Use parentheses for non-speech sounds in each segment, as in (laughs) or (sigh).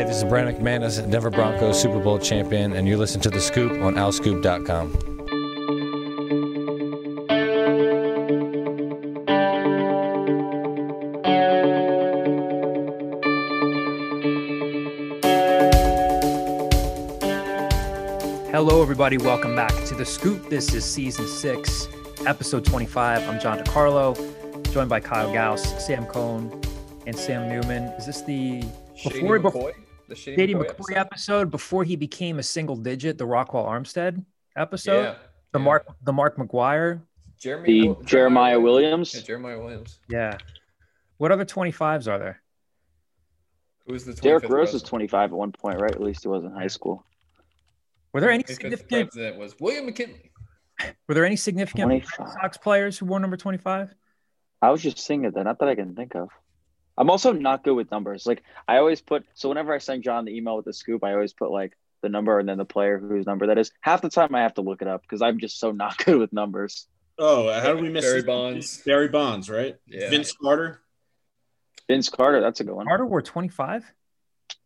Hey, this is Brandon McManus, Denver Broncos Super Bowl champion, and you listen to The Scoop on OwlScoop.com. Hello, everybody. Welcome back to The Scoop. This is season six, episode 25. I'm John DeCarlo, joined by Kyle Gauss, Sam Cohn, and Sam Newman. Is this the Shady before McCoy? The Shady, Shady McCoy, McCoy episode? episode before he became a single digit, the Ryquell Armstead episode, Yeah. the yeah. Mark the Mark McGwire. Jeremy, The Wil- Jeremiah Williams. Yeah, Jeremiah Williams. Yeah. What other 25s are there? Who's the 25th Derrick Rose was 25 at one point, right? At least he was in high school. Were there any significant That was William McKinley. (laughs) were there any significant Red 25. Sox players who wore number 25? I was just singing that, not that I can think of. I'm also not good with numbers. Like I always put so whenever I send John the email with the scoop, I always put like the number and then the player whose number that is. Half the time I have to look it up because I'm just so not (laughs) good with numbers. Oh, how did we miss Barry this? Bonds. Barry Bonds, right? Yeah. Vince Carter. Vince Carter, that's a good one. Carter wore 25?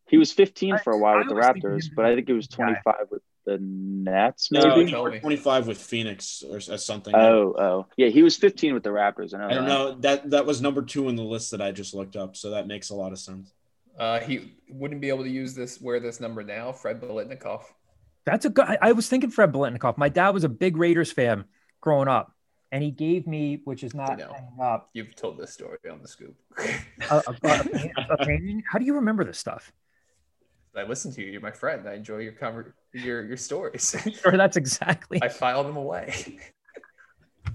He was 15 for a while I with the was thinking Raptors, but I think it was guy. 25 with the Nets, No, maybe. he Tell wore me. 25 with Phoenix or as something. Oh, oh, yeah, he was 15 with the Raptors. I know. I don't that. know. That that was number two in the list that I just looked up, so that makes a lot of sense. Uh, he wouldn't be able to use this wear this number now. Fred Biletnikoff. That's a good. I- I was thinking Fred Biletnikoff. My dad was a big Raiders fan growing up, and he gave me, which is not up, You've told this story on the scoop. a, a, a, a painting. How do you remember this stuff? I listen to you. You're my friend. I enjoy your conver- your your stories. (laughs) sure, that's exactly. I file them away. you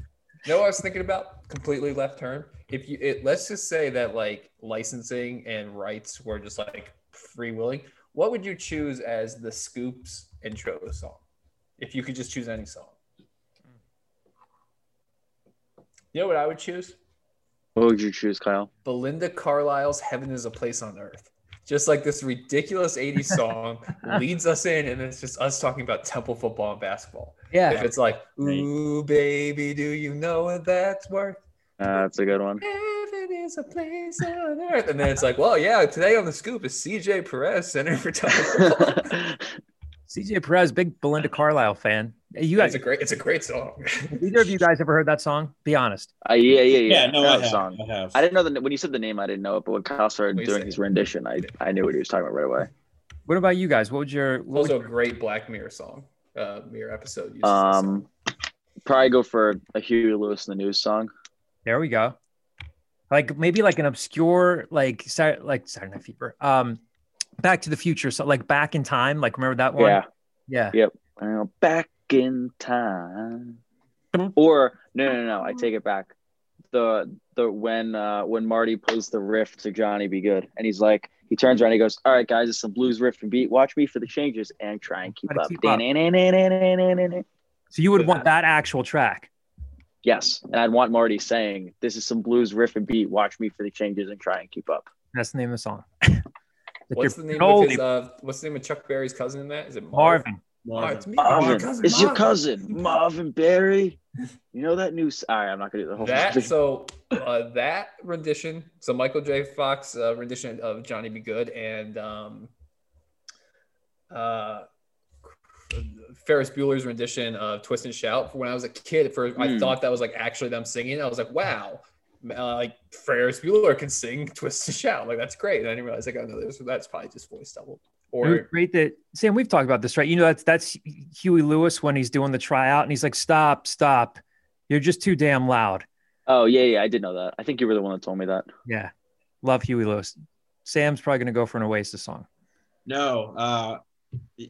know what I was thinking about? Completely left turn. If you it, let's just say that like licensing and rights were just like free willing, what would you choose as the scoops intro song? If you could just choose any song. You know what I would choose? What would you choose, Kyle? Belinda Carlisle's Heaven is a Place on Earth. Just like this ridiculous 80s song leads us in, and it's just us talking about temple football and basketball. Yeah. If it's like, ooh, baby, do you know what that's worth? Uh, that's a good one. Heaven is a place on earth. And then it's like, well, yeah, today on the scoop is CJ Perez, Center for Temple (laughs) Football. CJ Perez, big Belinda Carlisle fan. You guys, It's a great, it's a great song. either of you guys ever heard that song? Be honest. Uh, yeah, yeah, yeah. Yeah, no, know I have. song. I have. I didn't know the when you said the name, I didn't know it, but when Kyle started What doing his rendition, I I knew what he was talking about right away. What about you guys? What would your what would Also, a great Black Mirror song. Uh, Mirror episode. uses. Um, probably go for a Huey Lewis and the News song. There we go. Like maybe like an obscure like like Saturday Night Fever. Um, Back to the Future. So like Back in Time. Like remember that one? Yeah, Yeah. Know, back in time. Or no, no, no, I take it back. The the when uh when Marty plays the riff to Johnny B. Goode, and he's like, he turns around, he goes, "All right, guys, it's some blues riff and beat. Watch me for the changes and try and keep up." keep up. So you would want that actual track. Yes, and I'd want Marty saying, "This is some blues riff and beat. Watch me for the changes and try and keep up." That's the name of the song. (laughs) Like What's your the name of his? Uh, what's the name of Chuck Berry's cousin in that? Is it Marv? Marvin? Oh, Marvin. it's me, Marvin, my cousin it's your cousin (laughs) Marvin Berry. You know that new? s- All right, I'm not gonna do the whole That thing. so uh, that rendition, so Michael J. Fox uh, rendition of Johnny B. Goode and um, uh, Ferris Bueller's rendition of Twist and Shout. When I was a kid, at first I Hmm. thought that was like actually them singing. I was like, wow, uh, like Ferris Bueller can sing Twist and Shout. Like that's great. And I didn't realize like, oh no, there's- that's probably just voice double. Or great that Sam. We've talked about this, right? You know that's that's Huey Lewis when he's doing the tryout, and he's like, "Stop, stop! You're just too damn loud." Oh yeah, yeah, I did know that. I think you were the one that told me that. Yeah, love Huey Lewis. Sam's probably gonna go for an Oasis song. No, uh,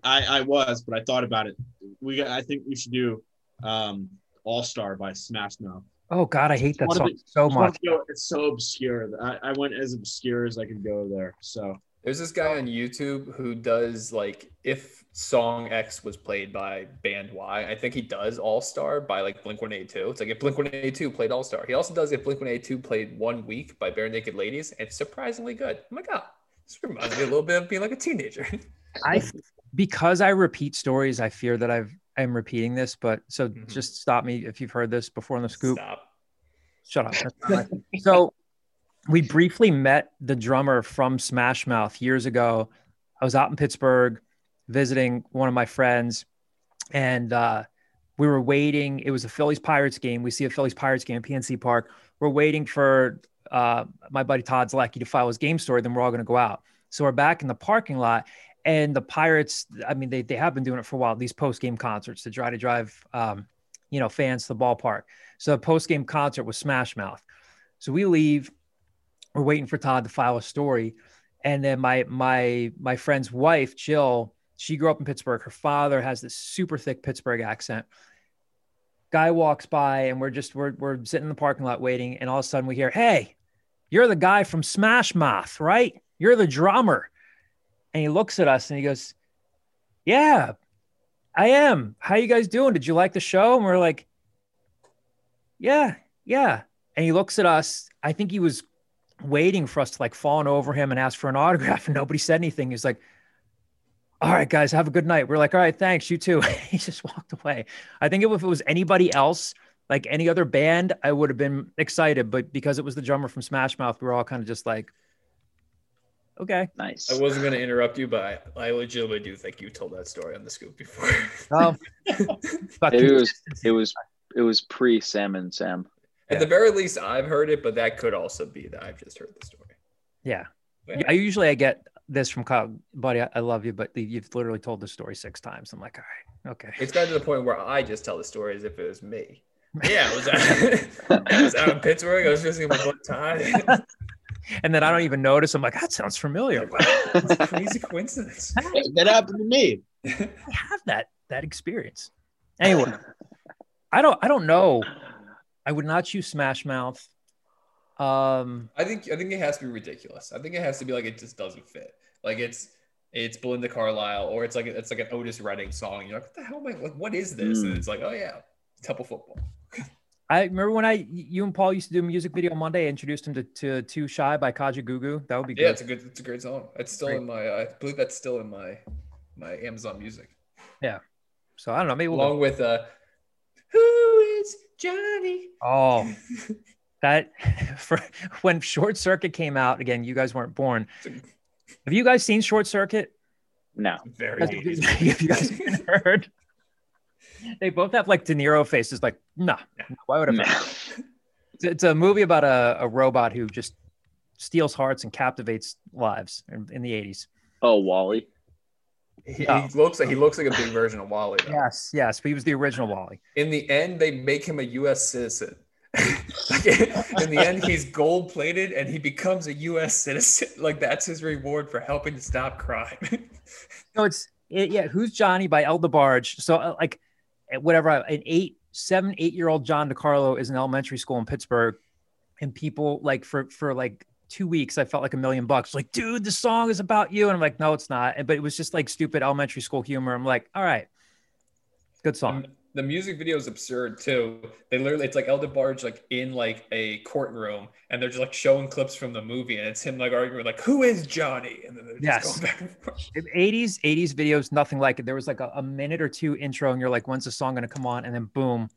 I I was, but I thought about it. We got, I think we should do um, All Star by Smash Mouth. Oh God, I hate that song the- so much. go- It's so obscure. I, I went as obscure as I could go there. So There's this guy on YouTube who does like if song X was played by band Y, I think he does All Star by like Blink 182. It's like if Blink 182 played All Star. He also does if Blink 182 played One Week by Barenaked Ladies, and it's surprisingly good. Oh my god, this reminds me a little bit of being like a teenager. I because I repeat stories, I fear that I've I'm repeating this, but so Mhm. just stop me if you've heard this before on the scoop. Stop. Shut up. That's not my- (laughs) so we briefly met the drummer from Smash Mouth years ago I was out in Pittsburgh visiting one of my friends, and uh, we were waiting. It was a Phillies Pirates game. We see a Phillies Pirates game at PNC Park. We're waiting for uh, my buddy Todd's lucky to file his game story. Then we're all going to go out. So we're back in the parking lot, and the Pirates. I mean, they they have been doing it for a while. These post game concerts to try to drive, um, you know, fans to the ballpark. So the post game concert was Smash Mouth. So we leave. We're waiting for Todd to file a story, and then my my my friend's wife Jill. She grew up in Pittsburgh. Her father has this super thick Pittsburgh accent guy walks by and we're just we're, we're sitting in the parking lot waiting and all of a sudden we hear hey you're the guy from smash mouth right you're the drummer and he looks at us and he goes yeah i am how you guys doing did you like the show and we're like yeah yeah and he looks at us i think he was waiting for us to like fawn over him and ask for an autograph and nobody said anything he's like all right, guys, have a good night. We're like, all right, thanks. You too. (laughs) he just walked away. I think if it was anybody else, like any other band, I would have been excited. But because it was the drummer from Smash Mouth, we were all kind of just like, okay. Nice. I wasn't going to interrupt you, but I, I legitimately do think you told that story on the scoop before. (laughs) Oh, (laughs) it was it was it was pre Sam and Sam. At the very least, I've heard it, but that could also be that I've just heard the story. Yeah. Yeah. I usually I get this from Kyle, buddy. I, I love you, but you've literally told the story six times. I'm like, all right, okay. It's gotten to the point where I just tell the story as if it was me. Yeah, I was out, (laughs) I was out in Pittsburgh. I was visiting my buddy Todd. And then I don't even notice. I'm like, that sounds familiar. It's a crazy (laughs) coincidence. That happened to me. I have that that experience. Anyway, I don't I don't know. I would not choose Smash Mouth. Um, I think I think it has to be ridiculous. I think it has to be like it just doesn't fit. Like it's it's Belinda Carlisle or it's like it's like an Otis Redding song. You're like, what the hell am I like? What is this? And Mm. it's like, oh yeah, Temple football. I remember when I you and Paul used to do a music video on Monday. I introduced him to, to Too Shy by Kajagoogoo. That would be good. Yeah, good. it's a good it's a great song. It's still Great. in my I believe that's still in my my Amazon Music. Yeah. So I don't know. Maybe we'll go. Along with uh, who is Johnny? Oh, (laughs) that (laughs) for when Short Circuit came out again. You guys weren't born. Have you guys seen Short Circuit? No. Very (laughs) Have 80s. you guys heard? They both have like De Niro faces. Like, no, why would I? No. It's, it's a movie about a, a robot who just steals hearts and captivates lives in, in the 80s. Oh, WALL-E. He, Oh. he looks like he looks like a big version of WALL-E. though. Yes, yes, but he was the original WALL-E. In the end, they make him a U.S. citizen. (laughs) Like, in the end, he's gold plated and he becomes a U.S. citizen. (laughs) Like that's his reward for helping to stop crime. (laughs) No, it's it, yeah. Who's Johnny by El DeBarge? So uh, like, whatever. An eight, seven, eight year old John DeCarlo is in elementary school in Pittsburgh, and people like for for like two weeks, I felt like a million bucks. Like, dude, the song is about you, and I'm like, no, it's not. But it was just like stupid elementary school humor. I'm like, all right, good song. The music video is absurd too. They literally, it's like El DeBarge like in like a courtroom, and they're just like showing clips from the movie, and it's him like arguing like, "Who is Johnny?" And then they're just Yes. going back and forth. 80s 80s videos nothing like it there was like a, a minute or two intro and you're like when's the song going to come on and then boom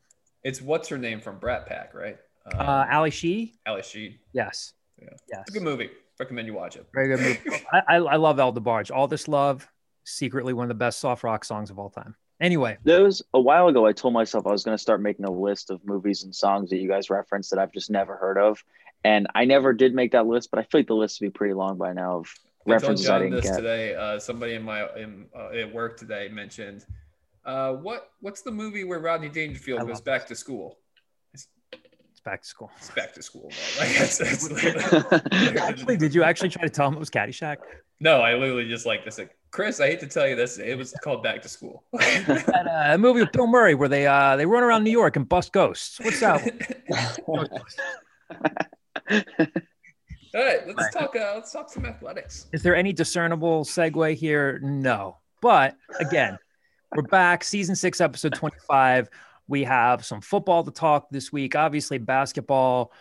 It's what's her name from Brat Pack, right? Um, uh ali she Ali Sheed. yes Yeah. yes It's a good movie. Recommend you watch it. very good movie (laughs) I, I, I love el debarge all this love secretly one of the best soft rock songs of all time anyway There was a while ago. I told myself I was going to start making a list of movies and songs that you guys referenced that I've just never heard of, and I never did make that list. But I feel like the list would be pretty long by now of I references I John didn't this get. today. Uh, somebody in my in uh, at work today mentioned, uh, what what's the movie where Rodney Dangerfield goes love back to school? it's back to school It's back to school. (laughs) Like, that's, that's (laughs) actually did you actually try to tell him it was caddyshack no, I literally just like this. Like, Chris, I hate to tell you this. It was called Back to School. (laughs) uh, movie with bill murray where they uh they run around new york and bust ghosts what's that? (laughs) All right, let's talk. Uh, let's talk some athletics. Is there any discernible segue here? No. But again, we're back, season six, episode 25. We have some football to talk this week. Obviously, basketball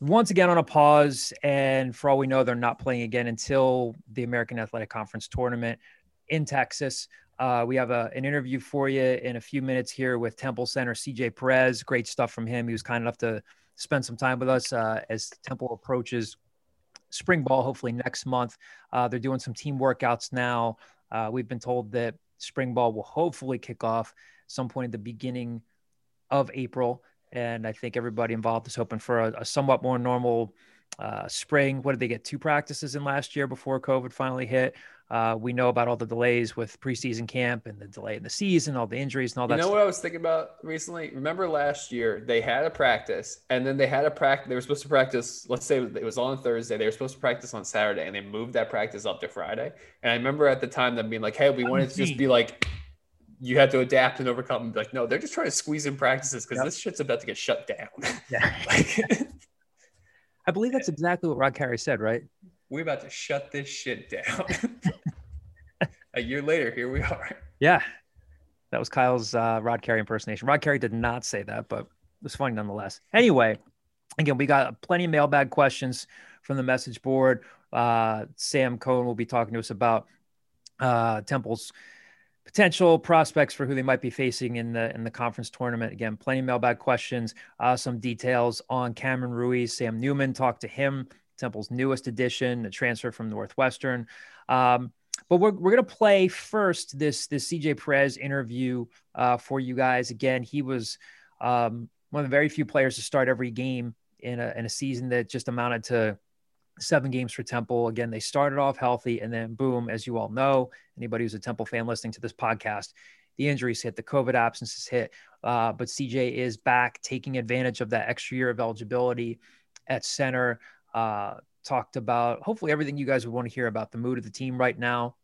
once again on a pause. And for all we know, they're not playing again until the American Athletic Conference tournament in Texas. Uh, we have a, an interview for you in a few minutes here with Temple Center CJ Perez. Great stuff from him. He was kind enough to spend some time with us uh, as Temple approaches spring ball hopefully next month. Uh, they're doing some team workouts now. Uh, we've been told that spring ball will hopefully kick off some point at the beginning of April. And I think everybody involved is hoping for a, a somewhat more normal uh, spring. What did they get? Two practices in last year before COVID finally hit. Uh, we know about all the delays with preseason camp and the delay in the season, all the injuries and all that. You know stuff. what I was thinking about recently? Remember last year they had a practice and then they had a practice. They were supposed to practice. Let's say it was on Thursday. They were supposed to practice on Saturday and they moved that practice up to Friday. And I remember at the time them being like, "Hey, we wanted to just be like." You had to adapt and overcome. And be like, no, they're just trying to squeeze in practices because Yep. this shit's about to get shut down. (laughs) Yeah. like, I believe that's exactly what Rod Carey said, right? we're about to shut this shit down. (laughs) a year later, here we are. Yeah. That was Kyle's uh, Rod Carey impersonation. Rod Carey did not say that, but it was funny nonetheless. Anyway, again, we got plenty of mailbag questions from the message board. Uh, Sam Cohen will be talking to us about uh, Temple's potential prospects for who they might be facing in the in the conference tournament. Again, plenty of mailbag questions, uh, some details on Cameron Ruiz. Sam Newman talked to him, Temple's newest addition, a transfer from Northwestern. Um, but we're, we're going to play first this this CJ Perez interview uh, for you guys. Again, he was um, one of the very few players to start every game in a, in a season that just amounted to seven games for Temple. Again, they started off healthy and then boom, as you all know, anybody who's a Temple fan listening to this podcast, the injuries hit, the COVID absences hit. Uh, but CJ is back taking advantage of that extra year of eligibility at center. Uh, talked about hopefully everything you guys would want to hear about the mood of the team right now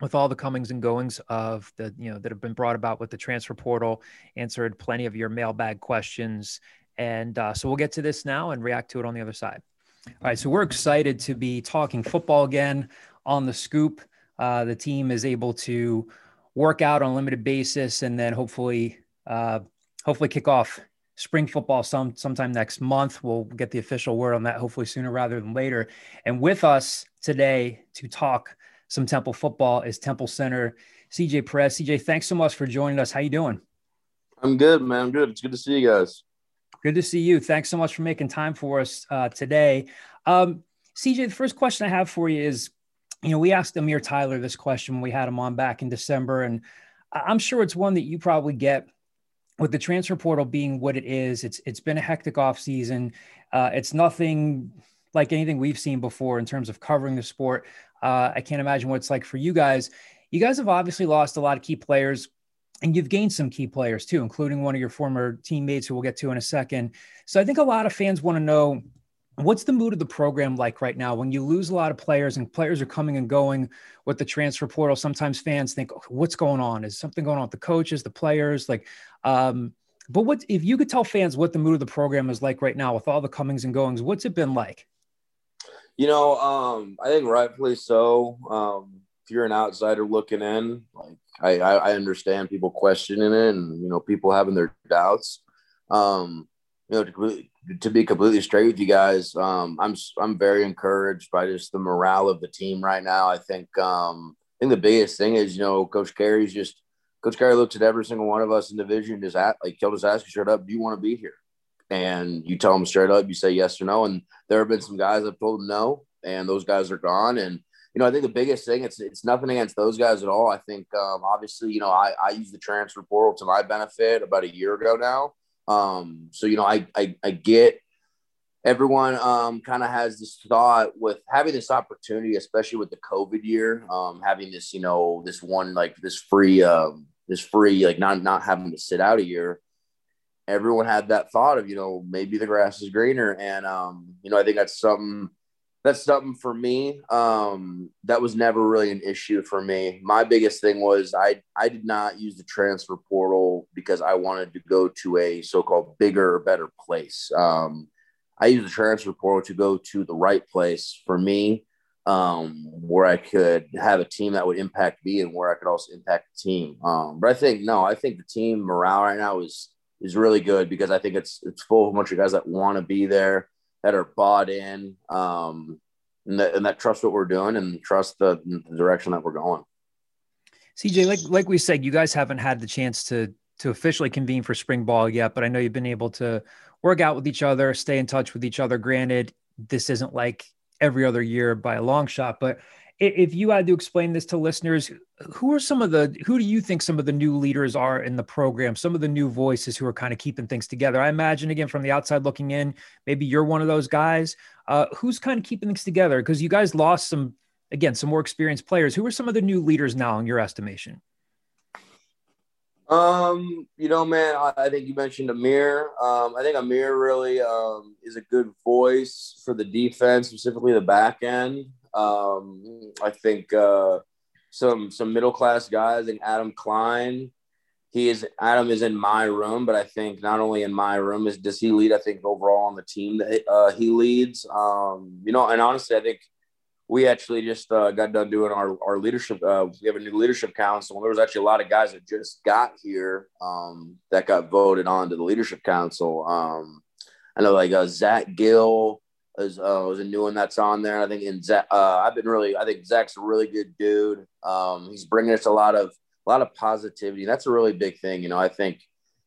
with all the comings and goings of the you know that have been brought about with the transfer portal answered plenty of your mailbag questions and uh, so we'll get to this now and react to it on the other side all right so we're excited to be talking football again on the scoop uh, the team is able to work out on a limited basis and then hopefully uh, hopefully kick off spring football some sometime next month. We'll get the official word on that hopefully sooner rather than later. And with us today to talk some Temple football is Temple Center CJ Perez. CJ, thanks so much for joining us. How you doing? I'm good, man. I'm good. It's good to see you guys. Good to see you. Thanks so much for making time for us uh, today. Um, CJ, the first question I have for you is, you know, we asked Amir Tyler this question when we had him on back in December, and I'm sure it's one that you probably get with the transfer portal being what it is. It's it's been a hectic off season. Uh, it's nothing like anything we've seen before in terms of covering the sport. Uh, I can't imagine what it's like for you guys. You guys have obviously lost a lot of key players and you've gained some key players too, including one of your former teammates who we'll get to in a second. So I think a lot of fans want to know what's the mood of the program like right now when you lose a lot of players and players are coming and going with the transfer portal. Sometimes fans think, "Okay, what's going on? Is something going on with the coaches, the players? Like, um, but what if you could tell fans what the mood of the program is like right now with all the comings and goings? What's it been like? You know, um, I think rightfully so. Um, if you're an outsider looking in, like I, I, understand people questioning it and you know people having their doubts. Um, you know, to, to be completely straight with you guys, um, I'm I'm very encouraged by just the morale of the team right now. I think um, I think the biggest thing is you know Coach Carey's just Coach Carey looks at every single one of us in division just at, like he'll just ask you straight up, do you want to be here? And you tell him straight up, you say yes or no. And there have been some guys I've told him no, and those guys are gone. And you know, I think the biggest thing it's it's nothing against those guys at all. I think um, obviously, you know, I I use the transfer portal to my benefit about a year ago now. Um, so you know, I I, I get everyone um, kind of has this thought with having this opportunity, especially with the COVID year, um, having this, you know, this one like this free, um, this free, like not not having to sit out a year. Everyone had that thought of, you know, maybe the grass is greener, and um, you know, I think that's something that's something for me um, that was never really an issue for me. My biggest thing was I I did not use the transfer portal because I wanted to go to a so-called bigger or better place. Um, I used the transfer portal to go to the right place for me, um, where I could have a team that would impact me and where I could also impact the team. Um, but I think no, I think the team morale right now is is really good because I think it's it's full of a bunch of guys that want to be there, that are bought in, um, and that and that trust what we're doing and trust the, the direction that we're going. CJ, like like we said, you guys haven't had the chance to to officially convene for spring ball yet, but I know you've been able to work out with each other, stay in touch with each other. Granted, this isn't like every other year by a long shot. But if you had to explain this to listeners, who are some of the who do you think some of the new leaders are in the program? Some of the new voices who are kind of keeping things together. I imagine again from the outside looking in, maybe you're one of those guys. Uh, who's kind of keeping things together? Because you guys lost some again some more experienced players. Who are some of the new leaders now, in your estimation? Um, you know, man, I, I think you mentioned Amir. Um, I think Amir really um, is a good voice for the defense, specifically the back end. Um, I think uh, some some middle class guys, and Adam Klein. He is Adam is in my room, but I think not only in my room is does he lead. I think overall on the team that uh, he leads. Um, you know, and honestly, I think we actually just uh, got done doing our, our leadership. Uh, we have a new leadership council. There was actually a lot of guys that just got here um, that got voted on to the leadership council. Um, I know like uh, Zach Gill is uh, was a new one that's on there. I think in Zach, uh, I've been really, I think Zach's a really good dude. Um, he's bringing us a lot of a lot of positivity. That's a really big thing. You know, I think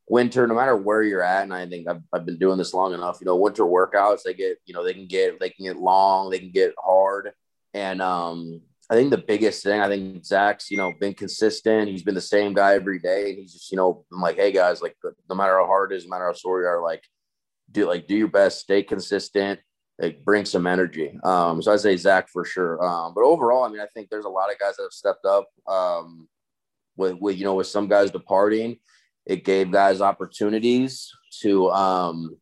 winter, no matter where you're at, and I think I've, I've been doing this long enough. You know, winter workouts they get, you know, they can get they can get long, they can get hard and um, I think the biggest thing, I think Zach's, you know, been consistent. He's been the same guy every day. He's just, you know, I'm like, hey guys, like no matter how hard it is, no matter how sore you are, like do like do your best, stay consistent, like brings some energy. Um, so I say Zach for sure. Um, but overall, I mean, I think there's a lot of guys that have stepped up. Um, with with you know, with some guys departing, it gave guys opportunities to um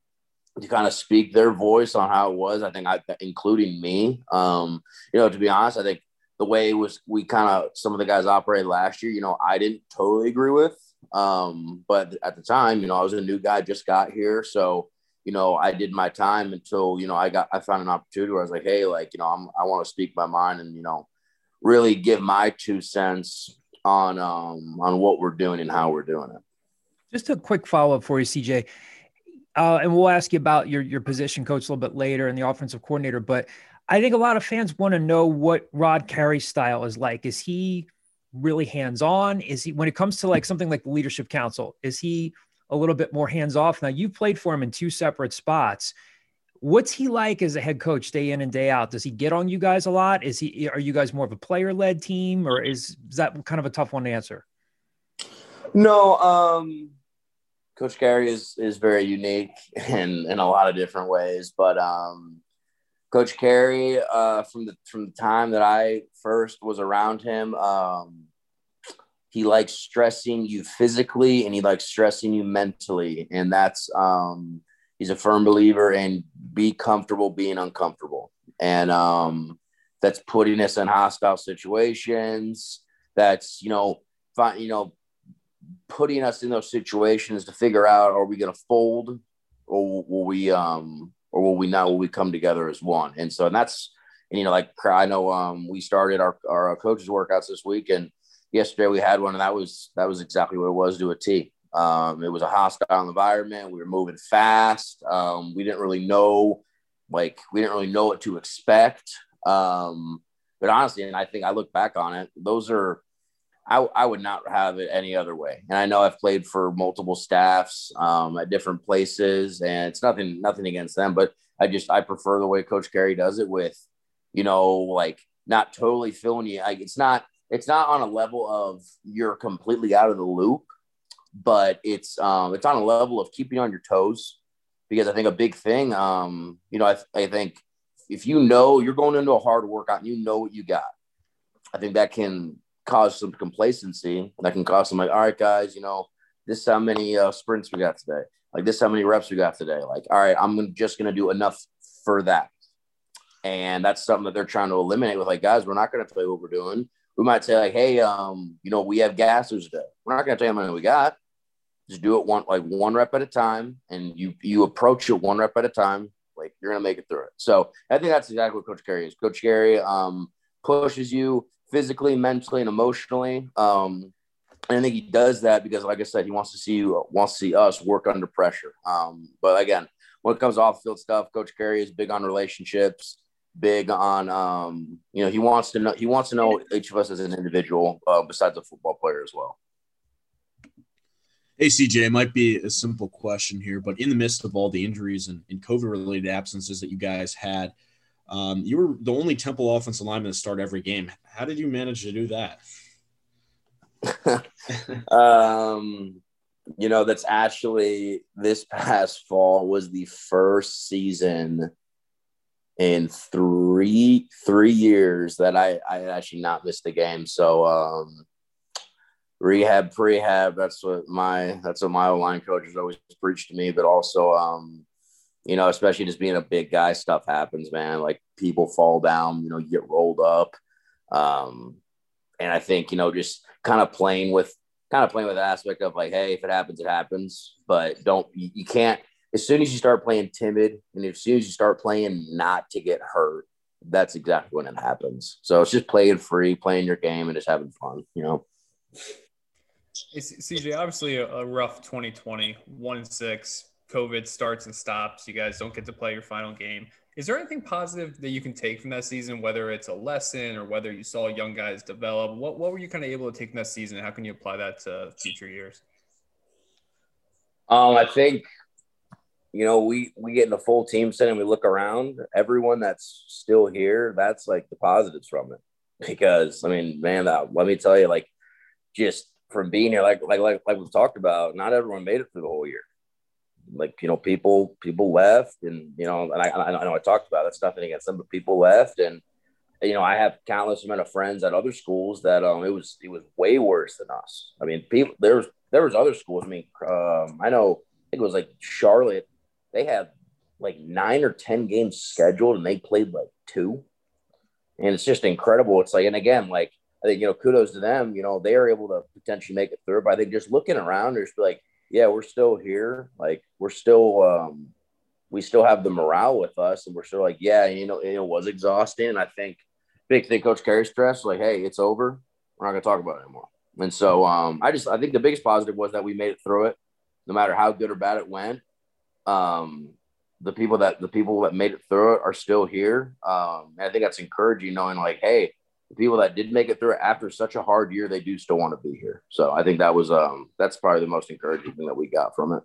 to kind of speak their voice on how it was. I think I, including me, um, you know, to be honest, I think the way it was, we kind of, some of the guys operated last year, you know, I didn't totally agree with. Um, but at the time, you know, I was a new guy, just got here. So, you know, I did my time until, you know, I got, I found an opportunity where I was like, Hey, like, you know, I'm, I want to speak my mind and, you know, really give my two cents on, um, on what we're doing and how we're doing it. Just a quick follow up for you, CJ uh, and we'll ask you about your your position coach a little bit later and the offensive coordinator. But I think a lot of fans want to know what Rod Carey's style is like. Is he really hands on? Is he when it comes to like something like the leadership council? Is he a little bit more hands off? Now you've played for him in two separate spots. What's he like as a head coach, day in and day out? Does he get on you guys a lot? Is he? Are you guys more of a player led team, or is, is that kind of a tough one to answer? No, um, Coach Carey is is very unique (laughs) in in a lot of different ways, but um, Coach Carey, uh, from the from the time that I first was around him, um, he likes stressing you physically and he likes stressing you mentally, and that's um, he's a firm believer in be comfortable being uncomfortable, and um, that's putting us in hostile situations. That's you know, find you know putting us in those situations to figure out are we going to fold or will we um or will we not will we come together as one? And so and that's and you know like i know um we started our our coaches workouts this week and yesterday we had one and that was that was exactly what it was to a t um it was a hostile environment we were moving fast um we didn't really know like we didn't really know what to expect um but honestly and i think i look back on it those are I, I would not have it any other way. And I know I've played for multiple staffs um, at different places, and it's nothing nothing against them, but I just I prefer the way Coach Carey does it with, you know, like not totally filling you. Like it's not it's not on a level of you're completely out of the loop, but it's um it's on a level of keeping on your toes because I think a big thing, um, you know, I, I think if you know you're going into a hard workout and you know what you got, I think that can cause some complacency. That can cause some like, all right, guys, you know, this is how many uh, sprints we got today. Like this, how many reps we got today. Like, all right, I'm just gonna do enough for that. And that's something that they're trying to eliminate with like, guys, we're not gonna tell you what we're doing. We might say like, hey, um, you know, we have gassers today. We're not gonna tell you how many we got. Just do it one like one rep at a time, and you you approach it one rep at a time. Like you're gonna make it through it. So I think that's exactly what Coach Carey is. Coach Carey um, pushes you physically, mentally, and emotionally. Um, and I think he does that because, like I said, he wants to see you, wants to see us work under pressure. Um, but again, when it comes to off field stuff, Coach Carey is big on relationships, big on um, you know he wants to know he wants to know each of us as an individual, uh, besides a football player as well. Hey CJ, it might be a simple question here, but in the midst of all the injuries and, and COVID related absences that you guys had, Um, you were the only Temple offensive lineman to start every game. How did you manage to do that? (laughs) um, you know, that's actually this past fall was the first season in three three years that I I had actually not missed a game. So um, rehab, prehab. That's what my that's what my line coach has always preached to me. But also, um, you know, especially just being a big guy, stuff happens, man. Like people fall down, you know, you get rolled up. Um, and I think you know, just kind of playing with kind of playing with the aspect of like, hey, if it happens, it happens. But don't you, you can't as soon as you start playing timid and as soon as you start playing not to get hurt, that's exactly when it happens. So it's just playing free, playing your game, and just having fun, you know. It's, CJ, obviously a, a rough 2020, 1 6, COVID starts and stops. You guys don't get to play your final game. Is there anything positive that you can take from that season, whether it's a lesson or whether you saw young guys develop? What, what were you kind of able to take from that season? And how can you apply that to future years? Um, I think you know, we we get in a full team set and we look around, everyone that's still here, that's like the positives from it. Because I mean, man, that, let me tell you, like just from being here, like like like like we've talked about, not everyone made it through the whole year. Like you know, people people left, and you know, and I I know I talked about that's nothing against them, but people left, and you know, I have countless amount of friends at other schools that um it was it was way worse than us. I mean, people there was there was other schools. I mean, um, I know it was like Charlotte they had like nine or 10 games scheduled and they played like two. And it's just incredible. It's like, and again, like, I think, you know, kudos to them. You know, they are able to potentially make it through. But I think just looking around, there's like, yeah, we're still here. Like, we're still, um, we still have the morale with us. And we're still like, yeah, you know, it was exhausting. I think, big thing Coach Carey stressed, like, hey, it's over. We're not going to talk about it anymore. And so um, I just, I think the biggest positive was that we made it through it, no matter how good or bad it went um, the people that the people that made it through it are still here. Um, I think that's encouraging, knowing like, hey, the people that did make it through it after such a hard year, they do still want to be here. So I think that was um, that's probably the most encouraging thing that we got from it.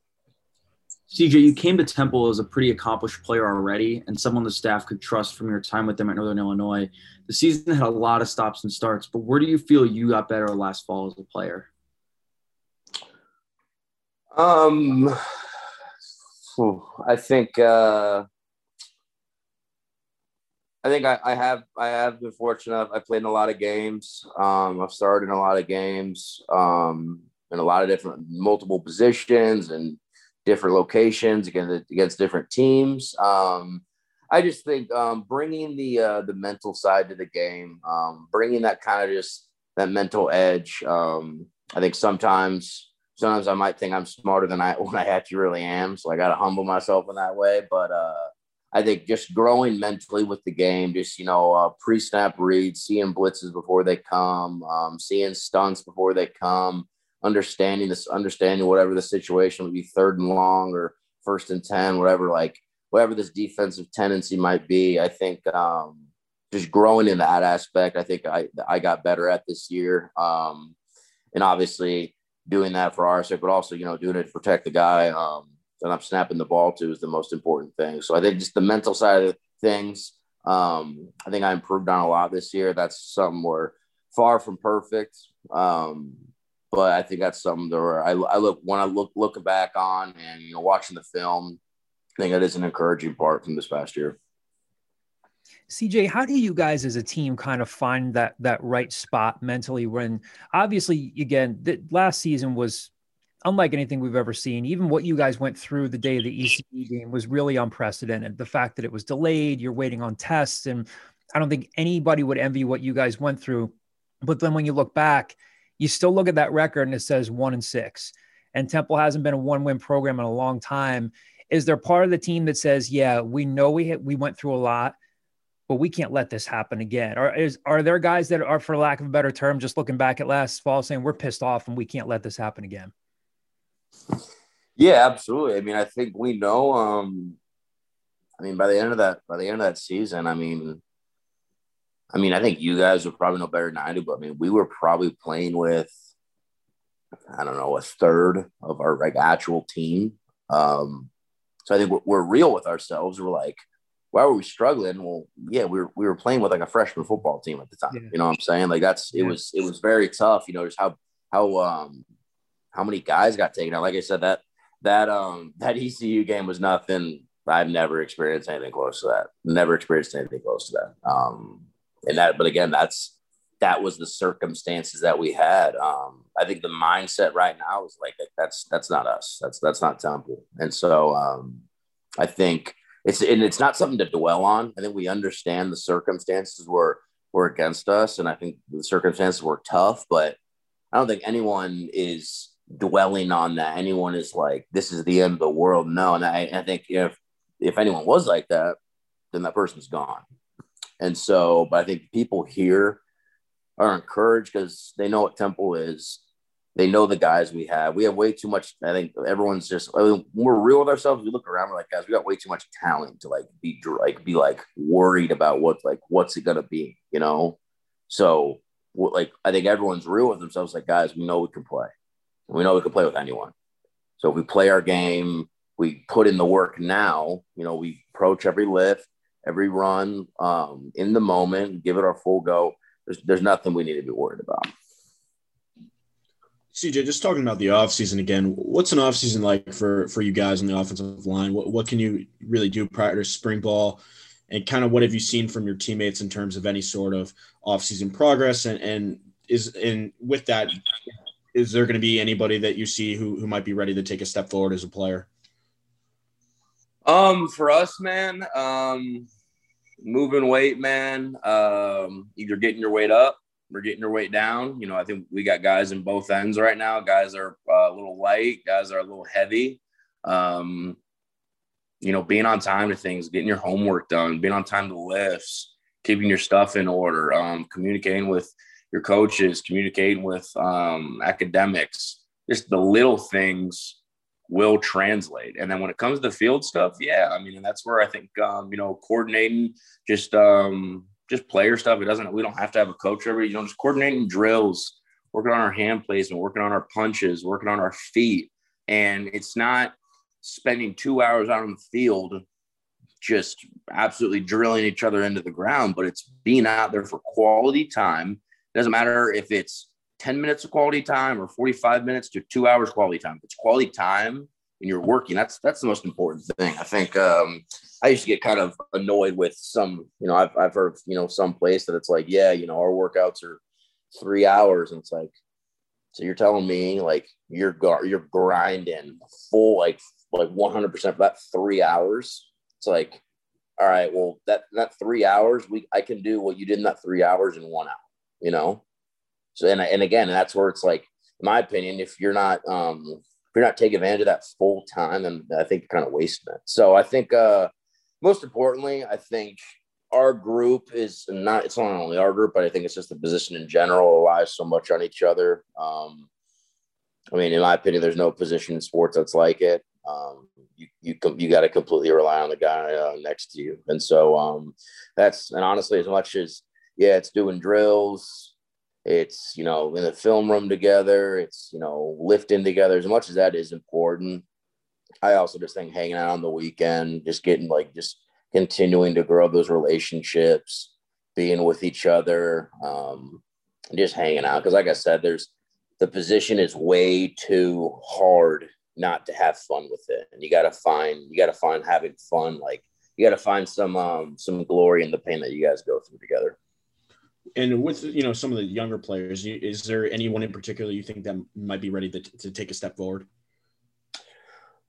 CJ, you came to Temple as a pretty accomplished player already and someone the staff could trust from your time with them at Northern Illinois. The season had a lot of stops and starts, but where do you feel you got better last fall as a player? Um, I think uh, I think I, I, have I have been fortunate. I played in a lot of games. Um, I've started in a lot of games um, in a lot of different multiple positions and different locations against against different teams. Um, I just think um, bringing the uh, the mental side to the game, um, bringing that kind of just that mental edge. Um, I think sometimes sometimes I might think I'm smarter than I (laughs) when I actually really am. So I got to humble myself in that way. But uh, I think just growing mentally with the game, just you know, uh, pre-snap reads, seeing blitzes before they come, um, seeing stunts before they come, understanding this, understanding whatever the situation would be, third and long or first and ten, whatever like whatever this defensive tendency might be. I think um, just growing in that aspect, I think I I got better at this year. Um, and obviously doing that for our sake, but also, you know, doing it to protect the guy um, that I'm snapping the ball to is the most important thing. So I think just the mental side of things, um, I think I improved on a lot this year. That's something we're far from perfect. Um, but I think that's something that I, I look when I look looking back on and you know watching the film, I think that is an encouraging part from this past year. CJ, how do you guys as a team kind of find that that right spot mentally when obviously again the last season was unlike anything we've ever seen. Even what you guys went through the day of the ECU game was really unprecedented. The fact that it was delayed, you're waiting on tests, and I don't think anybody would envy what you guys went through. But then when you look back, you still look at that record and it says one and six. And Temple hasn't been a one-win program in a long time. Is there part of the team that says, "Yeah, we know we hit, we went through a lot." But we can't let this happen again. Or is are there guys that are, for lack of a better term, just looking back at last fall, saying we're pissed off and we can't let this happen again? Yeah, absolutely. I mean, I think we know. Um, I mean, by the end of that, by the end of that season, I mean, I mean, I think you guys would probably know better than I do, but I mean, we were probably playing with, I don't know, a third of our like actual team. Um, so I think we're, we're real with ourselves. We're like, why were we struggling? Well, yeah, we were we were playing with like a freshman football team at the time. Yeah. You know what I'm saying? Like that's it Yeah. was it was very tough. You know, just how how um how many guys got taken out. Like I said, that that um (laughs) that ECU game was nothing. I've never experienced anything close to that. Never experienced anything close to that. Um, and that, but again, that's that was the circumstances that we had. Um, I think the mindset right now is like that's that's not us. That's that's not Temple. And so um, I think it's and it's not something to dwell on. I think we understand the circumstances were were against us, and I think the circumstances were tough. But I don't think anyone is dwelling on that. Anyone is like, this is the end of the world. No, and I, I think if if anyone was like that, then that person's gone. And so, but I think people here are encouraged because they know what Temple is. They know the guys we have. We have way too much. I think everyone's just I mean, we're real with ourselves. We look around, we're like, guys, we got way too much talent to like be like be like worried about what like what's it gonna be, you know? So like I think everyone's real with themselves. Like, guys, we know we can play. We know we can play with anyone. So if we play our game, we put in the work now. You know, we approach every lift, every run um, in the moment, give it our full go. There's, there's nothing we need to be worried about. CJ, just talking about the offseason again, what's an offseason like for for you guys on the offensive line? What what can you really do prior to spring ball? And kind of what have you seen from your teammates in terms of any sort of offseason progress? And and is and with that, is there going to be anybody that you see who who might be ready to take a step forward as a player? Um, for us, man, um, moving weight, man. Um, either getting your weight up or getting your weight down. You know, I think we got guys in both ends right now. Guys are uh, a little light, guys are a little heavy. Um, you know, being on time to things, getting your homework done, being on time to lifts, keeping your stuff in order, um, communicating with your coaches, communicating with um, academics, just the little things will translate. And then when it comes to the field stuff, yeah, I mean, and that's where I think, um, you know, coordinating just, um, just player stuff. It doesn't, we don't have to have a coach every, you know, just coordinating drills, working on our hand placement, working on our punches, working on our feet. And it's not spending two hours out on the field just absolutely drilling each other into the ground, but it's being out there for quality time. It doesn't matter if it's 10 minutes of quality time or 45 minutes to two hours quality time. If it's quality time and you're working, that's that's the most important thing. I think um, I used to get kind of annoyed with some, you know, I've, I've heard, you know, some place that it's like, yeah, you know, our workouts are three hours. And it's like, so you're telling me like you're, gar- you're grinding full, like, like 100% for that three hours. It's like, all right, well, that, that three hours, we, I can do what you did in that three hours in one hour, you know? So, and, and again, that's where it's like, in my opinion, if you're not, um, if you're not taking advantage of that full time, then I think you're kind of wasting it. So I think, uh, most importantly, I think our group is not, it's not only our group, but I think it's just the position in general relies so much on each other. Um, I mean, in my opinion, there's no position in sports that's like it. Um, you, you, you got to completely rely on the guy uh, next to you. And so, um, that's, and honestly, as much as, yeah, it's doing drills, it's you know in the film room together it's you know lifting together as much as that is important i also just think hanging out on the weekend just getting like just continuing to grow those relationships being with each other um just hanging out. Because like i said there's the position is way too hard not to have fun with it. And you got to find you got to find having fun like you got to find some um some glory in the pain that you guys go through together. And with you know some of the younger players, is there anyone in particular you think that might be ready to, to take a step forward?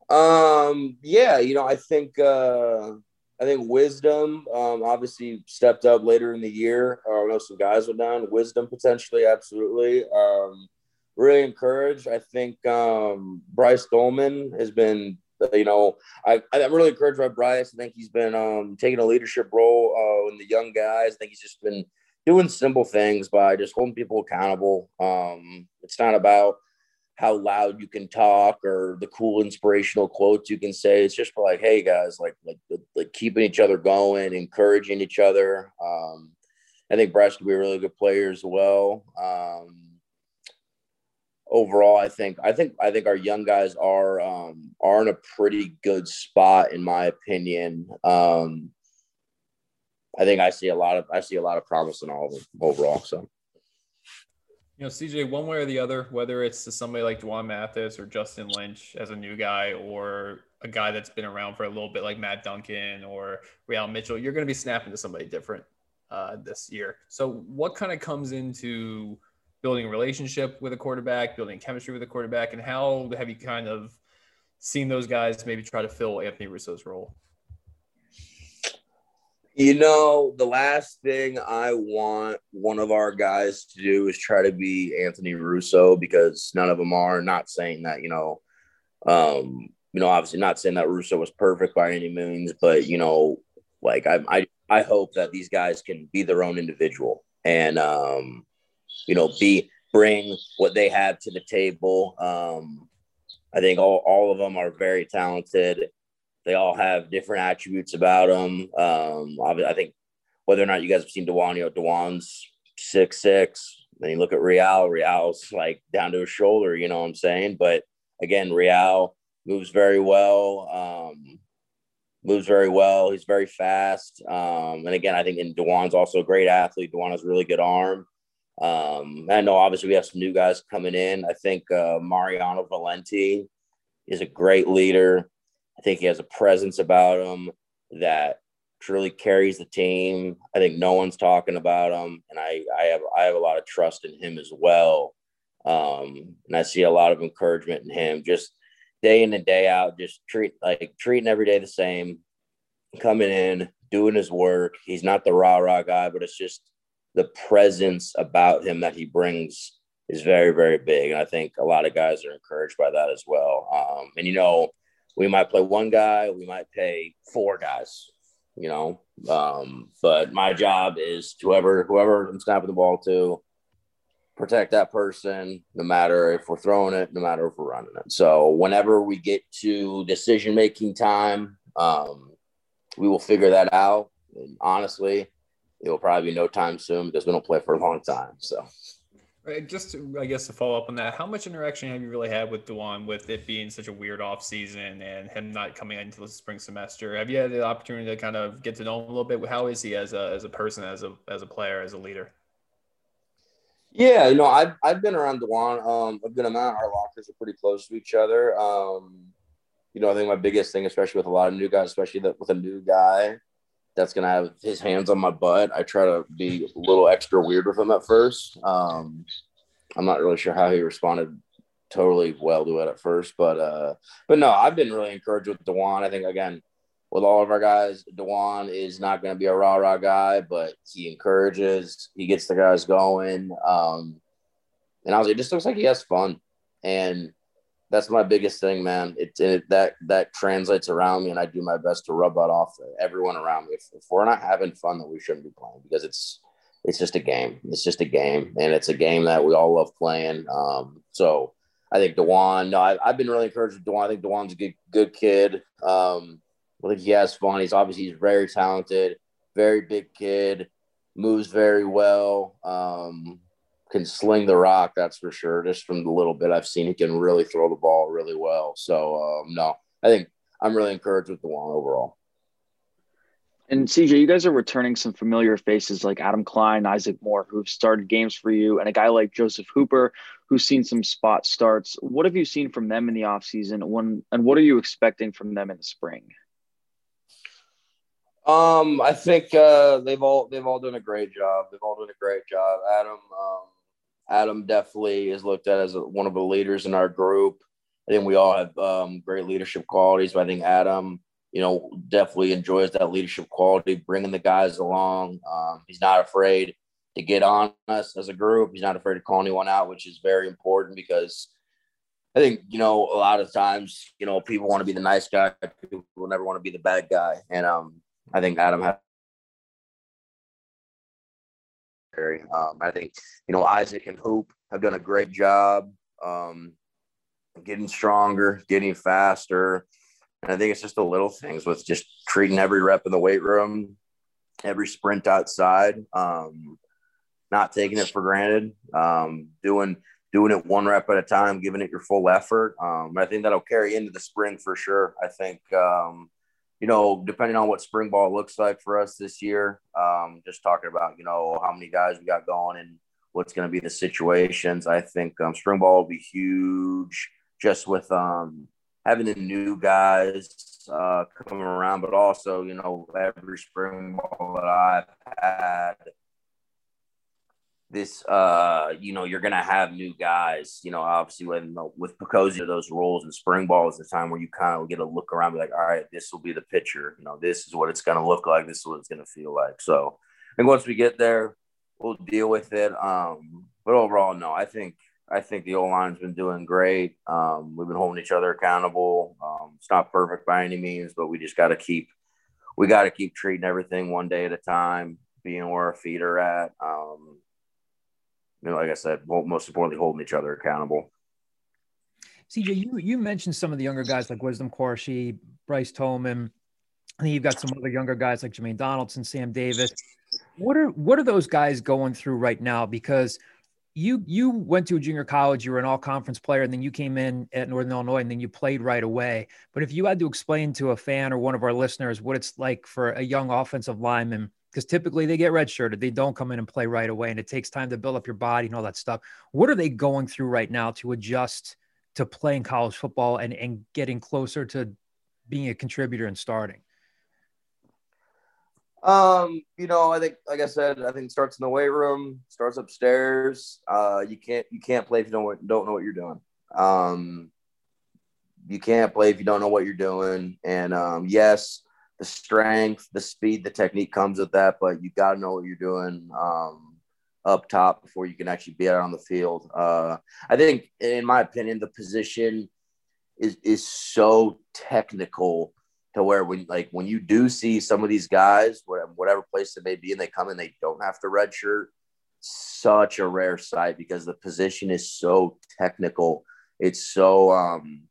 Um, yeah, you know, I think uh I think wisdom um obviously stepped up later in the year. Uh, I know some guys were down. Wisdom potentially, absolutely. Um really encouraged. I think um Bryce Dolman has been you know, I, I'm really encouraged by Bryce. I think he's been um, taking a leadership role uh, in the young guys. I think he's just been doing simple things by just holding people accountable. Um, it's not about how loud you can talk or the cool inspirational quotes you can say. It's just like, hey guys, like like like keeping each other going, encouraging each other. Um, I think Bryce could be a really good player as well. Um, overall, I think I think I think our young guys are um, are in a pretty good spot in my opinion. Um, I think I see a lot of I see a lot of promise in all of them overall. So. You know, CJ, one way or the other, whether it's to somebody like D'Wan Mathis or Justin Lynch as a new guy, or a guy that's been around for a little bit like Matt Duncan or Re-al Mitchell, you're going to be snapping to somebody different uh, this year. So, what kind of comes into building a relationship with a quarterback, building chemistry with a quarterback, and how have you kind of seen those guys maybe try to fill Anthony Russo's role? You know, the last thing I want one of our guys to do is try to be Anthony Russo because none of them are. Not saying that, you know, um, you know, obviously not saying that Russo was perfect by any means, but you know, like I, I, I hope that these guys can be their own individual and, um, you know, be bring what they have to the table. Um, I think all, all of them are very talented they all have different attributes about them. Um, I think whether or not you guys have seen D'Wan, you know, D'Wan's six six. Then you look at Re-al, Re-al's like down to his shoulder, you know what I'm saying? But again, Re-al moves very well. Um, moves very well. He's very fast. Um, and again, I think in D'Wan's also a great athlete. D'Wan has a really good arm. Um, I know obviously we have some new guys coming in. I think uh, Mariano Valenti is a great leader. I think he has a presence about him that truly carries the team. I think no one's talking about him, and I I have I have a lot of trust in him as well. Um, and I see a lot of encouragement in him, just day in and day out, just treat like treating every day the same, coming in, doing his work. He's not the rah rah guy, but it's just the presence about him that he brings is very very big, and I think a lot of guys are encouraged by that as well. Um, and you know we might play one guy, we might pay four guys, you know. Um, but my job is whoever whoever I'm snapping the ball to, protect that person, no matter if we're throwing it, no matter if we're running it. So whenever we get to decision making time, um, we will figure that out. And honestly, it will probably be no time soon because we don't play for a long time. So just to, I guess to follow up on that, how much interaction have you really had with D'Wan with it being such a weird off season and him not coming into the spring semester? Have you had the opportunity to kind of get to know him a little bit? How is he as a as a person, as a as a player, as a leader? Yeah, you know, I've I've been around D'Wan um, a good amount. Our lockers are pretty close to each other. Um, you know, I think my biggest thing, especially with a lot of new guys, especially that with a new guy that's gonna have his hands on my butt. I try to be a little extra weird with him at first. Um, I'm not really sure how he responded totally well to it at first, but uh, but no, I've been really encouraged with D'Wan. I think again with all of our guys, D'Wan is not going to be a rah rah guy, but he encourages, he gets the guys going, um, and I was it just looks like he has fun, and that's my biggest thing, man. It, it, that that translates around me, and I do my best to rub that off everyone around me. If, if we're not having fun, then we shouldn't be playing because it's it's just a game. It's just a game, and it's a game that we all love playing. Um, so I think D'Wan. No, I, have been really encouraged with D'Wan. I think D'Wan's a good good kid. Um, I think he has fun. He's obviously he's very talented, very big kid, moves very well. Um, can sling the rock, that's for sure. Just from the little bit I've seen, he can really throw the ball really well. So um, no, I think I'm really encouraged with the one overall. And CJ, you guys are returning some familiar faces like Adam Klein, Isaac Moore, who've started games for you, and a guy like Joseph Hooper, who's seen some spot starts. What have you seen from them in the offseason? When and what are you expecting from them in the spring? Um, I think uh, they've all they've all done a great job. They've all done a great job. Adam, um, Adam definitely is looked at as a, one of the leaders in our group. I think we all have um, great leadership qualities, but I think Adam, you know, definitely enjoys that leadership quality, bringing the guys along. Um, he's not afraid to get on us as a group. He's not afraid to call anyone out, which is very important because I think, you know, a lot of times, you know, people want to be the nice guy. People never want to be the bad guy. And um, I think Adam has Um, I think you know Isaac and Hoop have done a great job um, getting stronger, getting faster, and I think it's just the little things with just treating every rep in the weight room, every sprint outside, um, not taking it for granted, um, doing doing it one rep at a time, giving it your full effort. Um, I think that'll carry into the spring for sure. I think um, you know, depending on what spring ball looks like for us this year, um, just talking about, you know, how many guys we got going and what's going to be the situations. I think um, spring ball will be huge just with um, having the new guys uh, coming around, but also, you know, every spring ball that I've had this uh you know you're gonna have new guys you know obviously when with Pocosi those roles and spring ball is the time where you kind of get a look around be like all right this will be the picture you know this is what it's gonna look like this is what it's gonna feel like. So and once we get there we'll deal with it um but overall no I think I think the O line's been doing great um we've been holding each other accountable um it's not perfect by any means but we just got to keep we got to keep treating everything one day at a time being where our feet are at um know, like I said, most importantly, holding each other accountable. CJ, you you mentioned some of the younger guys like Wisdom Quarshie, Bryce Tolman. Think you've got some other younger guys like Jermaine Donaldson, Sam Davis. What are what are those guys going through right now? Because you you went to a junior college, you were an all conference player, and then you came in at Northern Illinois, and then you played right away. But if you had to explain to a fan or one of our listeners what it's like for a young offensive lineman because typically they get redshirted. They don't come in and play right away, and it takes time to build up your body and all that stuff. What are they going through right now to adjust to playing college football and, and getting closer to being a contributor and starting? Um, you know, I think, like I said, I think it starts in the weight room, starts upstairs. Uh, you can't you can't play if you don't don't know what you're doing. Um, you can't play if you don't know what you're doing. And um, yes, the strength, the speed, the technique comes with that, but you got to know what you're doing um, up top before you can actually be out on the field. Uh, I think, in my opinion, the position is is so technical to where when like when you do see some of these guys, whatever place it may be, and they come in, they don't have to redshirt. Such a rare sight because the position is so technical. It's so um,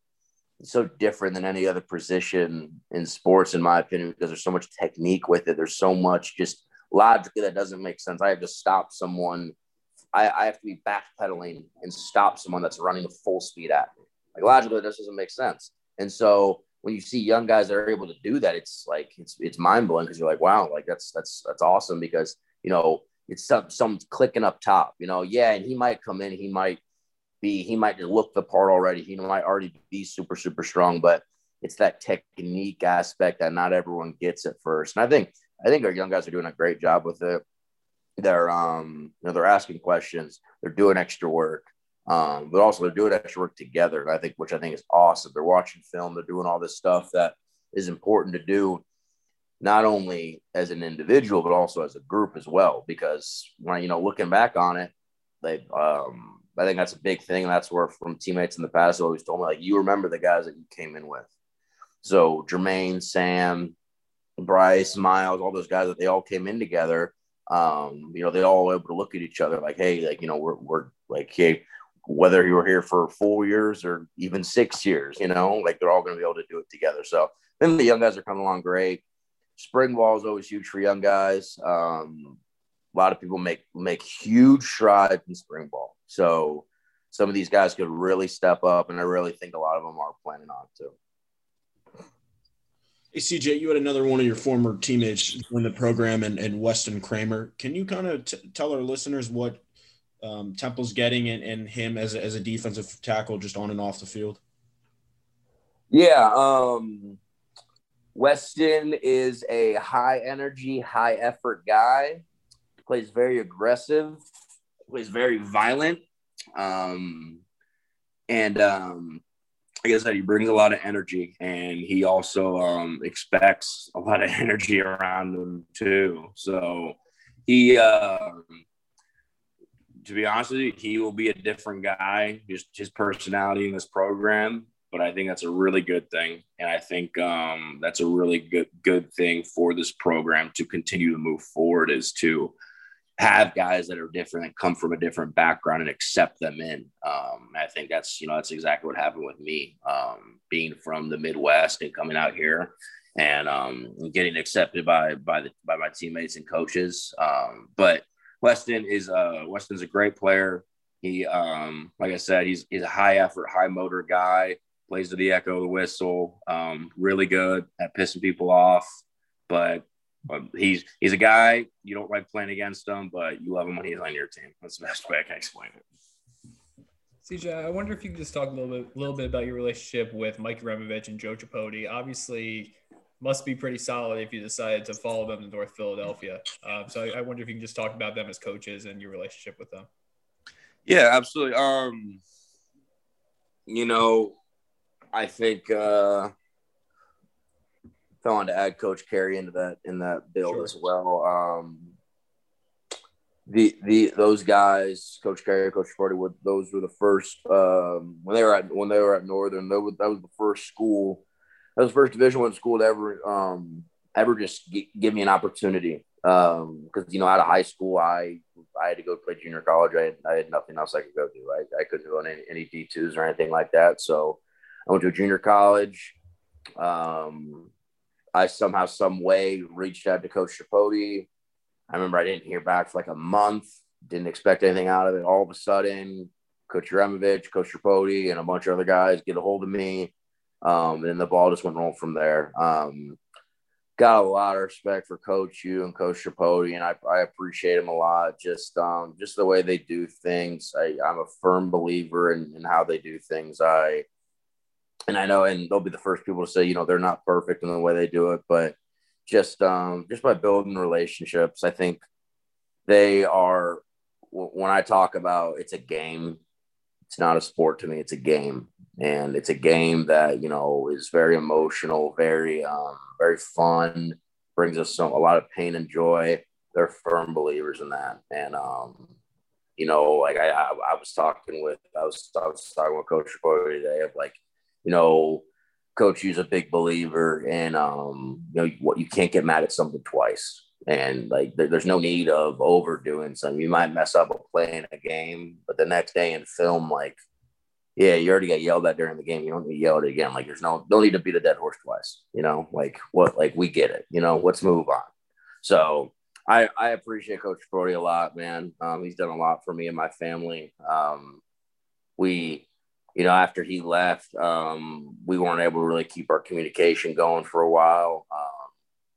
so different than any other position in sports, in my opinion, because there's so much technique with it. There's so much just logically that doesn't make sense. I have to stop someone. I, I have to be backpedaling and stop someone that's running full speed at me. Like logically, this doesn't make sense. And so when you see young guys that are able to do that, it's like it's it's mind blowing because you're like, wow, like that's that's that's awesome because you know it's some some clicking up top. You know, yeah, and he might come in, he might be he might look the part already. He might already be super super strong, but it's that technique aspect that not everyone gets at first. And I think I think our young guys are doing a great job with it. They're um you know they're asking questions, they're doing extra work, um, but also they're doing extra work together. And I think which I think is awesome. They're watching film, they're doing all this stuff that is important to do not only as an individual but also as a group as well because when you know looking back on it they um I think that's a big thing. And that's where from teammates in the past always told me, like, you remember the guys that you came in with. So Jermaine, Sam, Bryce, Miles, all those guys that they all came in together. Um, you know, they all able to look at each other like, hey, like, you know, we're, we're like, hey, whether you were here for four years or even six years, you know, like they're all going to be able to do it together. So then the young guys are coming along great. Spring ball is always huge for young guys. Um, a lot of people make make huge strides in spring ball. So some of these guys could really step up, and I really think a lot of them are planning on to. Hey, CJ, you had another one of your former teammates in the program, and, and Weston Kramer. Can you kind of t- tell our listeners what um, Temple's getting and, and him as a, as a defensive tackle, just on and off the field? Yeah, um, Weston is a high energy, high effort guy. Plays very aggressive plays very violent. Um, and um, like I said, he brings a lot of energy, and he also um, expects a lot of (laughs) energy around him too. So he, uh, to be honest with you, he will be a different guy. Just his personality in this program, but I think that's a really good thing, and I think um, that's a really good good thing for this program to continue to move forward. Is to have guys that are different and come from a different background and accept them in. Um, I think that's you know that's exactly what happened with me, um, being from the Midwest and coming out here and um, getting accepted by by the by my teammates and coaches. Um, but Weston is uh, Weston's a great player. He um, like I said, he's he's a high effort, high motor guy. plays to the echo, of the whistle. Um, really good at pissing people off, but um, he's he's a guy you don't like playing against him, but you love him when he's on your team. That's the best way I can explain it. CJ, I wonder if you could just talk a little bit, a little bit about your relationship with Mike Uremovich and Joe Tripodi. Obviously, must be pretty solid if you decided to follow them to North Philadelphia. Um, so I, I, wonder if you can just talk about them as coaches and your relationship with them. Yeah, absolutely. Um, you know, I think uh, I wanted to add Coach Carey into that in that build sure. as well. Um, the the those guys, Coach Carey, Coach Forty, those were the first um, when they were at when they were at Northern. That was, that was the first school, that was the first Division One school to ever um, ever just g- give me an opportunity. Because um, you know, out of high school, I I had to go play junior college. I had, I had nothing else I could go do. I, I couldn't go on any, any D twos or anything like that. So I went to a junior college. Um, I somehow, some way, reached out to Coach Tripodi I remember I didn't hear back for like a month, didn't expect anything out of it. All of a sudden, Coach Uremovich, Coach Tripodi, and a bunch of other guys get a hold of me. Um, and the ball just went rolling from there. Um, got a lot of respect for Coach you and Coach Tripodi, and I, I appreciate them a lot. Just um, just the way they do things. I, I'm a firm believer in, in how they do things. I and I know, and they'll be the first people to say, you know, they're not perfect in the way they do it, but just um, just by building relationships. I think they are. When I talk about it's a game, it's not a sport to me. It's a game, and it's a game that you know is very emotional, very um, very fun, brings us some a lot of pain and joy. They're firm believers in that, and um, you know, like I, I, I was talking with I was I was talking with Coach Boy today of like, you know, coach is a big believer in um you know what you can't get mad at something twice. And like there, there's no need of overdoing something. You might mess up a play in a game but the next day in film like yeah you already got yelled at during the game. You don't need to yell at it again. Like there's no no need to beat a dead horse twice you know? Like what like we get it you know? Let's move on. So I, I appreciate Coach Brody a lot, man. Um, he's done a lot for me and my family. Um, we you know, after he left, um, we weren't able to really keep our communication going for a while. Um,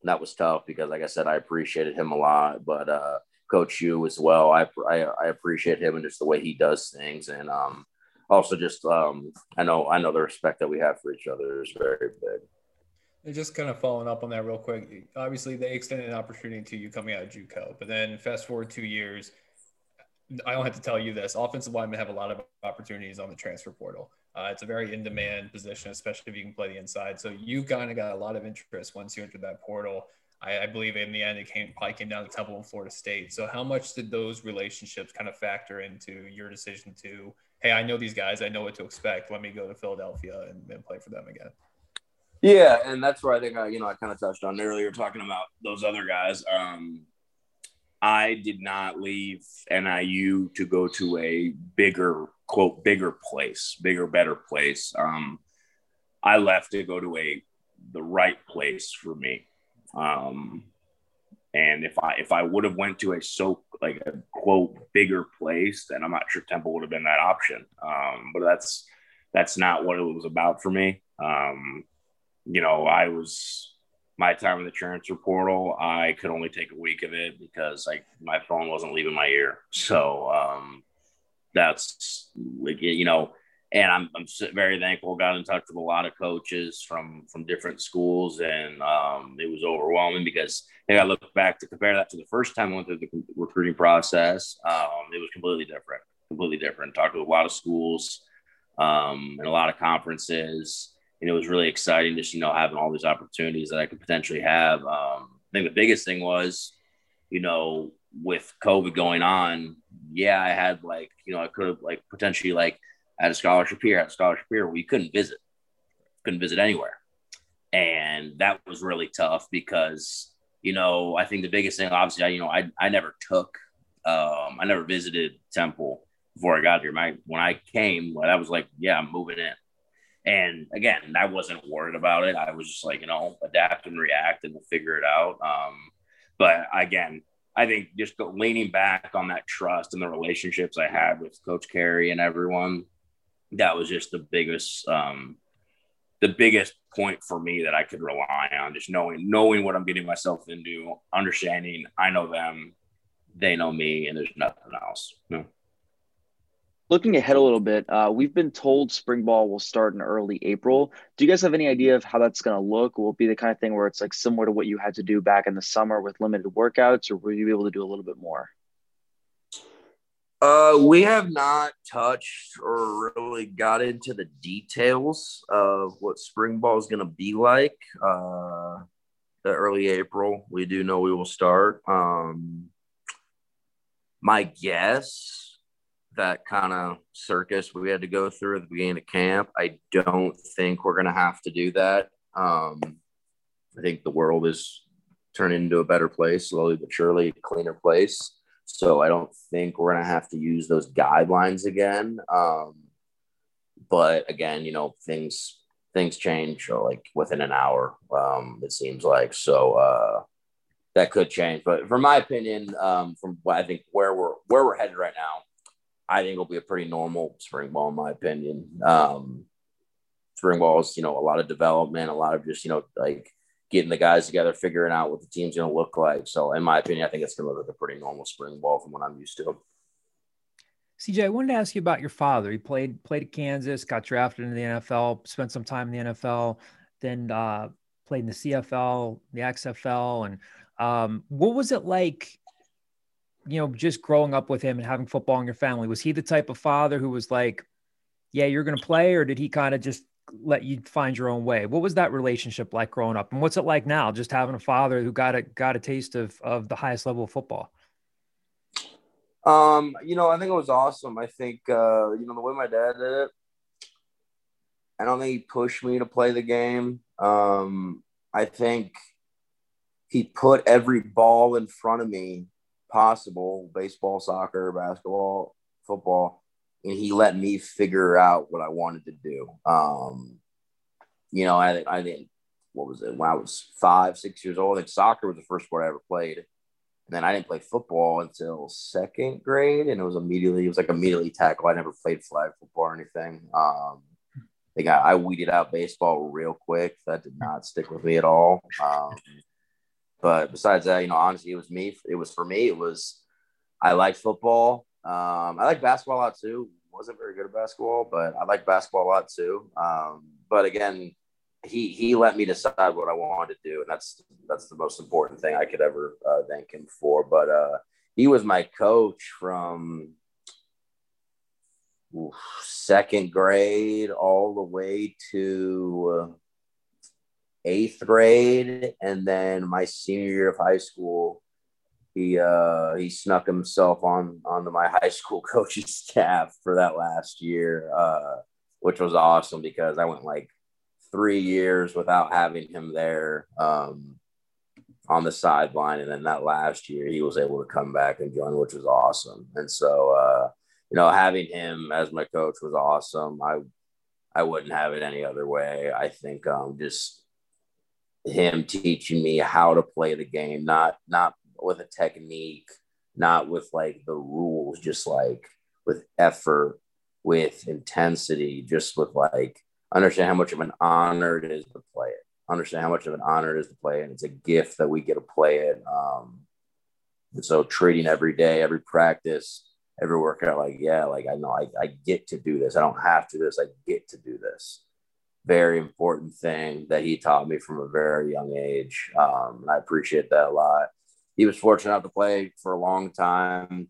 that was tough because, like I said, I appreciated him a lot, but uh, Coach U as well. I, I, I appreciate him and just the way he does things, and um, also just um, I know I know the respect that we have for each other is very big. And just kind of following up on that real quick. Obviously, they extended an opportunity to you coming out of JUCO, but then fast forward two years I don't have to tell you this. Offensive linemen have a lot of opportunities on the transfer portal. Uh, it's a very in demand position, especially if you can play the inside. So you kind of got a lot of interest once you entered that portal. I, I, believe in the end it came probably came down to Temple and Florida State. So how much did those relationships kind of factor into your decision to, hey, I know these guys, I know what to expect. Let me go to Philadelphia and, and play for them again. Yeah, and that's where I think I, you know, I kind of touched on earlier talking about those other guys. Um, I did not leave NIU to go to a bigger, quote, bigger place, bigger, better place. Um, I left to go to a the right place for me. Um, and if I if I would have went to a so like a quote bigger place, then I'm not sure Temple would have been that option. Um, but that's that's not what it was about for me. Um, you know, I was my time in the transfer portal, I could only take a week of it because like my phone wasn't leaving my ear. So um, that's you know, and I'm I'm very thankful. Got in touch with a lot of coaches from from different schools, and um, it was overwhelming because I I look back to compare that to the first time I went through the recruiting process. Um, it was completely different, completely different. Talked to a lot of schools um, and a lot of conferences and it was really exciting just you know having all these opportunities that I could potentially have. Um, I think the biggest thing was, you know, with COVID going on, yeah, I had like you know I could have like potentially like had a scholarship here, had a scholarship here. We couldn't visit, couldn't visit anywhere, and that was really tough because you know I think the biggest thing, obviously, I, you know, I I never took, um, I never visited Temple before I got here. My when I came, that was like, yeah, I'm moving in and again, I wasn't worried about it. I was just like, you know, adapt and react and figure it out. Um, but again, I think just leaning back on that trust and the relationships I had with Coach Carey and everyone, that was just the biggest, um, the biggest point for me that I could rely on, just knowing knowing what I'm getting myself into, understanding I know them, they know me, and there's nothing else. No. Looking ahead a little bit, uh, we've been told spring ball will start in early April. Do you guys have any idea of how that's going to look? Will it be the kind of thing where it's like similar to what you had to do back in the summer with limited workouts, or will you be able to do a little bit more? Uh, we have not touched or really got into the details of what spring ball is going to be like. Uh, the early April, we do know we will start. Um, my guess that kind of circus we had to go through at the beginning of camp, I don't think we're going to have to do that. Um, I think the world is turning into a better place slowly but surely, a cleaner place. So I don't think we're gonna have to use those guidelines again. Um, but again, you know, things things change like within an hour. Um, it seems like so uh, that could change. But from my opinion, um, from what I think where we're where we're headed right now, I think it'll be a pretty normal spring ball in my opinion. Um, spring ball is you know a lot of development, a lot of just you know like getting the guys together, figuring out what the team's going to look like. So, in my opinion, I think it's going to look like a pretty normal spring ball from what I'm used to. CJ, I wanted to ask you about your father. He played played at Kansas, got drafted into the NFL, spent some time in the NFL, then uh, played in the CFL, the XFL, and um, what was it like? You know, just growing up with him and having football in your family. Was he the type of father who was like, "Yeah, you're going to play," or did he kind of just let you find your own way. What was that relationship like growing up, and what's it like now, just having a father who got a got a taste of of the highest level of football? Um, you know, I think it was awesome. I think uh, you know the way my dad did it. I don't think he pushed me to play the game. Um, I think he put every ball in front of me possible baseball, soccer, basketball, football and he let me figure out what I wanted to do. Um, you know, I, I think what was it when I was five, six years old? I think soccer was the first sport I ever played. And then I didn't play football until second grade, and it was immediately it was like immediately tackle. I never played flag football or anything. Um, I think I, I weeded out baseball real quick. That did not stick with me at all. Um, but besides that, you know, honestly, it was me. It was for me. It was I liked football. Um, I like basketball a lot too. Wasn't very good at basketball, but I like basketball a lot too. Um, but again, he he let me decide what I wanted to do, and that's that's the most important thing I could ever uh, thank him for. But uh, he was my coach from second grade all the way to eighth grade, and then my senior year of high school he uh, he snuck himself on onto my (laughs) high school coaching staff for that last year, uh, which was awesome because I went like three years without having him there um, on the sideline, and then that last year he was able to come back and join, which was awesome. And so, uh, you know, having him as my coach was awesome. I I wouldn't have it any other way. I think um, just him teaching me how to play the game, not not with a technique, not with like the rules, just like with effort, with intensity, just with like understand how much of an honor it is to play it. Understand how much of an honor it is to play it. And it's a gift that we get to play it. Um, and so treating every day, every practice, every workout, like, yeah, like I know I, I get to do this. I don't have to do this. I get to do this. Very important thing that he taught me from a very young age. Um, and I appreciate that a lot he was fortunate enough to play for a long time,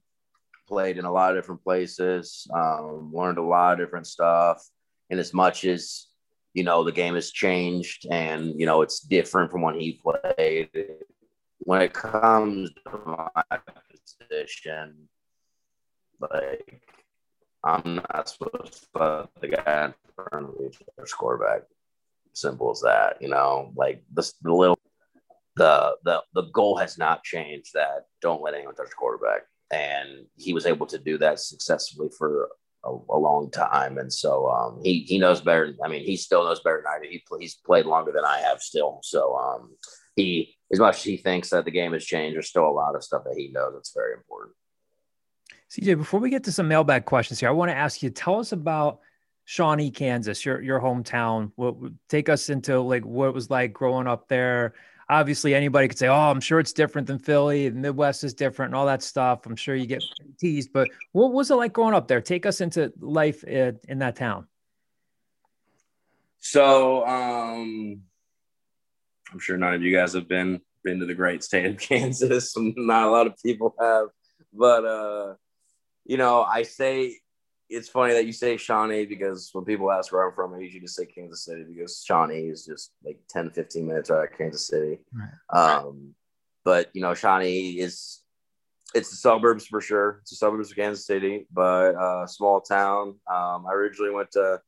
played in a lot of different places, um, learned a lot of different stuff. And as much as, you know, the game has changed and, you know, it's different from when he played, when it comes to my position, like, I'm not supposed to put the guy in front of me for scoreback. Simple as that, you know, like the, the little the the the goal has not changed that don't let anyone touch quarterback. And he was able to do that successfully for a, a long time. And so um, he he knows better i mean he still knows better than i do. He, he's played longer than i have still. So um, he as much as he thinks that the game has changed there's still a lot of stuff that he knows that's very important cj before we get to some mailbag questions here i want to ask you tell us about Shawnee, Kansas, your your hometown. What take us into like what it was like growing up there? Obviously, anybody could say, "Oh, I'm sure it's different than Philly. The Midwest is different, and all that stuff." I'm sure you get teased, but what was it like growing up there? Take us into life in, in that town. So, um, I'm sure none of you guys have been been to the great state of (laughs) Kansas. Not a lot of people have, but uh, you know, I say it's funny that you say Shawnee because when people ask where I'm from, I usually just say Kansas City because Shawnee is just like 10, 15 minutes out of Kansas City. Right. Um, but you know, Shawnee is it's the suburbs for sure. It's the suburbs of Kansas City, but uh, small town. Um, I originally went to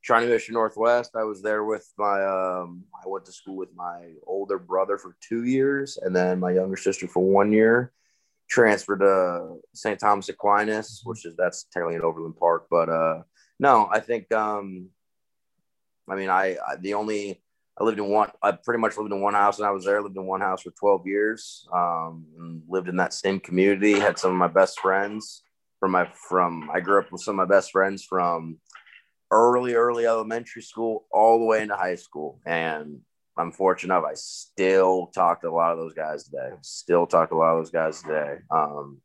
Shawnee Mission Northwest. I was there with my um, I went to school with my older brother for two years, and then my younger sister for one year transferred to St. Thomas Aquinas, which is that's technically in Overland Park. But uh, no, I think um, I mean I, I, the only I lived in one I pretty much lived in one house and I was there. Lived in one house for 12 years. Um, lived in that same community. Had some of my best friends from my from I grew up with some of my best friends from early early elementary school all the way into high school and I'm fortunate enough, I still talk to a lot of those guys today. Still talk to a lot of those guys today. Um,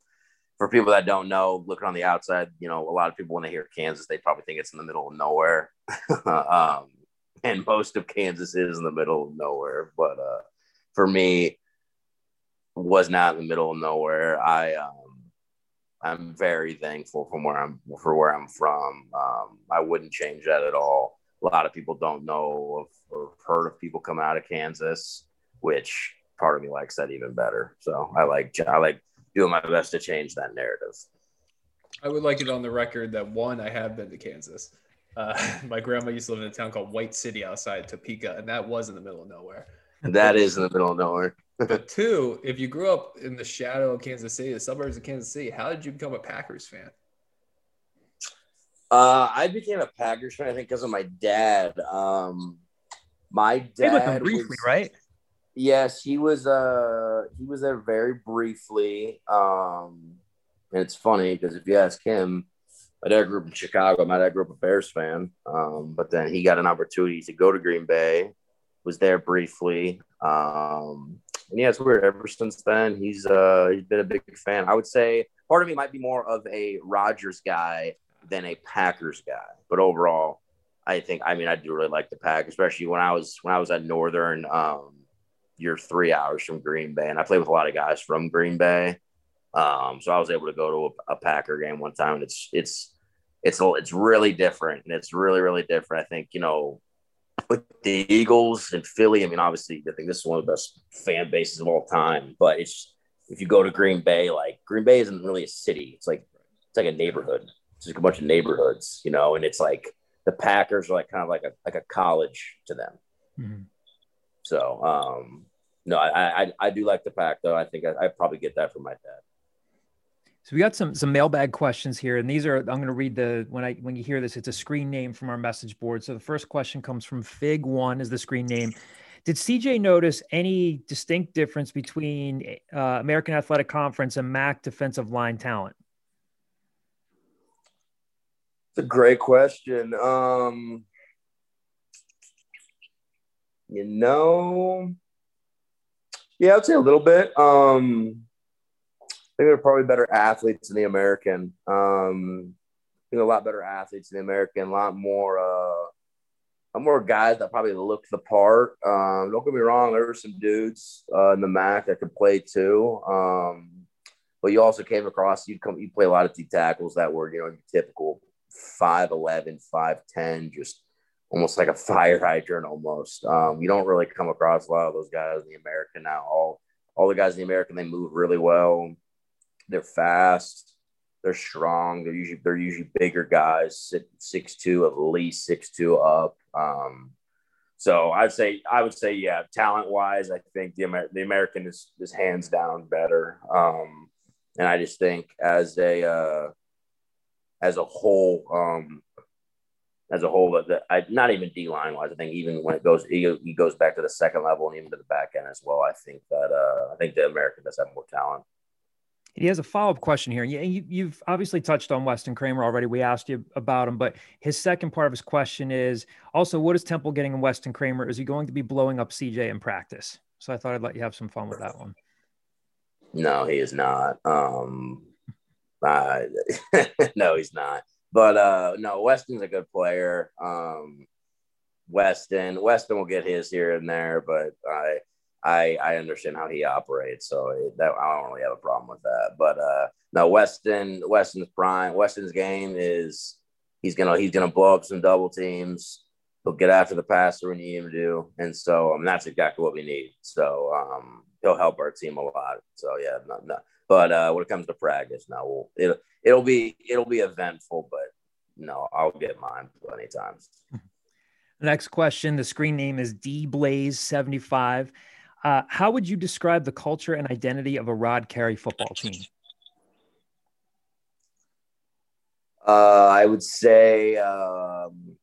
for people that don't know, looking on the outside, you know, a lot of people when they hear Kansas, they probably think it's in the middle of nowhere. (laughs) um, and most of Kansas is in the middle of nowhere. But uh, for me, was not in the middle of nowhere. I um, I'm very thankful from where I'm for where I'm from. Um, I wouldn't change that at all a lot of people don't know of, or heard of people coming out of Kansas, which part of me likes that even better. So I like I like doing my best to change that narrative. I would like it on the record that one, I have been to Kansas. Uh, (laughs) my grandma used to live in a town called White City outside Topeka, and that was in the middle of nowhere. (laughs) That is in the middle of nowhere. (laughs) but two, if you grew up in the shadow of Kansas City, the suburbs of Kansas City, how did you become a Packers fan? Uh, I became a Packers fan, I think, because of my dad. Um, my dad briefly, was, right? Yes, he was. Uh, he was there very briefly. Um, and it's funny because if you ask him, my dad grew up in Chicago. My dad grew up a Bears fan, um, but then he got an opportunity to go to Green Bay. Was there briefly. Um, and yeah, it's weird. Ever since then, he's uh, he's been a big fan. I would say part of me might be more of a Rodgers guy than a Packers guy. But overall, I think I mean I do really like the pack, especially when I was when I was at Northern. Um, you're three hours from Green Bay, and I played with a lot of guys from Green Bay. Um, so I was able to go to a, a Packer game one time, and it's it's it's it's really different, and it's really really different. I think you know with the Eagles and Philly. I mean, obviously, I think this is one of the best fan bases of all time. But it's if you go to Green Bay, like Green Bay isn't really a city; it's like it's like a neighborhood It's just a bunch of neighborhoods, you know, and it's like the Packers are like kind of like a like a college to them. Mm-hmm. So um no, I, I I do like the pack though. I think I, I probably get that from my dad. So we got some some mailbag questions here, and these are I'm going to read the when I when you hear this, it's a screen name from our message board. So the first question comes from Fig One is the screen name. Did CJ notice any distinct difference between uh, American Athletic Conference and MAC defensive line talent? It's a great question. Um, you know, yeah, I'd say a little bit. Um, I think they're probably better athletes in the American. Um, I think a lot better athletes in the American, a lot more, uh, lot more guys that probably look the part. Um, don't get me wrong, there were some dudes uh, in the MAC that could play too. Um, but you also came across you come you play a lot of D tackles that were you know typical 5'11, 5'10, just almost like a fire hydrant almost. Um, you don't really come across a lot of those guys in the American now. All all the guys in the American, they move really well. They're fast. They're strong. They're usually they're usually bigger guys, six two at least six two up. Um, so I'd say I would say yeah, talent wise, I think the Amer- the American is is hands down better. Um, and I just think as a uh, as a whole, um, as a whole, that I not even D line wise. I think even when it goes, he, he, goes back to the second level and even to the back end as well. I think that uh, I think the American does have more talent. He has a follow up question here. You, you've obviously touched on Weston Kramer already. We asked you about him, but his second part of his question is also what is Temple getting in Weston Kramer? Is he going to be blowing up CJ in practice? So I thought I'd let you have some fun with that one. No, he is not. Um, uh, (laughs) no, he's not. But uh, no, Weston's a good player. Um, Weston, Weston will get his here and there, but I I I understand how he operates, so that I don't really have a problem with that. But uh, no, Weston Weston's prime. Weston's game is he's gonna he's gonna blow up some double teams. He'll get after the passer when you need him to and so um, that's exactly what we need. So um, he'll help our team a lot. So yeah, no, no. But uh, when it comes to practice, no, we'll, it, it'll be it'll be eventful, but no, I'll get mine plenty times. (laughs) Next question. The screen name is D Blaze seventy five. Uh, how would you describe the culture and identity of a Rod Carey football team? Uh, I would say um,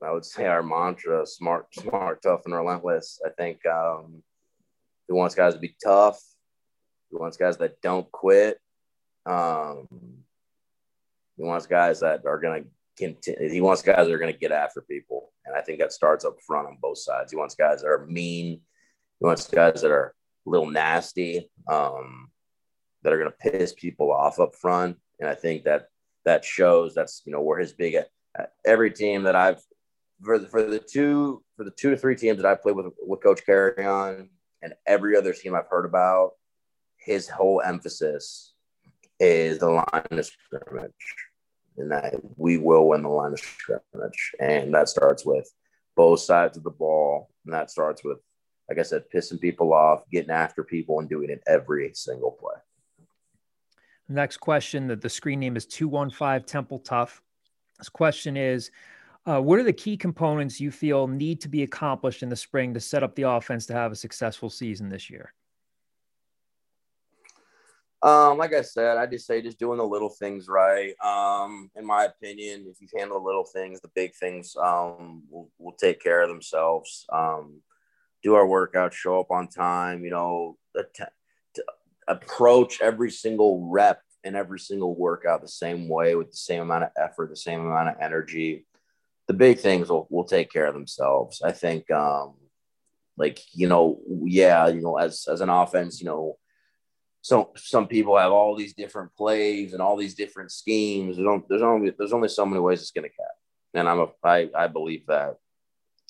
I would say our mantra: smart, smart, tough, and relentless. I think um, he wants guys to be tough. He wants guys that don't quit. Um, he wants guys that are going to continue. He wants guys that are going to get after people, and I think that starts up front on both sides. He wants guys that are mean. He wants guys that are a little nasty, um, that are going to piss people off up front, and I think that that shows. That's you know where his big. Every team that I've for the, for the two for the two to three teams that I played with with Coach Carey on, and every other team I've heard about, his whole emphasis is the line of scrimmage and that we will win the line of scrimmage. And that starts with both sides of the ball. And that starts with, like I said, pissing people off, getting after people, and doing it every single play. Next question that the screen name is 215 Temple Tough. This question is uh, What are the key components you feel need to be accomplished in the spring to set up the offense to have a successful season this year? Um, like I said, I just say just doing the little things right. Um, in my opinion, if you handle the little things, the big things um, will, will take care of themselves. Um, do our workout, show up on time. You know, att- approach every single rep and every single workout the same way with the same amount of effort, the same amount of energy. The big things will, will take care of themselves. I think, um, like you know, yeah, you know, as as an offense, you know so some people have all these different plays and all these different schemes. There's, only there's only there's only so many ways it's going to cut, and I'm a I I believe that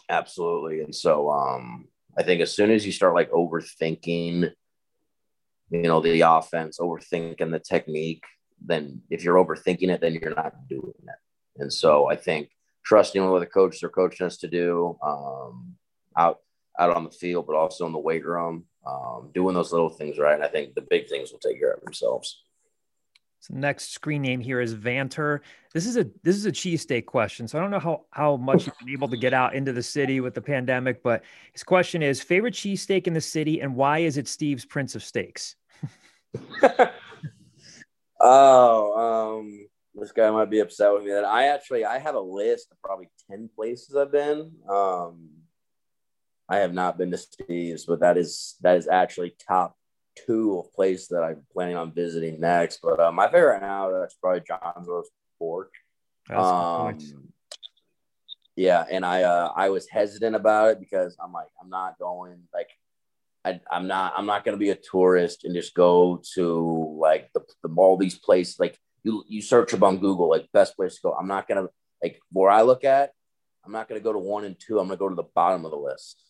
absolutely. And so um, I think as soon as you start like overthinking, you know, the offense, overthinking the technique, then if you're overthinking it, then you're not doing it. And so I think trusting what the coaches are coaching us to do um, out out on the field, but also in the weight room um, doing those little things right. And I think the big things will take care of themselves. So next screen name here is Vanter. This is a this is a cheesesteak question. So I don't know how how much you've been able to get out into the city with the pandemic, but his question is favorite cheesesteak in the city and why is it Steve's Prince of Steaks? (laughs) oh, um, this guy might be upset with me that I actually I have a list of probably 10 places I've been. Um, I have not been to Steve's, but that is that is actually top two of places that I'm planning on visiting next. But uh, my favorite right now that's probably John's Roast Pork. Um, yeah, and I uh, I was hesitant about it because I'm like I'm not going like I, I'm not I'm not gonna be a tourist and just go to like the, the all these places like you you search up on Google like best place to go. I'm not gonna like where I look at. I'm not gonna go to one and two. I'm gonna go to the bottom of the list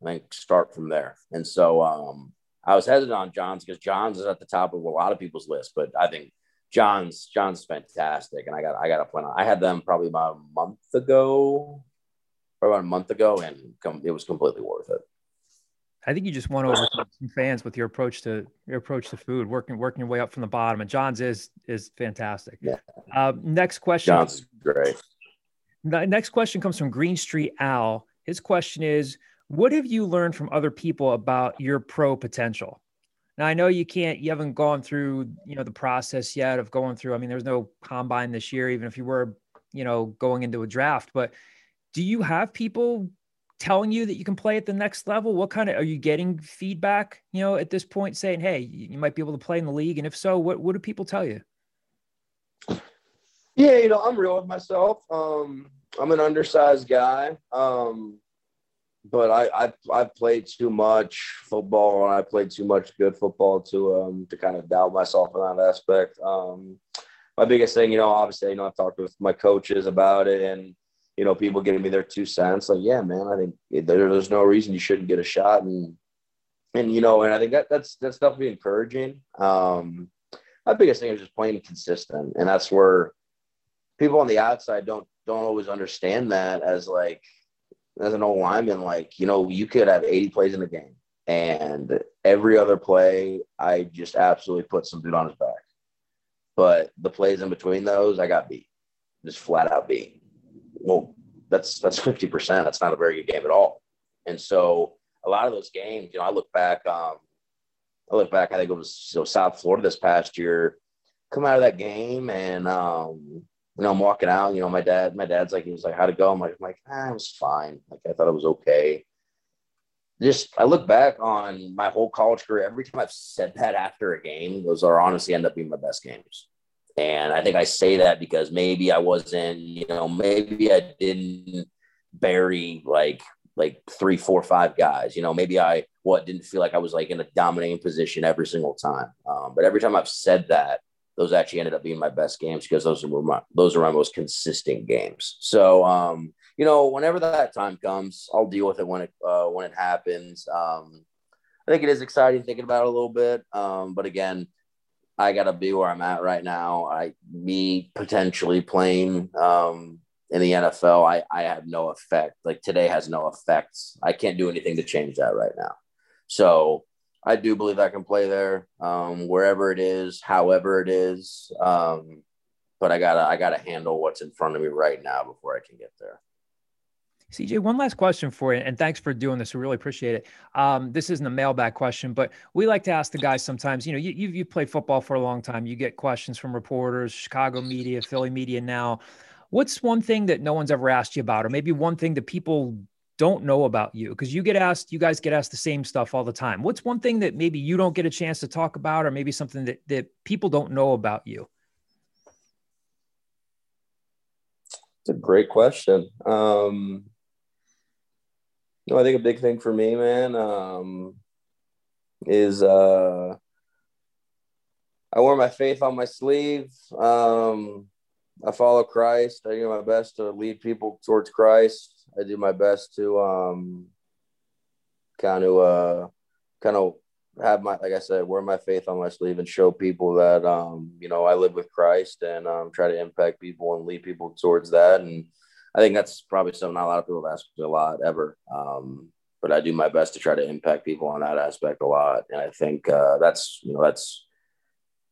and then start from there. And so um, I was hesitant on John's because John's is at the top of a lot of people's list, but I think John's John's fantastic, and I got I got a plan. I had them probably about a month ago, or about a month ago, and com- it was completely worth it. I think you just won over some fans with your approach to your approach to food, working working your way up from the bottom. And John's is is fantastic. Yeah. Uh, next question. John's great. Next question comes from Green Street Al. His question is, what have you learned from other people about your pro potential? Now I know you can't, you haven't gone through, you know, the process yet of going through. I mean, there's no combine this year, even if you were, you know, going into a draft. But do you have people telling you that you can play at the next level? What kind of are you getting feedback, you know, at this point saying, hey, you might be able to play in the league? And if so, what, what do people tell you? Yeah, you know, I'm real with myself. Um, I'm an undersized guy. Um, but I, I I played too much football and I played too much good football to um to kind of doubt myself in that aspect. Um, my biggest thing, you know, obviously, you know, I've talked with my coaches about it and you know, people giving me their two cents. Like, yeah, man, I think there, there's no reason you shouldn't get a shot, and and you know, and I think that that's that's definitely encouraging. Um, my biggest thing is just playing consistent, and that's where people on the outside don't don't always understand that as like as an old lineman, like you know, you could have 80 plays in a game, and every other play, I just absolutely put some dude on his back. But the plays in between those, I got beat, just flat out beat well, that's that's fifty percent. That's not a very good game at all. And so a lot of those games, you know, I look back. Um, I look back. I think it was so South Florida this past year. Come out of that game, and um, you know, I'm walking out. You know, my dad, my dad's like, he was like, "How'd it go?" I'm like, I'm like, ah, it was fine. Like I thought it was okay. Just I look back on my whole college career. Every time I've said that after a game, those are honestly end up being my best games. And I think I say that because maybe I wasn't, you know, maybe I didn't bury like like three, four, five guys. You know, maybe I what didn't feel like I was like in a dominating position every single time. Um, but every time I've said that, those actually ended up being my best games because those were my those are my most consistent games. So um, you know, whenever that time comes, I'll deal with it when it uh, when it happens. Um, I think it is exciting thinking about it a little bit. Um, but again, I gotta be where I'm at right now. I me potentially playing um, in the NFL, I I have no effect. Like today has no effects. I can't do anything to change that right now. So I do believe I can play there, um, wherever it is, however it is. Um, but I gotta I gotta handle what's in front of me right now before I can get there. CJ, one last question for you, and thanks for doing this. We really appreciate it. Um, this isn't a mailbag question, but we like to ask the guys sometimes. You know, you you played football for a long time. You get questions from reporters, Chicago media, Philly media. Now, what's one thing that no one's ever asked you about, or maybe one thing that people don't know about you? Because you get asked, you guys get asked the same stuff all the time. What's one thing that maybe you don't get a chance to talk about, or maybe something that that people don't know about you? It's a great question. Um, know, I think a big thing for me, man, um, is uh, I wear my faith on my sleeve. Um, I follow Christ. I do my best to lead people towards Christ. I do my best to um, kind of uh, kind of have my like I said, wear my faith on my sleeve and show people that um, you know I live with Christ and um, try to impact people and lead people towards that and I think that's probably something not a lot of people asked me a lot ever. Um, but I do my best to try to impact people on that aspect a lot. And I think uh, that's, you know, that's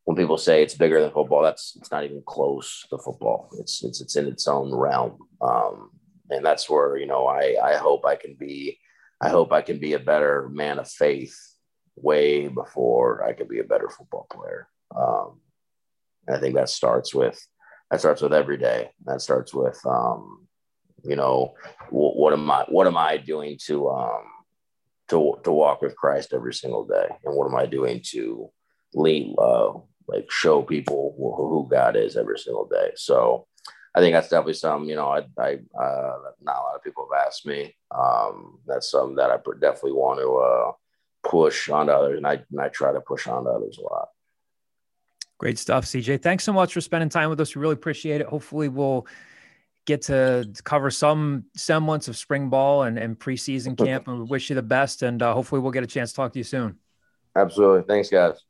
when people say it's bigger than football, that's, it's not even close to football. It's, it's, it's in its own realm. Um, and that's where, you know, I, I hope I can be, I hope I can be a better man of faith way before I could be a better football player. Um, and I think that starts with, that starts with every day. That starts with, um, you know what, what am i what am i doing to um to to walk with christ every single day and what am i doing to lead uh like show people who god is every single day so i think that's definitely something you know i i uh not a lot of people have asked me um that's something that i definitely want to uh push on others and i and i try to push on others a lot Great stuff, CJ. Thanks so much for spending time with us. We really appreciate it. Hopefully, we'll get to cover some semblance of spring ball and, and preseason (laughs) camp. And we wish you the best. And uh, hopefully, we'll get a chance to talk to you soon. Absolutely. Thanks, guys.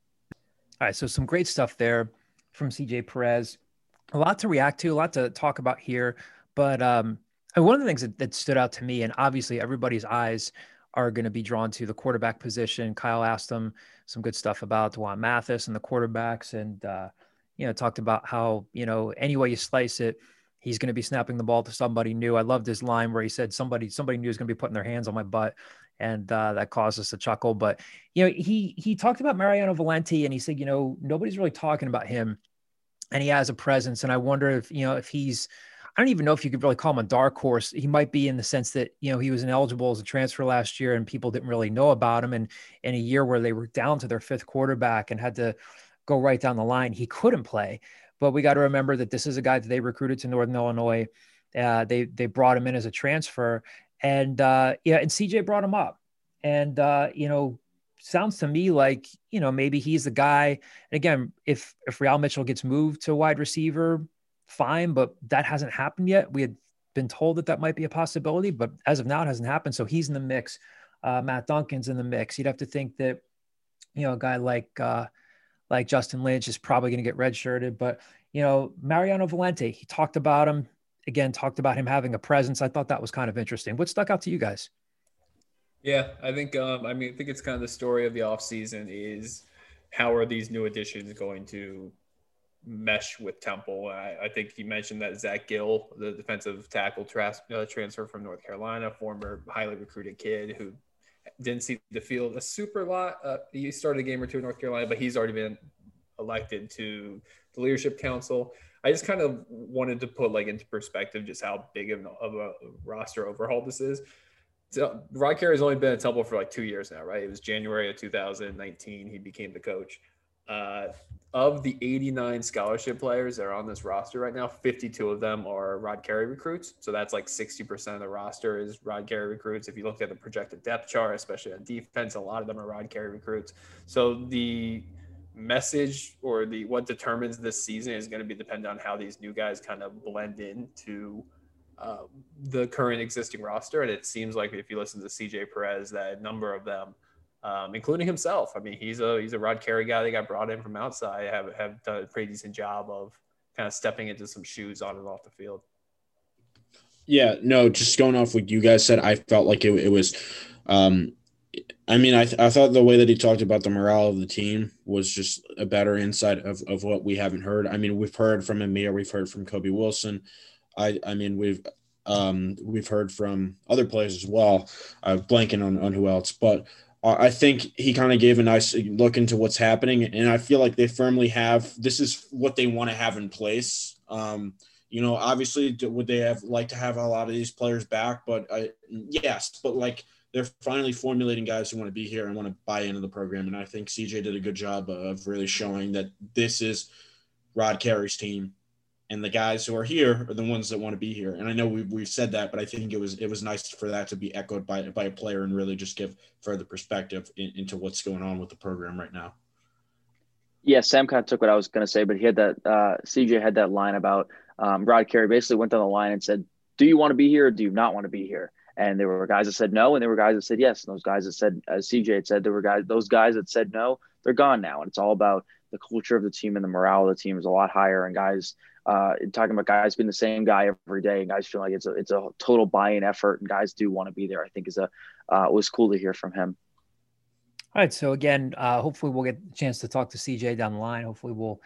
All right. So, some great stuff there from CJ Perez. A lot to react to, a lot to talk about here. But um, one of the things that, that stood out to me, and obviously everybody's eyes are going to be drawn to the quarterback position. Kyle asked him some good stuff about D'Wan Mathis and the quarterbacks, and uh, you know talked about how you know any way you slice it, he's going to be snapping the ball to somebody new. I loved his line where he said somebody somebody new is going to be putting their hands on my butt, and uh, that caused us to chuckle. But you know, he he talked about Mariano Valente, and he said, you know, nobody's really talking about him, and he has a presence. And I wonder if you know if he's I don't even know if you could really call him a dark horse. He might be in the sense that, you know, he was ineligible as a transfer last year and people didn't really know about him. And in a year where they were down to their fifth quarterback and had to go right down the line, he couldn't play. But we got to remember that this is a guy that they recruited to Northern Illinois. Uh, they they brought him in as a transfer, and uh, yeah, and CJ brought him up, and uh, you know, sounds to me like you know maybe he's the guy. And again, if if Re-al Mitchell gets moved to wide receiver, fine, but that hasn't happened yet. We had been told that that might be a possibility, but as of now, it hasn't happened. So he's in the mix. Uh, Matt Duncan's in the mix. You'd have to think that you know a guy like uh, like Justin Lynch is probably going to get redshirted, but you know Mariano Valente, he talked about him again, talked about him having a presence. I thought that was kind of interesting. What stuck out to you guys? Yeah, I think um, I mean I think it's kind of the story of the offseason is how are these new additions going to mesh with Temple. I, I, think you mentioned that Xach Gill, the defensive tackle tra- uh, transfer from North Carolina, former highly recruited kid who didn't see the field a super lot. Uh, he started a game or two in North Carolina, but he's already been elected to the leadership council. I just kind of wanted to put like into perspective just how big of, of a roster overhaul this is. So Rod Carey has only been at Temple for like two years now, right? It was January of 2019 he became the coach. Uh, of the 89 scholarship players that are on this roster right now, 52 of them are Rod Carey recruits. So that's like 60% of the roster is Rod Carey recruits. If you look at the projected depth chart, especially on defense, a lot of them are Rod Carey recruits. So the message or the what determines this season is going to be dependent on how these new guys kind of blend into um, the current existing roster. And it seems like if you listen to CJ Perez, that a number of them – um, including himself. I mean, he's a he's a Rod Carey guy that got brought in from outside. Have have done a pretty decent job of kind of stepping into some shoes on and off the field. Yeah, no, just going off what you guys said, I felt like it, it was. Um, I mean, I, th- I thought the way that he talked about the morale of the team was just a better insight of, of what we haven't heard. I mean, we've heard from Amir, we've heard from Kobe Wilson. I, I mean, we've um, we've heard from other players as well. Uh, blanking on, on who else, but I think he kind of gave a nice look into what's happening, and I feel like they firmly have this is what they want to have in place. Um, you know, obviously, would they have like to have a lot of these players back? But I, yes, but like they're finally formulating guys who want to be here and want to buy into the program, and I think CJ did a good job of really showing that this is Rod Carey's team and the guys who are here are the ones that want to be here. And I know we've, we've said that, but I think it was it was nice for that to be echoed by by a player and really just give further perspective in, into what's going on with the program right now. Yeah, Sam kind of took what I was going to say, but he had that uh, CJ had that line about um, Rod Carey basically went down the line and said, "Do you want to be here? or Do you not want to be here?" And there were guys that said no, and there were guys that said yes. And those guys that said, as CJ had said, there were guys those guys that said no, they're gone now, and it's all about the culture of the team and the morale of the team is a lot higher, and guys uh, talking about guys being the same guy every day and guys feeling like it's a it's a total buy-in effort and guys do want to be there. I think is a uh, was cool to hear from him. All right, so again, uh, hopefully we'll get a chance to talk to CJ down the line. Hopefully we'll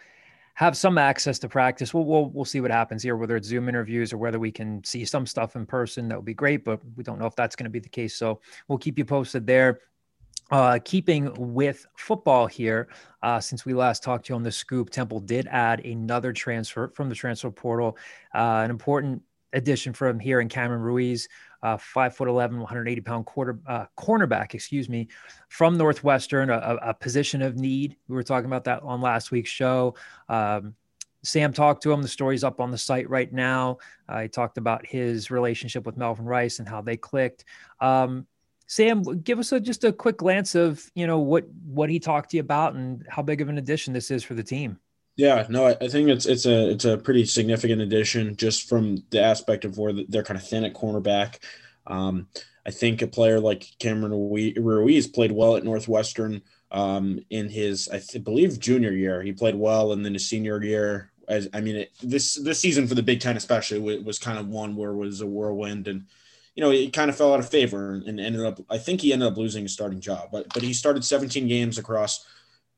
have some access to practice. We'll, we'll we'll see what happens here, whether it's Zoom interviews or whether we can see some stuff in person. That would be great, but we don't know if that's going to be the case. So we'll keep you posted there. Uh, keeping with football here, uh, since we last talked to you on the scoop, Temple did add another transfer from the transfer portal, uh, an important addition from here in Cameron Ruiz, uh, five foot 11, 180 pound quarter uh, cornerback, excuse me, from Northwestern, a, a, position of need. We were talking about that on last week's show. Um, Sam talked to him. The story's up on the site right now. Uh, he talked about his relationship with Melvin Rice and how they clicked. Um, Sam, give us a, just a quick glance of you know what what he talked to you about and how big of an addition this is for the team. Yeah, no, I, think it's it's a it's a pretty significant addition just from the aspect of where they're kind of thin at cornerback. Um, I think a player like Cameron Ruiz played well at Northwestern um, in his I th- believe junior year. He played well, and then his senior year. As I mean, it, this this season for the Big Ten especially was, was kind of one where it was a whirlwind and you know, it kind of fell out of favor and ended up, I think he ended up losing his starting job, but, but he started 17 games across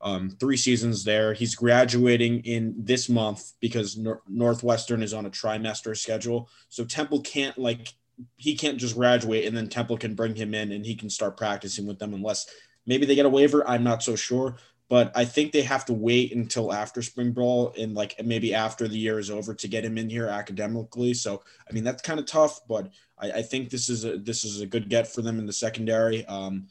um, three seasons there. He's graduating in this month because Nor- Northwestern is on a trimester schedule. So Temple can't like, he can't just graduate and then Temple can bring him in and he can start practicing with them unless maybe they get a waiver. I'm not so sure, but I think they have to wait until after spring ball and like maybe after the year is over to get him in here academically. So I mean that's kind of tough, but I, I, think this is a this is a good get for them in the secondary. Um,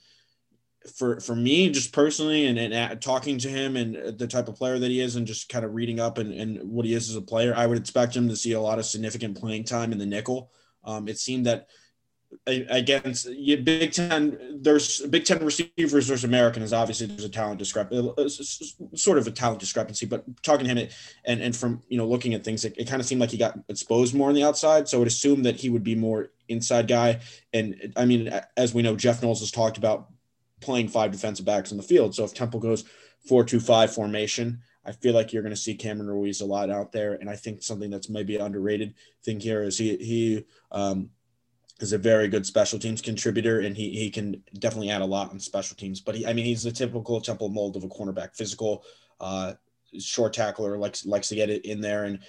for for me, just personally, and, and talking to him and the type of player that he is, and just kind of reading up and, and what he is as a player, I would expect him to see a lot of significant playing time in the nickel. Um, it seemed that against Big Ten, there's Big Ten receivers versus Americans. Obviously, there's a talent discrepancy, uh, sort of a talent discrepancy. But talking to him, and and from you know looking at things, it, it kind of seemed like he got exposed more on the outside. So I would assume that he would be more inside guy. And I mean, as we know, Jeff Knowles has talked about playing five defensive backs in the field. So if Temple goes four-two-five formation, I feel like you're going to see Cameron Ruiz a lot out there. And I think something that's maybe underrated thing here is he he um, is a very good special teams contributor, and he he can definitely add a lot on special teams. But he, I mean, he's the typical Temple mold of a cornerback, physical, uh, short tackler, likes likes to get it in there and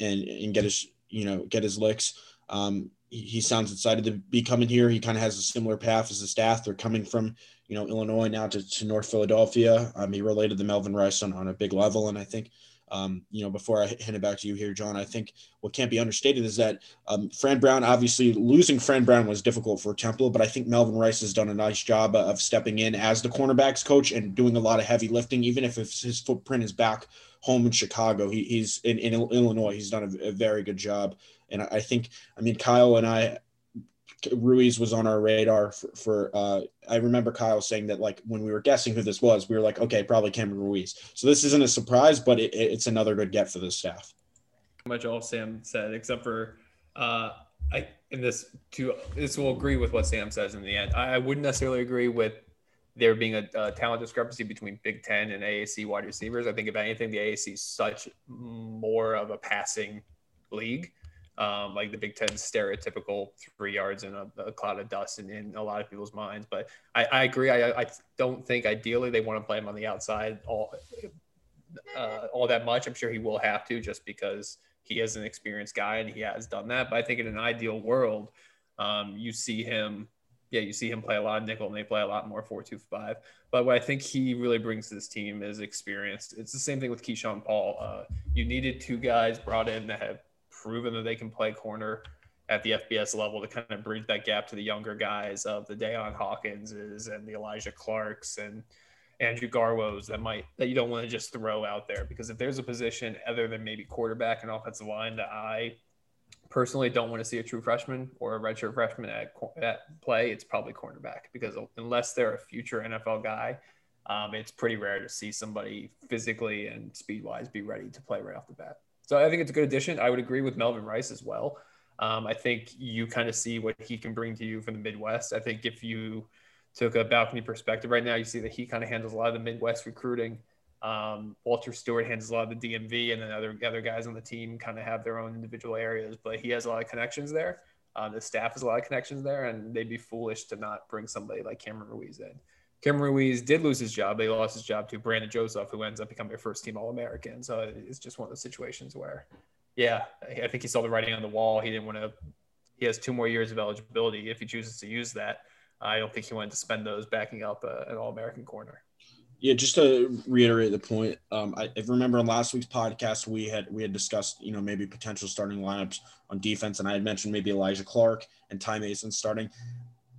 and and get his you know get his licks. Um, he, he sounds excited to be coming here. He kind of has a similar path as the staff. They're coming from you know Illinois now to, to North Philadelphia. Um, he related to Melvin Rice on, on a big level, and I think um, you know, before I hand it back to you here, John, I think what can't be understated is that um, Fran Brown, obviously losing Fran Brown was difficult for Temple, but I think Melvin Rice has done a nice job of stepping in as the cornerbacks coach and doing a lot of heavy lifting, even if his footprint is back home in Chicago. He, he's in, in Illinois. He's done a, a very good job. And I think, I mean, Kyle and I Ruiz was on our radar for, for uh, I remember Kyle saying that like when we were guessing who this was, we were like, okay, probably Cameron Ruiz. So this isn't a surprise, but it, it's another good get for the staff. Much all Sam said, except for uh, I in this to this will agree with what Sam says in the end. I, I wouldn't necessarily agree with there being a, a, talent discrepancy between Big Ten and AAC wide receivers. I think if anything, the AAC is such more of a passing league um, like the Big Ten stereotypical three yards in a, a cloud of dust in, in, a lot of people's minds. But I, I agree. I, I, don't think ideally they want to play him on the outside all uh, all that much. I'm sure he will have to just because he is an experienced guy and he has done that. But I think in an ideal world, um, you see him. Yeah, you see him play a lot of nickel and they play a lot more four two five. But what I think he really brings to this team is experience. It's the same thing with Keyshawn Paul. Uh, you needed two guys brought in that have proven that they can play corner at the FBS level to kind of bridge that gap to the younger guys of the Dayon Hawkinses and the Elijah Clarks and Andrew Garwos that might that you don't want to just throw out there because if there's a position other than maybe quarterback and offensive line that I personally don't want to see a true freshman or a redshirt freshman at, at play, it's probably cornerback because unless they're a future NFL guy, um, it's pretty rare to see somebody physically and speed wise be ready to play right off the bat. So I think it's a good addition. I would agree with Melvin Rice as well. Um, I think you kind of see what he can bring to you from the Midwest. I think if you took a balcony perspective right now, you see that he kind of handles a lot of the Midwest recruiting. Um, Walter Stewart handles a lot of the DMV, and then other other guys on the team kind of have their own individual areas. But he has a lot of connections there. Uh, the staff has a lot of connections there, and they'd be foolish to not bring somebody like Cameron Ruiz in. Cameron Ruiz did lose his job. They lost his job to Brandon Joseph, who ends up becoming a first team All American. So it's just one of those situations where, yeah, I think he saw the writing on the wall. He didn't want to, he has two more years of eligibility. If he chooses to use that, I don't think he wanted to spend those backing up uh, an All American corner. Yeah, just to reiterate the point, um, I, I, remember in last week's podcast we had we had discussed you know maybe potential starting lineups on defense, and I had mentioned maybe Elijah Clark and Ty Mason starting.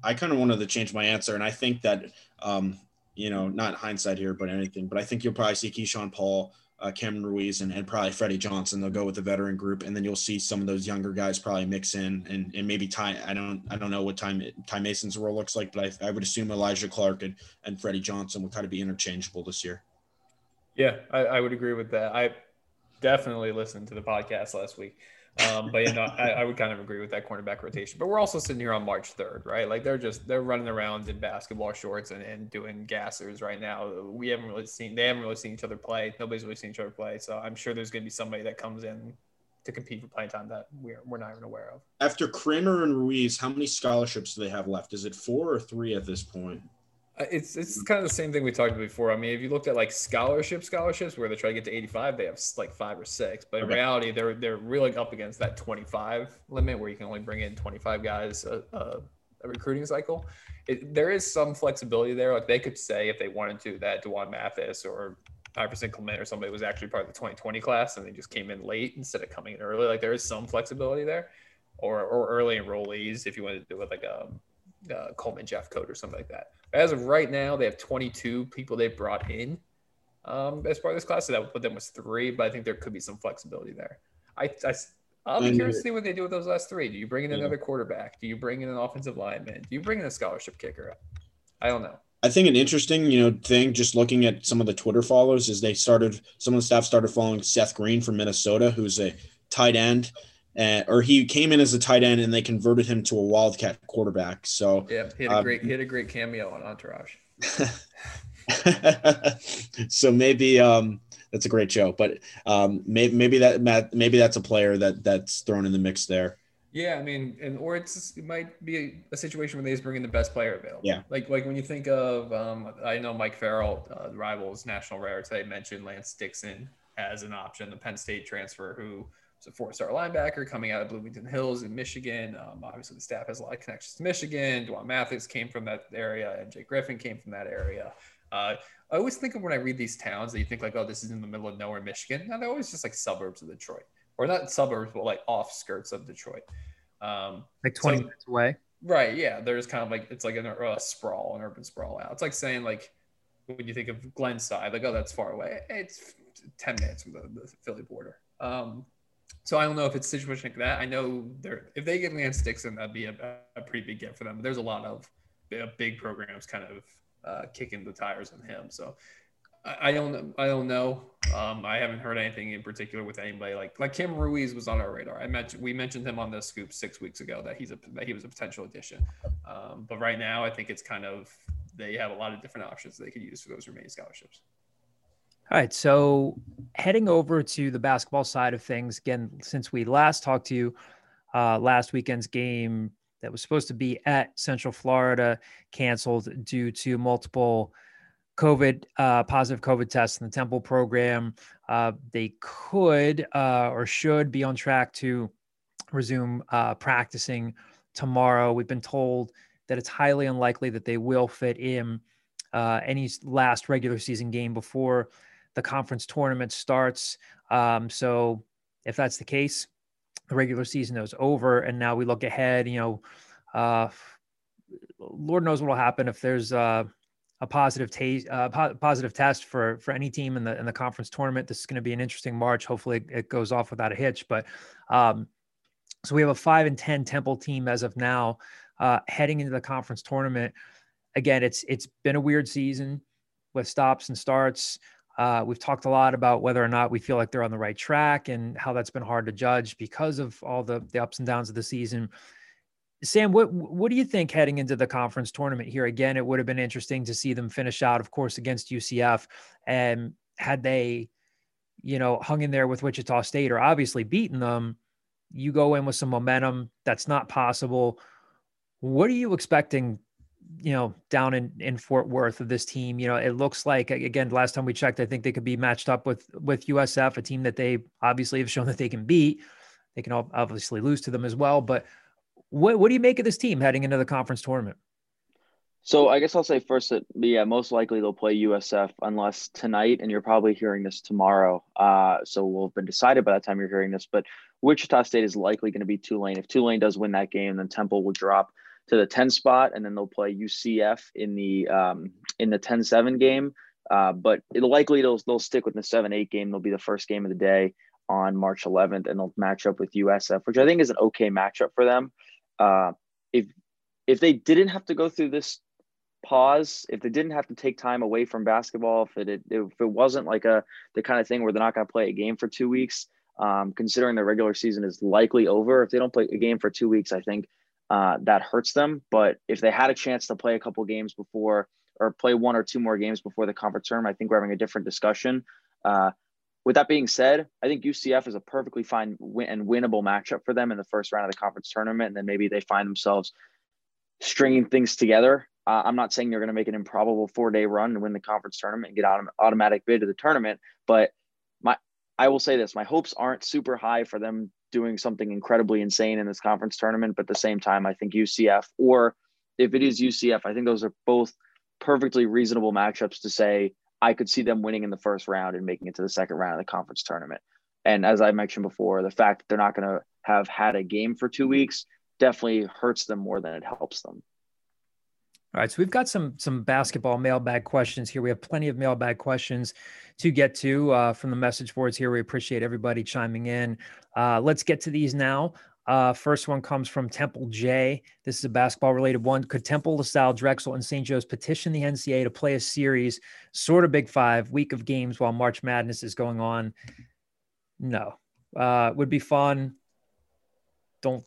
I kind of wanted to change my answer, and I think that um, you know, not hindsight here, but anything. But I think you'll probably see Keyshawn Paul, uh, Cameron Ruiz, and, and probably Freddie Johnson. They'll go with the veteran group, and then you'll see some of those younger guys probably mix in, and, and maybe Ty. I don't I don't know what time Ty Mason's role looks like, but I, I would assume Elijah Clark and, and Freddie Johnson will kind of be interchangeable this year. Yeah, I, I would agree with that. I definitely listened to the podcast last week. Um, but you know, I, I, would kind of agree with that cornerback rotation. But we're also sitting here on March 3rd, right? Like they're just they're running around in basketball shorts and, and doing gassers right now. We haven't really seen they haven't really seen each other play. Nobody's really seen each other play. So I'm sure there's gonna be somebody that comes in to compete for playing time that we're we're not even aware of. After Cameron Ruiz, how many scholarships do they have left? Is it four or three at this point? Uh, it's it's kind of the same thing we talked about before. I mean, if you looked at like scholarship scholarships where they try to get to 85, they have like five or six. But in okay. reality, they're they're really up against that 25 limit where you can only bring in 25 guys a, a, recruiting cycle. It, there is some flexibility there. Like they could say if they wanted to that D'Wan Mathis or Iverson Clement or somebody was actually part of the 2020 class and they just came in late instead of coming in early. Like there is some flexibility there, or or early enrollees if you wanted to do it like a, a Coleman Jeffcoat or something like that. As of right now, they have 22 people they brought in um, as part of this class, so that would put them as three. But I think there could be some flexibility there. I, I I'll be curious to see what they do with those last three. Do you bring in another quarterback? Do you bring in an offensive lineman? Do you bring in a scholarship kicker? I don't know. I think an interesting, you know, thing just looking at some of the Twitter follows is they started some of the staff started following Seth Green from Minnesota, who's a tight end, uh, or he came in as a tight end and they converted him to a wildcat quarterback. So yeah, he had a um, great had a great cameo on Entourage. (laughs) so maybe um, that's a great show. But um, maybe maybe that maybe that's a player that that's thrown in the mix there. Yeah, I mean, and or it's it might be a, situation where they just bring in the best player available. Yeah, like like when you think of, um, I know Mike Farrell, uh, the Rivals national rare today mentioned Lance Dixon as an option, the Penn State transfer who was a four-star linebacker coming out of Bloomfield Hills in Michigan. Um, obviously, the staff has a lot of connections to Michigan. D'Wan Mathis came from that area, and Jake Griffin came from that area. Uh, I always think of when I read these towns that you think like, oh, this is in the middle of nowhere, Michigan. Now they're always just like suburbs of Detroit, or not suburbs, but like off skirts of Detroit. Um, like 20 so, minutes away. Right. Yeah. There's kind of like it's like an, a sprawl, an urban sprawl out. It's like saying like when you think of Glenside, like oh, that's far away. It's 10 minutes from the, the Philly border. Um, so I don't know if it's a situation like that. I know they're if they get Lance Dixon, that'd be a, a pretty big get for them. But there's a lot of big programs kind of uh, kicking the tires on him. So I, I don't I don't know. Um, I haven't heard anything in particular with anybody like like Cam Ruiz was on our radar. I mentioned we mentioned him on the scoop six weeks ago that he's a that he was a potential addition. Um, but right now I think it's kind of they have a lot of different options they could use for those remaining scholarships. All right. So heading over to the basketball side of things, again, since we last talked to you, uh, last weekend's game that was supposed to be at Central Florida canceled due to multiple COVID uh, positive COVID tests in the Temple program. Uh, they could uh, or should be on track to resume uh, practicing tomorrow. We've been told that it's highly unlikely that they will fit in uh, any last regular season game before the conference tournament starts. Um, so if that's the case, the regular season is over, and now we look ahead. You know, uh, Lord knows what will happen if there's a positive taste, uh, po- positive test for for any team in the in the conference tournament. This is going to be an interesting March. Hopefully, it goes off without a hitch. But um, so we have a five and ten Temple team as of now, uh, heading into the conference tournament. Again, it's it's been a weird season with stops and starts. Uh, we've talked a lot about whether or not we feel like they're on the right track and how that's been hard to judge because of all the, the ups and downs of the season. Sam, what what do you think heading into the conference tournament here? Again, it would have been interesting to see them finish out, of course, against UCF. And had they, you know, hung in there with Wichita State or obviously beaten them, you go in with some momentum. That's not possible. What are you expecting you know, down in, in Fort Worth of this team. You know, it looks like again, last time we checked, I think they could be matched up with with USF, a team that they obviously have shown that they can beat. They can obviously lose to them as well. But what what do you make of this team heading into the conference tournament? So I guess I'll say first that yeah, most likely they'll play USF unless tonight, and you're probably hearing this tomorrow. Uh, so we'll have been decided by that time you're hearing this. But Wichita State is likely going to be Tulane. If Tulane does win that game, then Temple will drop to the 10 spot, and then they'll play UCF in the um, in the 10-7 game. Uh, but it'll likely they'll they'll stick with the 7-8 game. They'll be the first game of the day on March 11th, and they'll match up with USF, which I think is an okay matchup for them. Uh, if if they didn't have to go through this pause, if they didn't have to take time away from basketball, if it if it wasn't like a the kind of thing where they're not going to play a game for two weeks, um, considering the regular season is likely over, if they don't play a game for two weeks, I think uh, that hurts them. But if they had a chance to play a couple games before or play one or two more games before the conference term, I think we're having a different discussion. Uh, with that being said, I think UCF is a perfectly fine win- and winnable matchup for them in the first round of the conference tournament. And then maybe they find themselves stringing things together. Uh, I'm not saying they're going to make an improbable four day run and win the conference tournament and get autom- automatic bid to the tournament. But my, I will say this: my hopes aren't super high for them doing something incredibly insane in this conference tournament. But at the same time, I think UCF or if it is UCF, I think those are both perfectly reasonable matchups to say I could see them winning in the first round and making it to the second round of the conference tournament. And as I mentioned before, the fact that they're not going to have had a game for two weeks definitely hurts them more than it helps them. All right, so we've got some some basketball mailbag questions here. We have plenty of mailbag questions to get to uh, from the message boards here. We appreciate everybody chiming in. Uh, let's get to these now. Uh, first one comes from Temple J. This is a basketball related one. Could Temple, LaSalle, Drexel, and St. Joe's petition the NCAA to play a series, sort of Big Five, week of games while March Madness is going on? No. Uh, would be fun. Don't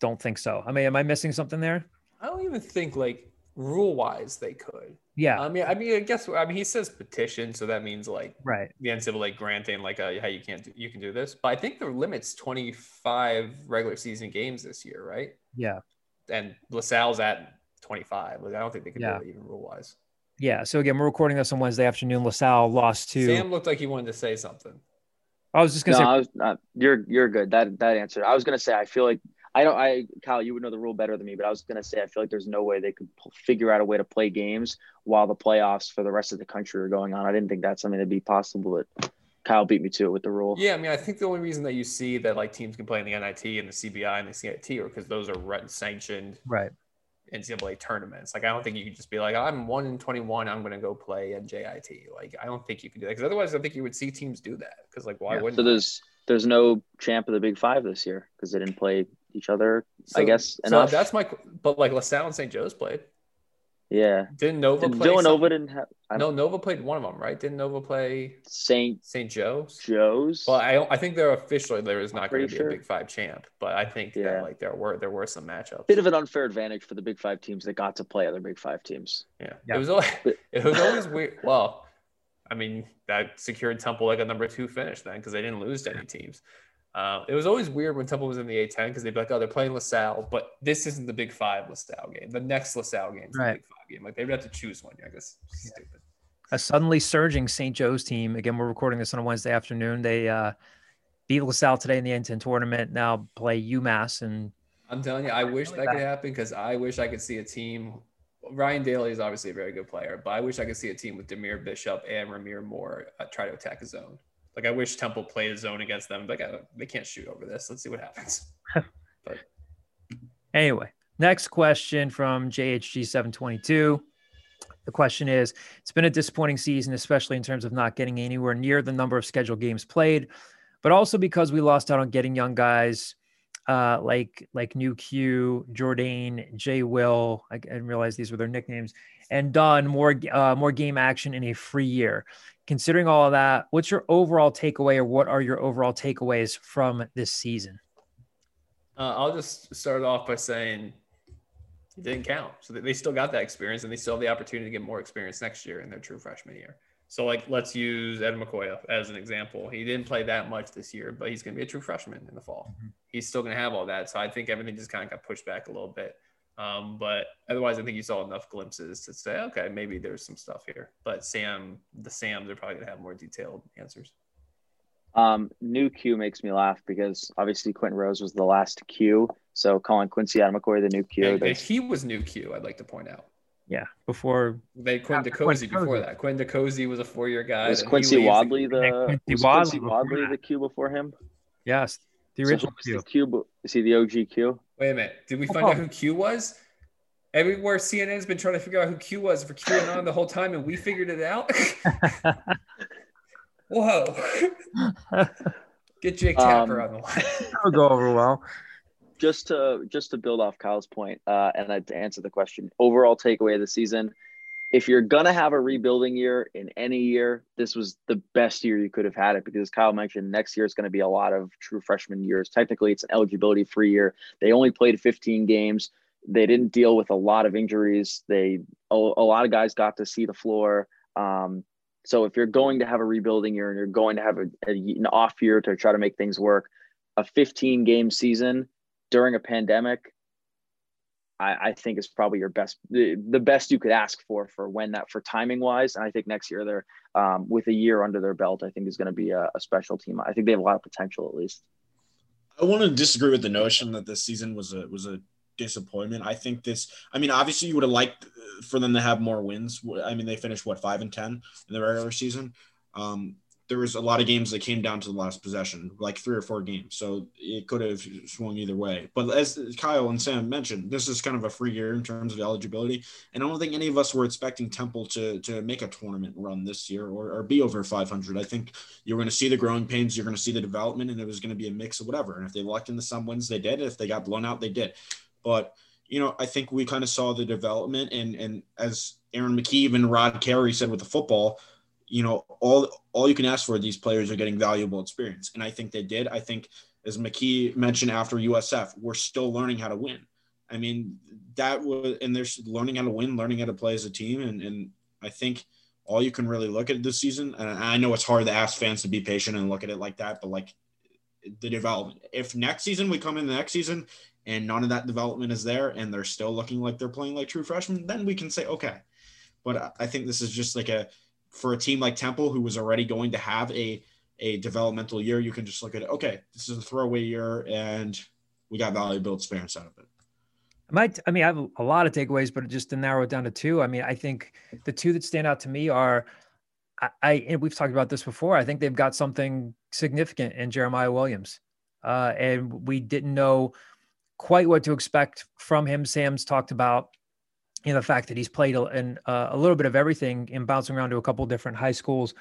don't think so. I mean, am I missing something there? I don't even think like rule wise they could. Yeah. I mean, I mean, I guess I mean he says petition, so that means like right. the NCAA granting like a, hey, you can't do, you can do this. But I think the limit's twenty five regular season games this year, right? Yeah. And LaSalle's at twenty five. Like I don't think they could Yeah. do it even rule wise. Yeah. So again, we're recording this on Wednesday afternoon. LaSalle lost to. Sam looked like he wanted to say something. I was just gonna say I was not. You're you're good. That that answer. I was gonna say. I feel like I don't. I Kyle, you would know the rule better than me, but I was gonna say I feel like there's no way they could p- figure out a way to play games while the playoffs for the rest of the country are going on. I didn't think that's something that'd be possible, but Kyle beat me to it with the rule. Yeah, I mean, I think the only reason that you see that like teams can play in the NIT and the CBI and the CIT are because those are re- sanctioned right. NCAA tournaments. Like, I don't think you can just be like, I'm one in 21, I'm going to go play at JIT. Like, I don't think you can do that because otherwise, I think you would see teams do that. Because, like, why Yeah. wouldn't So there's there's no champ of the Big Five this year because they didn't play each other. I guess so enough. that's my, but like LaSalle and St. Joe's played. yeah. Didn't Nova Did play? Villanova didn't have I No, Nova played one of them, right? Didn't Nova play St. St. Joe's? Joe's. Well, I don't, I think they're officially there is not going to be sure. a Big Five champ, but I think Yeah. that like there were there were some matchups. Bit of an unfair advantage for the Big Five teams that got to play other Big Five teams. Yeah. Yeah. (laughs) It was always, it was always weird. Well, I mean, that secured Temple like a number two finish then because they didn't lose to any teams. Uh, it was always weird when Temple was in the A10 because they'd be like, oh, they're playing LaSalle, but this isn't the Big Five LaSalle game. The next LaSalle game is Right. the Big Five game. Like they'd have to choose one. I guess stupid. A suddenly surging St. Joe's team. Again, we're recording this on a Wednesday afternoon. They uh, beat LaSalle today in the A10 tournament. Now play UMass and I'm telling you, I wish really that bad. could happen because I wish I could see a team. Ryan Daly is obviously a very good player, but I wish I could see a team with Demir Bishop and Ramir Moore uh, try to attack a zone. Like I wish Temple played a zone against them. Like I, they can't shoot over this. Let's see what happens. (laughs) but Anyway, next question from JHG722. The question is It's been a disappointing season, especially in terms of not getting anywhere near the number of scheduled games played, but also because we lost out on getting young guys uh, like like New Q, Jourdain, Jay Will. I, I didn't realize these were their nicknames, and Dunn more uh, more game action in a free year. Considering all of that, what's your overall takeaway, or what are your overall takeaways from this season? Uh, I'll just start off by saying it didn't count. So they- they still got that experience and they still have the opportunity to get more experience next year in their true freshman year. So, like, let's use Ed McCoy as an example. He didn't play that much this year, but he's going to be a true freshman in the fall. He's still going to have all that. So, I think everything just kind of got pushed back a little bit. Um, but otherwise, I think you saw enough glimpses to say, okay, maybe there's some stuff here. But Sam, the Sam, they're probably going to have more detailed answers. Um, new Q makes me laugh because obviously Quinton Rose was the last Q. So calling Quincy Adam McCoy the new Q. And, and he was new Q, I'd like to point out. Yeah, before They Quinn DeCosey Quinn before DeCosey. that. Quinn DeCosey was a four-year guy. was Quincy leaves. Wadley the Yeah, Quincy was Wadley Quincy before Wadley the Q before him? yes, the original was Q. the Q? Is he the OG Q? Wait a minute. Did we Oh, find out oh. who Q was? Everywhere CNN's been trying to figure out who Q was for QAnon the whole time, and we figured it out. (laughs) Whoa! Get Jake Tapper Um, on the line. (laughs) That'll go over well. just to just to build off Kyle's point, uh, and I, to answer the question, overall takeaway of the season: if you're gonna have a rebuilding year in any year, this was the best year you could have had it because Kyle mentioned, next year is going to be a lot of true freshman years. Technically, it's an eligibility free year. They only played 15 games. They didn't deal with a lot of injuries. They a, a lot of guys got to see the floor. Um, so if you're going to have a rebuilding year and you're going to have a, a, an off year to try to make things work, a 15 game season during a pandemic, I, I think is probably your best, the, the best you could ask for for when that for timing wise. And I think next year they're um, with a year under their belt, I think is going to be a, a special team. I think they have a lot of potential at least. I want to disagree with the notion that this season was a was a disappointment. I think this. I mean, obviously, you would have liked for them to have more wins. I mean, they finished what five and ten in the regular season. Um, there was a lot of games that came down to the last possession, like three or four games. So it could have swung either way. But as Kyle and Sam mentioned, this is kind of a free year in terms of eligibility. And I don't think any of us were expecting Temple to, to make a tournament run this year or, or be over 500. I think you're going to see the growing pains, you're going to see the development, and it was going to be a mix of whatever. And if they lucked into some wins, they did. If they got blown out, they did. But you know, I think we kind of saw the development, and and as Aaron McKie and Rod Carey said with the football, you know, all all you can ask for these players are getting valuable experience. And I think they did. I think as McKie mentioned after USF, we're still learning how to win. I mean, that was and they're learning how to win, learning how to play as a team. And and I think all you can really look at this season, and I know it's hard to ask fans to be patient and look at it like that, but like the development. If next season we come in the next season and none of that development is there and they're still looking like they're playing like true freshmen, then we can say, okay. But I think this is just like a for a team like Temple, who was already going to have a a developmental year, you can just look at it. Okay, this is a throwaway year, and we got valuable experience out of it. I might. I mean, I have a lot of takeaways, but just to narrow it down to two. I mean, I think the two that stand out to me are, I, I and we've talked about this before. I think they've got something significant in Jeremiah Williams, uh, and we didn't know quite what to expect from him. Sam's talked about you know, the fact that he's played a, in, uh, a little bit of everything and bouncing around to a couple different high schools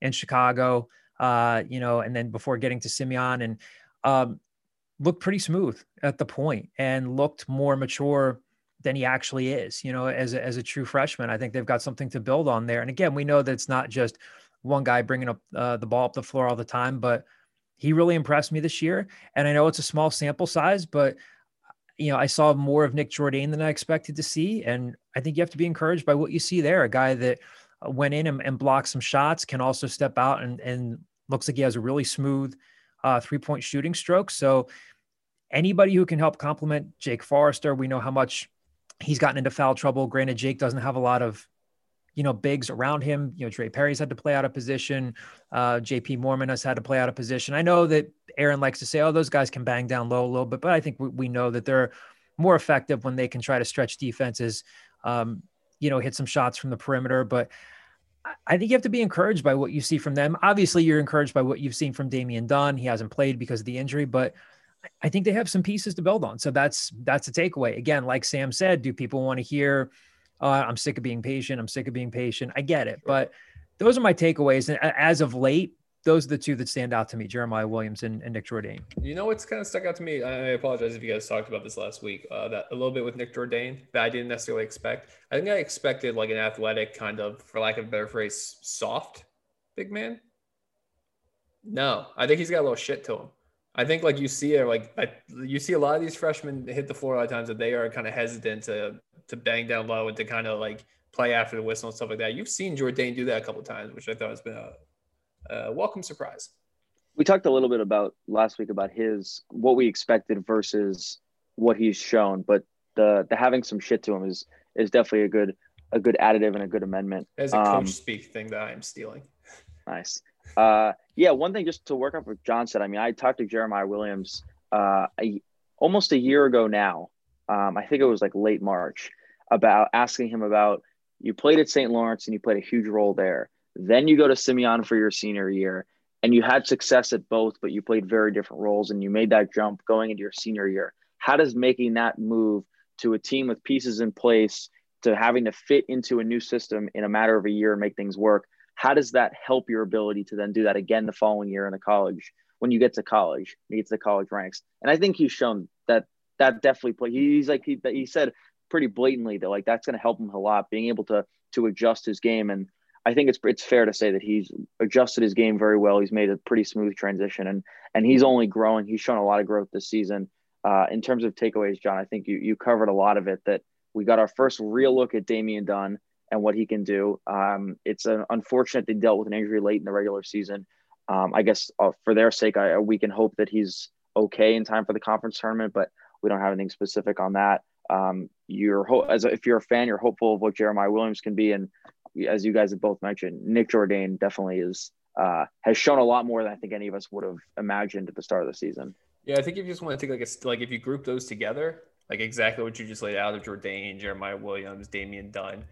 in Chicago, uh, you know, and then before getting to Simeon and um, looked pretty smooth at the point and looked more mature than he actually is, you know, as a, as a true freshman. I think they've got something to build on there. And again, we know that it's not just one guy bringing up uh, the ball up the floor all the time, but he really impressed me this year. And I know it's a small sample size, but you know, I saw more of Nick Jourdain than I expected to see. And I think you have to be encouraged by what you see there. A guy that uh, went in and, and blocked some shots can also step out and, and looks like he has a really smooth uh, three point shooting stroke. So anybody who can help complement Jake Forrester, we know how much he's gotten into foul trouble. Granted, Jake doesn't have a lot of you know, bigs around him. You know, Dre Perry's had to play out of position. Uh, JP Moorman has had to play out of position. I know that Aaron likes to say, oh, those guys can bang down low a little bit, but I think we, we know that they're more effective when they can try to stretch defenses, um, you know, hit some shots from the perimeter. But I think you have to be encouraged by what you see from them. Obviously, you're encouraged by what you've seen from Damian Dunn. He hasn't played because of the injury, but I think they have some pieces to build on. So that's that's a takeaway. Again, like Sam said, do people want to hear – oh, I'm sick of being patient. I'm sick of being patient. I get it. But those are my takeaways. And as of late, those are the two that stand out to me Jeremiah Williams and, and Nick Jourdain. You know what's kind of stuck out to me? I apologize if you guys talked about this last week, uh, that a little bit with Nick Jourdain that I didn't necessarily expect. I think I expected like an athletic, kind of, for lack of a better phrase, soft big man. No, I think he's got a little shit to him. I think like you see it, like I, you see a lot of these freshmen hit the floor a lot of times that they are kind of hesitant to to bang down low and to kind of like play after the whistle and stuff like that. You've seen Jourdain do that a couple times, which I thought has been a, a welcome surprise. We talked a little bit about last week about his what we expected versus what he's shown, but the the having some shit to him is is definitely a good a good additive and a good amendment. As a coach um, speak thing that I am stealing. Nice. Uh, yeah, one thing just to work up what John said. I mean, I talked to Jeremiah Williams uh, a, almost a year ago now. Um, I think it was like late March about asking him about you played at St. Lawrence and you played a huge role there. Then you go to Simeon for your senior year and you had success at both, but you played very different roles and you made that jump going into your senior year. How does making that move to a team with pieces in place to having to fit into a new system in a matter of a year and make things work? how does that help your ability to then do that again the following year in the college when you get to college, you get to the college ranks? And I think he's shown that that definitely play. He's like he he said pretty blatantly that like that's going to help him a lot, being able to to adjust his game. And I think it's it's fair to say that he's adjusted his game very well. He's made a pretty smooth transition, and and he's only growing. He's shown a lot of growth this season. Uh, in terms of takeaways, John, I think you you covered a lot of it. That we got our first real look at Damian Dunn and what he can do. Um, it's an unfortunate they dealt with an injury late in the regular season. Um, I guess uh, for their sake, I, we can hope that he's okay in time for the conference tournament, but we don't have anything specific on that. Um, you're ho- as a, if you're a fan, you're hopeful of what Jeremiah Williams can be, and as you guys have both mentioned, Nick Jourdain definitely is uh, has shown a lot more than I think any of us would have imagined at the start of the season. Yeah, I think if you just want to take like a like if you group those together, like exactly what you just laid out of Jourdain, Jeremiah Williams, Damian Dunn.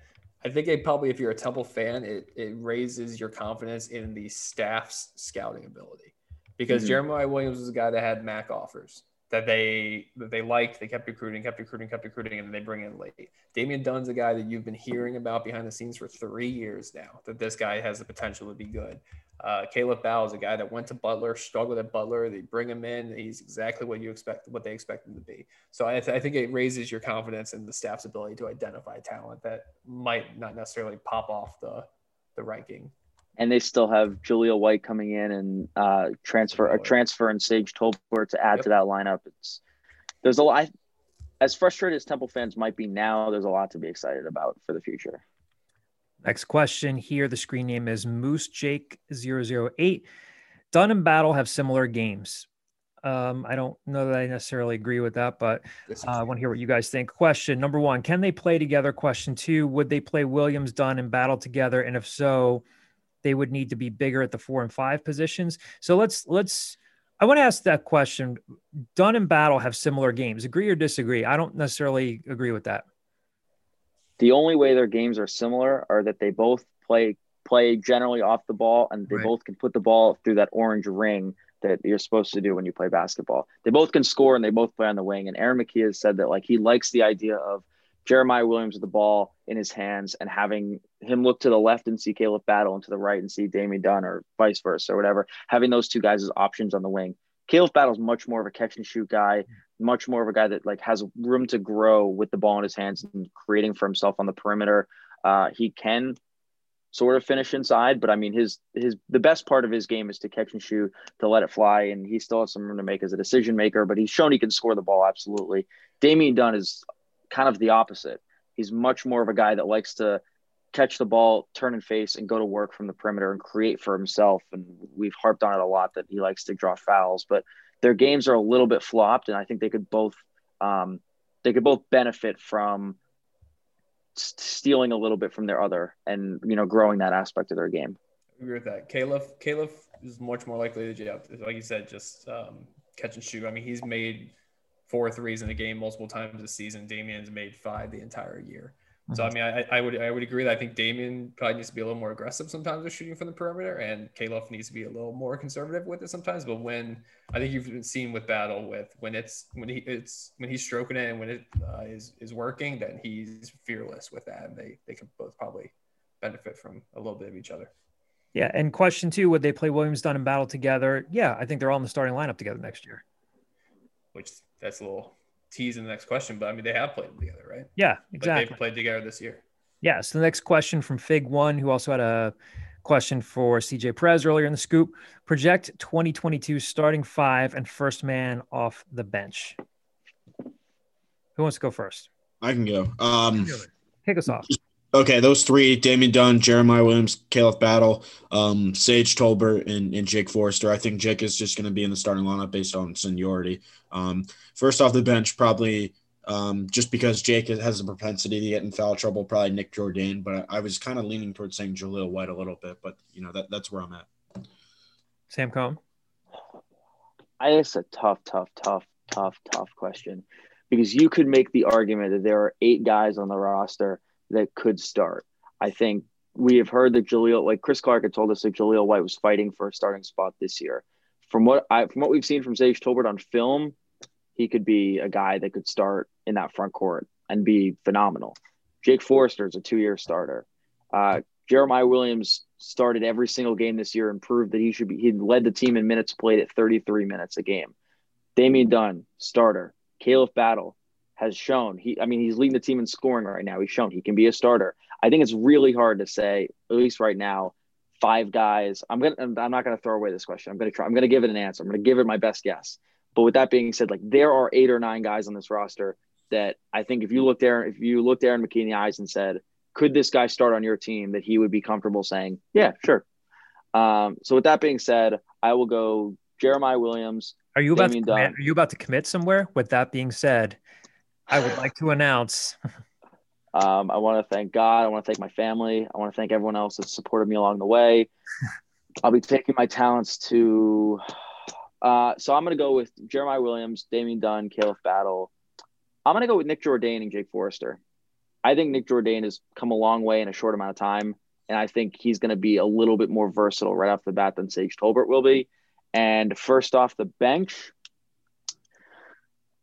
I think it probably, if you're a Temple fan, it, it raises your confidence in the staff's scouting ability because Mhm. Jeremiah Williams was a guy that had MAC offers that they that they liked. They kept recruiting, kept recruiting, kept recruiting, and they bring in late. Damian Dunn's a guy that you've been hearing about behind the scenes for three years now. That this guy has the potential to be good. Uh, Caleb Bow is a guy that went to Butler, struggled at Butler. They bring him in. He's exactly what you expect, what they expect him to be. So I, th- I think it raises your confidence in the staff's ability to identify talent that might not necessarily pop off the the ranking. And they still have Jahlil White coming in and uh, transfer a transfer and Sage Tolbert to add Yep. to that lineup. It's there's a lot. As frustrated as Temple fans might be now, there's a lot to be excited about for the future. Next question here. The screen name is Moose Jake 008. Dunn and Battle have similar games. Um, I don't know that I necessarily agree with that, but uh, I want to hear what you guys think. Question number one Can they play together? Question two Would they play Williams, Dunn, and Battle together? And if so, they would need to be bigger at the four and five positions. So let's, let's, I want to ask that question. Dunn and Battle have similar games. Agree or disagree? I don't necessarily agree with that. The only way their games are similar are that they both play play generally off the ball, and they Right. both can put the ball through that orange ring that you're supposed to do when you play basketball. They both can score, and they both play on the wing. And Aaron McKie has said that like he likes the idea of Jeremiah Williams with the ball in his hands and having him look to the left and see Caleb Battle and to the right and see Damian Dunn or vice versa or whatever. Having those two guys as options on the wing. Caleb Battle's much more of a catch and shoot guy, much more of a guy that like has room to grow with the ball in his hands and creating for himself on the perimeter. Uh, he can sort of finish inside, but I mean his his the best part of his game is to catch and shoot, to let it fly, and he still has some room to make as a decision maker. But he's shown he can score the ball absolutely. Damian Dunn is kind of the opposite. He's much more of a guy that likes to catch the ball, turn and face, and go to work from the perimeter and create for himself. And we've harped on it a lot that he likes to draw fouls, but their games are a little bit flopped, and I think they could both um, they could both benefit from stealing a little bit from their other and you know growing that aspect of their game. I agree with that. Caleb, Caleb is much more likely to like you said, just um, catch and shoot. I mean, he's made four threes in a game multiple times this season. Damien's made five the entire year. So I mean, I, I would I would agree that I think Damien probably needs to be a little more aggressive sometimes with shooting from the perimeter, and Caleb needs to be a little more conservative with it sometimes. But when I think you've seen with battle with when it's when he it's when he's stroking it and when it uh, is is working, then he's fearless with that, and they they can both probably benefit from a little bit of each other. Yeah. And question two, would they play Williams, Dunn, and Battle together? Yeah, I think they're all in the starting lineup together next year. Which that's a little tease in the next question, but I mean they have played together, right? Yeah, Like exactly. they've played together this year. Yeah. So the next question from Fig One, who also had a question for CJ Perez earlier in the scoop. Project 2022 starting five and first man off the bench. Who wants to go first? I can go. Um, Kick us off. Okay, those three: Damien Dunn, Jeremiah Williams, Caleb Battle, um, Sage Tolbert, and, and Jake Forrester. I think Jake is just going to be in the starting lineup based on seniority. Um, first off the bench, probably um, just because Jake has a propensity to get in foul trouble, probably Nick Jourdain. But I, I was kind of leaning towards saying Jahlil White a little bit, but you know that that's where I'm at. Sam Cohn. I it's a tough, tough, tough, tough, tough question because you could make the argument that there are eight guys on the roster that could start. I think we have heard that Jahlil, like Chris Clark had told us that Jahlil White was fighting for a starting spot this year. From what I from what we've seen from Sage Tolbert on film, he could be a guy that could start in that front court and be phenomenal. Jake Forrester is a two-year starter. Uh, Jeremiah Williams started every single game this year and proved that he should be. He led the team in minutes played at 33 minutes a game. Damian Dunn, starter. Caleb Battle has shown he. I mean, he's leading the team in scoring right now. He's shown he can be a starter. I think it's really hard to say, at least right now, five guys. I'm gonna. I'm not gonna throw away this question. I'm gonna try. I'm gonna give it an answer. I'm gonna give it my best guess. But with that being said, like there are eight or nine guys on this roster that I think if you looked there, if you looked Aaron McKie in the eyes and said, could this guy start on your team? That he would be comfortable saying, yeah, sure. Um, so with that being said, I will go Jeremiah Williams. Are you about Damian to commit, Dunn. are you about to commit somewhere? With that being said, I would like to announce (laughs) Um, I want to thank God. I want to thank my family. I want to thank everyone else that supported me along the way. (laughs) I'll be taking my talents to. Uh, so I'm going to go with Jeremiah Williams, Damian Dunn, Caleb Battle, I'm gonna go with Nick Jourdain and Jake Forrester. I think Nick Jourdain has come a long way in a short amount of time, and I think he's going to be a little bit more versatile right off the bat than Sage Tolbert will be. And first off the bench,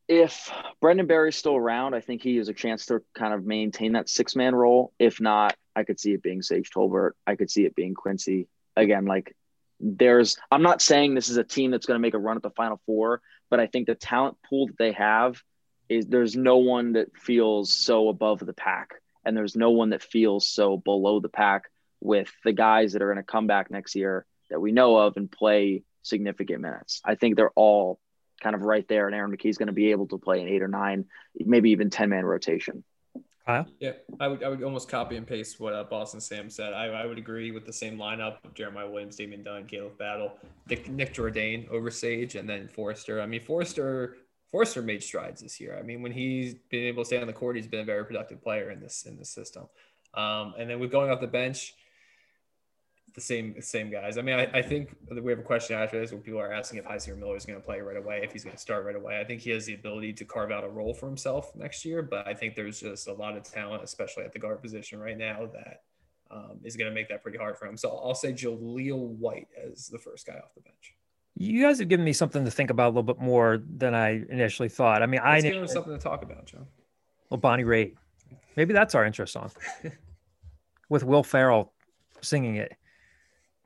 if Brendan Barry's still around, I think he has a chance to kind of maintain that six man role. If not, I could see it being Sage Tolbert. I could see it being Quincy. Again, like there's, I'm not saying this is a team that's going to make a run at the Final Four, but I think the talent pool that they have is there's no one that feels so above the pack, and there's no one that feels so below the pack with the guys that are going to come back next year that we know of and play significant minutes. I think they're all kind of right there, and Aaron McKie's going to be able to play an eight or nine, maybe even ten man rotation. Kyle? Yeah, I would I would almost copy and paste what uh, Boston Sam said. I, I would agree with the same lineup of Jeremiah Williams, Damian Dunn, Caleb Battle, Nick, Nick Jourdain over Sage, and then Forrester. I mean, Forrester Forrester made strides this year. I mean, when he's been able to stay on the court, he's been a very productive player in this in this system. Um, and then with going off the bench, the same same guys. I mean, I, I think we have a question after this where people are asking if Hysier Miller is going to play right away, if he's going to start right away. I think he has the ability to carve out a role for himself next year, but I think there's just a lot of talent, especially at the guard position right now, that um, is going to make that pretty hard for him. So I'll say Jahlil White as the first guy off the bench. You guys have given me something to think about a little bit more than I initially thought. I mean, Let's I give him something to talk about, Joe. well, Bonnie Raitt. Maybe that's our intro song (laughs) with Will Ferrell singing it,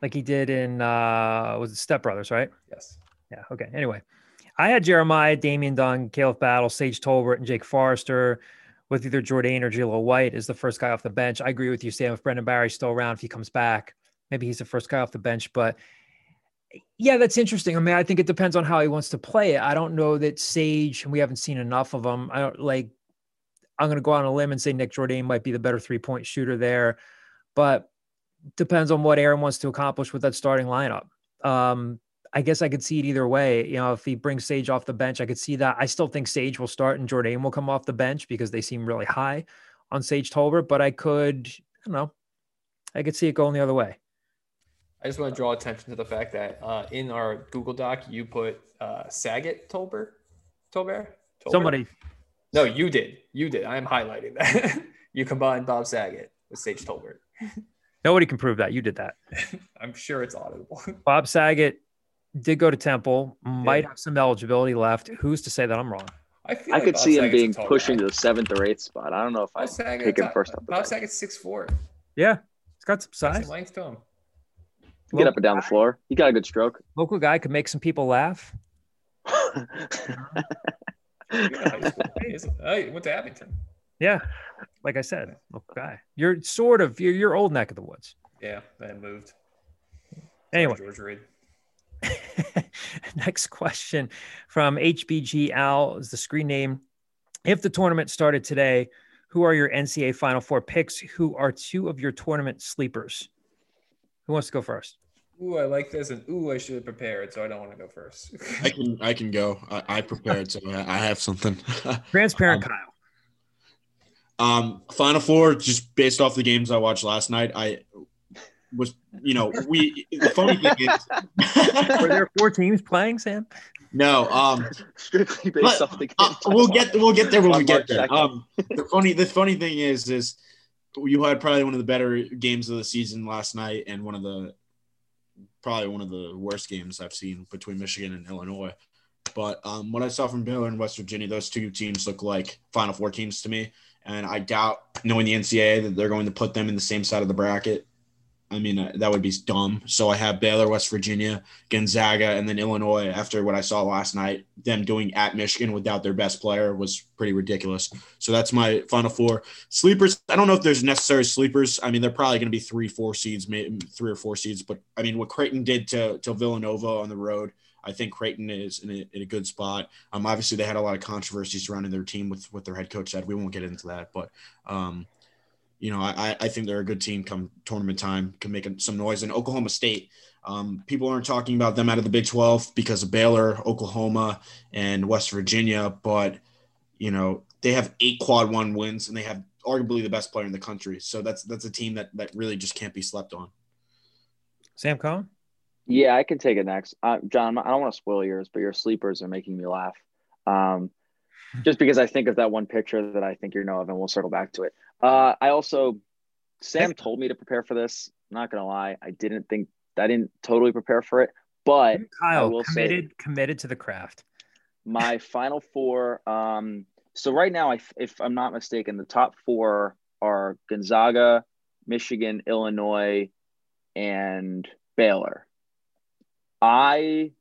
like he did in uh was it Step Brothers, right? Yes. Yeah. Okay. Anyway, I had Jeremiah, Damian Dunn, Caleb Battle, Sage Tolbert, and Jake Forrester with either Jourdain or Jahlil White as the first guy off the bench. I agree with you, Sam. If Brendan Barry's still around, if he comes back, maybe he's the first guy off the bench. But yeah, that's interesting. I mean, I think it depends on how he wants to play it. I don't know that Sage, and we haven't seen enough of him. I don't like, I'm going to go on a limb and say Nick Jourdain might be the better three point shooter there, but depends on what Aaron wants to accomplish with that starting lineup. Um, I guess I could see it either way. You know, if he brings Sage off the bench, I could see that. I still think Sage will start and Jourdain will come off the bench because they seem really high on Sage Tolbert, but I could, I don't know, I could see it going the other way. I just want to draw attention to the fact that uh, in our Google Doc, you put uh, Saget Tolbert. Tolbert? Tolbert? Somebody, No, you did. You did. I am highlighting that. (laughs) you combined Bob Saget with Sage Tolbert. (laughs) nobody can prove that. You did that. (laughs) I'm sure it's audible. (laughs) Bob Saget did go to Temple, might Yeah. have some eligibility left. Who's to say that I'm wrong? I, feel I like could Bob see him Saget's a being tall pushing guy. to the seventh or eighth spot. I don't know if Bob I'd Saget, pick him top- first off the Bob bench. Saget's six four. Yeah, he's got some Size. size. length to him. Get up and down the floor. He got a good stroke. Local guy could make some people laugh. (laughs) He got high school. He's- oh, he went to Abington. Yeah, like I said, local guy. You're sort of you're, you're old neck of the woods. Yeah, then moved. Anyway, George Reed. (laughs) next question from HBG Al is the screen name. If the tournament started today, who are your NCAA Final Four picks? Who are two of your tournament sleepers? Who wants to go first? Ooh, I like this, and ooh, I should have prepared, so I don't want to go first. I can I can go. I, I (laughs) prepared, so I I have something. Transparent (laughs) Um, Kyle. Um, Final Four, just based off the games I watched last night, I was, you know, we. The funny thing is, (laughs) Were there four teams playing, Sam? no. Um, Strictly based But, off the game. uh, we'll get we'll get there when we get there. (laughs) Um, the funny the funny thing is is you had probably one of the better games of the season last night, and one of the probably one of the worst games I've seen between Michigan and Illinois. But um, what I saw from Baylor and West Virginia, those two teams look like Final Four teams to me, and I doubt, knowing the NCAA, that they're going to put them in the same side of the bracket. I mean, uh, that would be dumb. So I have Baylor, West Virginia, Gonzaga, and then Illinois. After what I saw last night, them doing at Michigan without their best player was pretty ridiculous. So that's my Final Four sleepers. I don't know if there's necessary sleepers. I mean, they're probably going to be three, four seeds, maybe three or four seeds. But I mean, what Creighton did to to Villanova on the road, I think Creighton is in a, in a good spot. Um, obviously they had a lot of controversy surrounding their team with what their head coach said. We won't get into that, but um, you know, I, I think they're a good team come tournament time, can make some noise. And Oklahoma State, um, people aren't talking about them out of the Big 12 because of Baylor, Oklahoma, and West Virginia, but you know, they have eight quad one wins and they have arguably the best player in the country. So that's that's a team that that really just can't be slept on. Sam Cohen? Yeah, I can take it next. Uh, John, I don't want to spoil yours, but your sleepers are making me laugh. Um, just because I think of that one picture that I think you know of, and we'll circle back to it. Uh, I also, Sam told me to prepare for this. I'm not gonna lie, I didn't think I didn't totally prepare for it, but I Kyle will say- committed committed to the craft. my (laughs) final four. Um, so right now, I, if I'm not mistaken, the top four are Gonzaga, Michigan, Illinois, and Baylor. I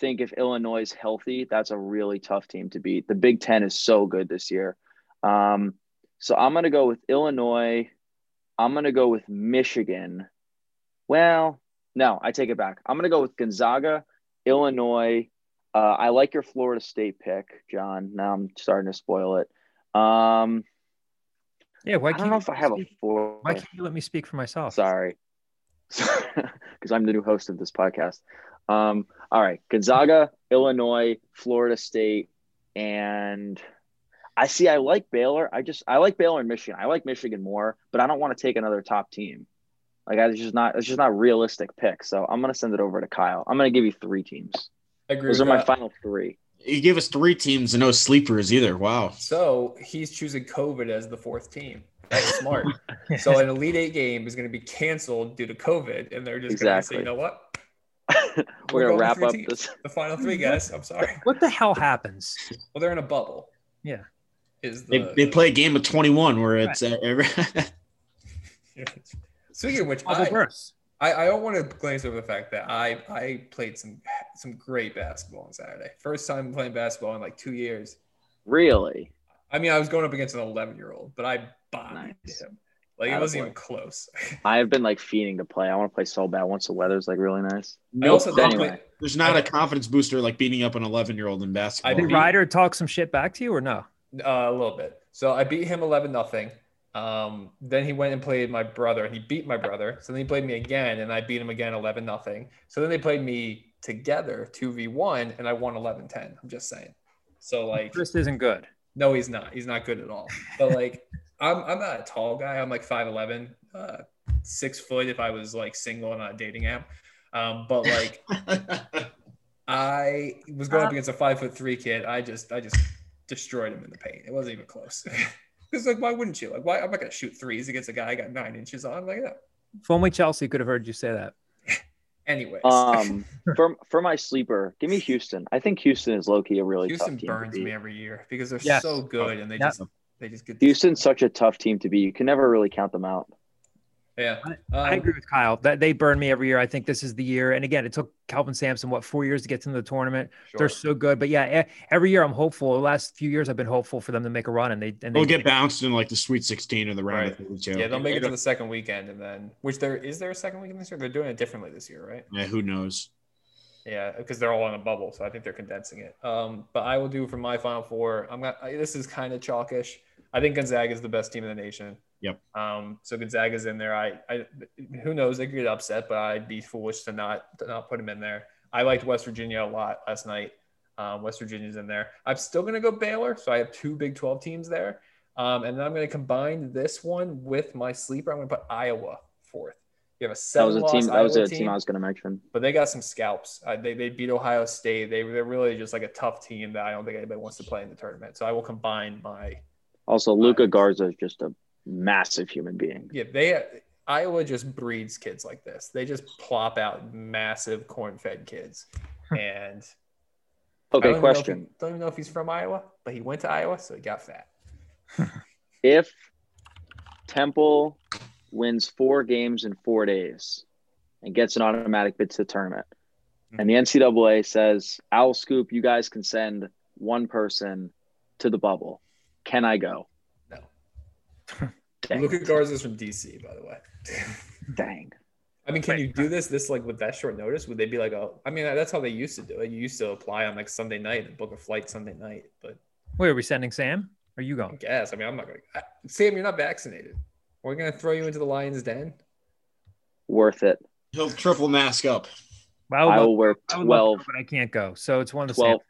think if Illinois is healthy, that's a really tough team to beat. The Big Ten is so good this year. Um, so I'm going to go with Illinois. I'm going to go with Michigan. Well, no, I take it back. I'm going to go with Gonzaga, Illinois. Uh, I like your Florida State pick, John. Now I'm starting to spoil it. Um, Yeah, why I can't don't know if I have a four. Why can't you let me speak for myself? Sorry. (laughs) Because I'm the new host of this podcast. Um, all right. Gonzaga, Illinois, Florida State, and I see I like Baylor. I just I like Baylor and Michigan. I like Michigan more, but I don't want to take another top team. Like I it's just not it's just not realistic pick. So I'm gonna send it over to Kyle. I'm gonna give you three teams. I agree Those with are my final three. You gave us three teams and no sleepers either. Wow. So he's choosing COVID as the fourth team. That's smart. (laughs) so an Elite Eight game is going to be canceled due to COVID, and they're just going to say, you know what? (laughs) We're gonna wrap up teams. this. The final three, guys. I'm sorry. (laughs) What the hell happens? Well, they're in a bubble. Yeah. Is They, the they play a game of 21 where it's uh, every- (laughs) Speaking of which, Bubble I, bursts. I, I don't want to glaze over the fact that I I played some some great basketball on Saturday. First time playing basketball in like two years. Really? I mean, I was going up against an 11 year old, but I bodied Nice. him. Like it wasn't even close. (laughs) I have been like fiending to play. I want to play so bad once the weather's like really nice. I also Nope. Anyway. there's not a confidence booster like beating up an 11 year old in basketball. I Did Ryder talk some shit back to you or no? Uh, a little bit. So I beat him 11 nothing. Um, then he went and played my brother and he beat my brother. So then he played me again and I beat him again 11 nothing. So then they played me together 2v1 and I won 11 10. I'm just saying. So like, Chris isn't good. no, he's not. He's not good at all. But like, I'm, I'm not a tall guy. I'm like 5'11, uh, six foot if I was like single and on a dating app. Um, but like, (laughs) I was going up against a five foot three kid. I just I just destroyed him in the paint. It wasn't even close. (laughs) Because like, why wouldn't you? Like, why? I'm not gonna shoot threes against a guy I got nine inches on. Like that. If only Chelsea could have heard you say that. (laughs) Anyways, Um, for for my sleeper, give me Houston. I think Houston is low key a really Houston tough team. Houston burns to me every year because they're Yes. so good and they Yeah. just they just get Houston's such a tough team to be. You can never really count them out. Yeah, I Um, agree with Kyle. That they burn me every year. I think this is the year. And again, it took Calvin Sampson what four years to get to the tournament. sure. They're so good. But yeah, every year I'm hopeful. The last few years I've been hopeful for them to make a run, and they and they They'll get bounced in like the Sweet 16 or the round of Right. 32. Yeah, they'll make it to the second weekend and then which there is there a second weekend this year? They're doing it differently this year, right? Yeah, who knows? Yeah, because they're all in a bubble, so I think they're condensing it. Um, but I will do for my final four. I'm not. I, this is kind of chalkish. I think Gonzaga is the best team in the nation. Yep. Um, so Gonzaga's in there. I, I, who knows? They could get upset, but I'd be foolish to not to not put him in there. I liked West Virginia a lot last night. Um, West Virginia's in there. I'm still gonna go Baylor, so I have two Big 12 teams there. Um, and then I'm gonna combine this one with my sleeper. I'm gonna put Iowa fourth. You have a That was a team. That was a team I was going to mention. but they got some scalps. Uh, they, they beat Ohio State. They, they're really just like a tough team that I don't think anybody wants to play in the tournament. So I will combine my Also, Luka Garza is just a massive human being. yeah. They Iowa just breeds kids like this. They just plop out massive corn-fed kids. And I don't Okay, even he- question: don't even know if he's from Iowa, but he went to Iowa, so he got fat. (laughs) If Temple wins four games in four days and gets an automatic bid to the tournament, hmm. and the NCAA says, "Owl Scoop, you guys can send one person to the bubble," can I go? No. (laughs) Dang. Luka Garza's from DC, by the way. (laughs) Dang. I mean, can Right. you do this this like with that short notice? Would they be like, oh, I mean, that's how they used to do it. You used to apply on like Sunday night and book a flight Sunday night, but Wait, are we sending Sam? Are you I going? guess. I mean, I'm not gonna. Sam, you're not vaccinated. We're gonna throw you into the lion's den. Worth it. He'll triple mask up. I would I will wear I would love twelve. but I can't go. So it's one of the 12 same.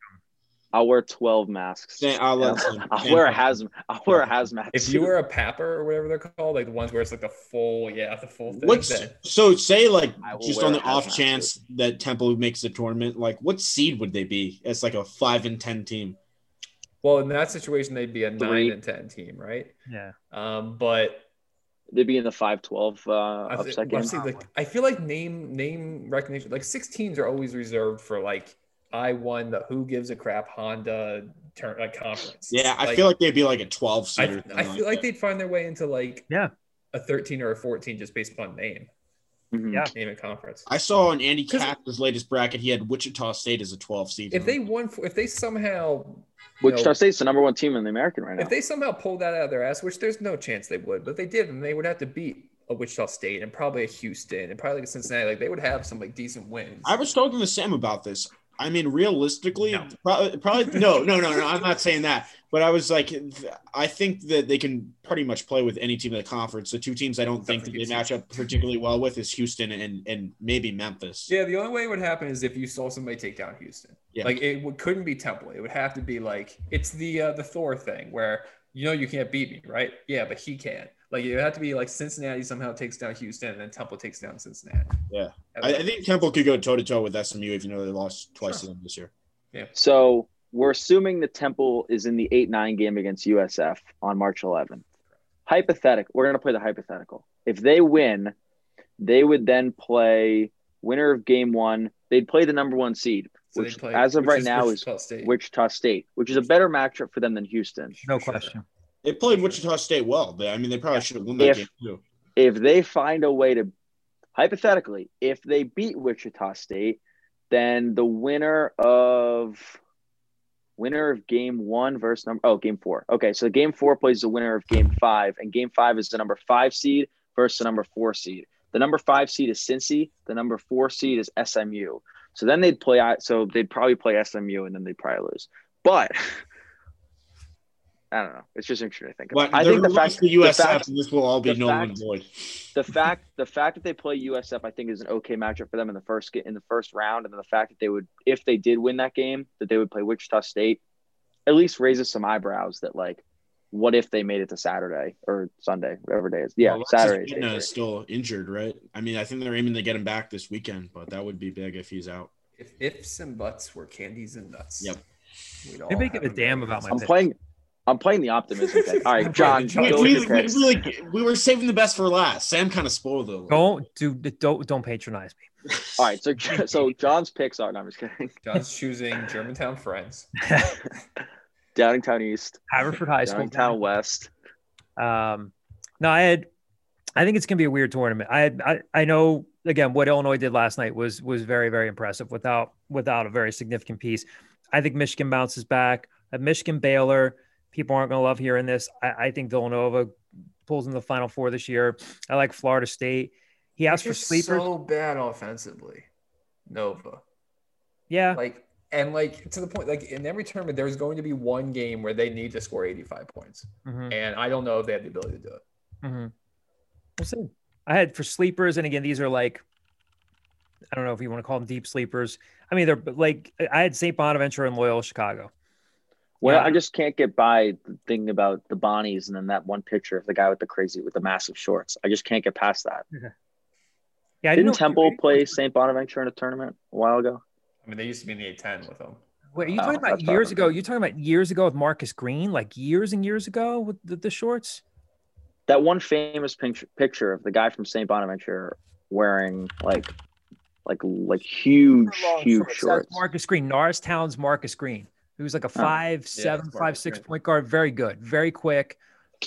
I'll wear twelve masks. Say- I'll let Sam- (laughs) I'll wear a hazmat. I'll wear a hazmat. If you suit. were a papper or whatever they're called, like the ones where it's like the full, yeah, the full thing. What's then- so say like just on the off hazmat chance that Temple makes the tournament, like what seed would they be? It's like a five and ten team. Well, in that situation, they'd be a Three. nine and ten team, right? Yeah. Um, but They'd be in the five twelve uh, I, upset game. honestly, like, I feel like name name recognition, like six teams are always reserved for like I won the who gives a crap Honda turn like conference. Yeah, I feel like they'd be like a 12 I, seed. I feel like that. they'd find their way into like Yeah. a 13 or a 14 just based upon name, Mhm. Yeah. name and conference. I saw on Andy Katz's latest bracket, he had Wichita State as a 12 seed. If they won, if they somehow, you Wichita know, State's the number one team in the American right now. if they somehow pulled that out of their ass, which there's no chance they would, but if they did, and they would have to beat a Wichita State and probably a Houston and probably like a Cincinnati. Like they would have some like decent wins. I was talking to Sam about this. I mean, realistically, No. probably, probably (laughs) no, no, no, no. I'm not saying that, but I was like, I think that they can pretty much play with any team in the conference. The two teams I don't think that they match up particularly well with is Houston and and maybe Memphis. Yeah, the only way it would happen is if you saw somebody take down Houston. Yeah. Like it would, couldn't be Temple. It would have to be like it's the uh, the Thor thing where you know you can't beat me, right? Yeah, but he can. Like it would have to be like Cincinnati somehow takes down Houston and then Temple takes down Cincinnati. Yeah. I, I think Temple could go toe to toe with SMU, if you know they lost twice to them this year. Yeah. So we're assuming the Temple is in the eight nine game against USF on March 11th. Hypothetical. We're going to play the hypothetical. If they win, they would then play winner of game one. They'd play the number one seed, So which play- as of which right is now is Wichita State. Wichita State, which is a better matchup for them than Houston. No sure. question. They played Wichita State well. They, I mean, they probably should have won that If- game too. If they find a way to, hypothetically, if they beat Wichita State, then the winner of winner of game one versus number oh game four. Okay, so game four plays the winner of game five, and game five is the number five seed versus the number four seed. The number five seed is Cincy. The number four seed is SMU. So then they'd play. So they'd probably play SMU, and then they'd probably lose. But (laughs) I don't know. It's just interesting to think about. But I think the fact, the USF, the fact, and this will all be the null and void. the fact the fact that they play USF, I think, is an okay matchup for them in the first ga- in the first round, and then the fact that they would, if they did win that game, that they would play Wichita State, at least raises some eyebrows. That like, what if they made it to Saturday or Sunday, whatever day it is? Yeah, Well, Saturday. is day is still injured, right? I mean, I think they're aiming to get him back this weekend, but that would be big if he's out. If ifs and buts were candies and nuts. Yep. we'd all Maybe give a damn about my I'm pick. playing. I'm playing the optimism. (laughs) pick. All right, John, We- We, we, we really we were saving the best for last. Sam kind of spoiled it. Don't do don't don't patronize me. All right, so so John's picks are. No, I'm just kidding. John's choosing Germantown Friends. (laughs) Downingtown East, Haverford High School. Downingtown West. Um, no, I had. I think it's gonna be a weird tournament. I. I, I know again what Illinois did last night was was very very impressive without without a very significant piece. I think Michigan bounces back. At Michigan Baylor, people aren't gonna love hearing this. I, I think Villanova pulls in the Final Four this year. I like Florida State. He asked for sleepers. so bad offensively. Nova. yeah, Like and like to the point, like in every tournament, there's going to be one game where they need to score 85 points. Mhm. And I don't know if they have the ability to do it. hmm We'll see. I had for sleepers, and again, these are like, I don't know if you want to call them deep sleepers. I mean, they're like I had St. Bonaventure and Loyola Chicago. Well, Yeah. I just can't get by the thing about the Bonnies and then that one picture of the guy with the crazy with the massive shorts. I just can't get past that. Yeah, I Didn't know- Temple play St. Bonaventure in a tournament a while ago? I mean, they used to be in the A10 with them. Wait, are you Oh, talking about years ago? You're talking about years ago with Marcus Green, like years and years ago with the, the shorts. That one famous picture, picture of the guy from St. Bonaventure wearing like, like, like huge, huge That's shorts. Marcus Green, Norristown's Marcus Green, who's like a five, seven, Marcus five, six point guard, very good, very quick.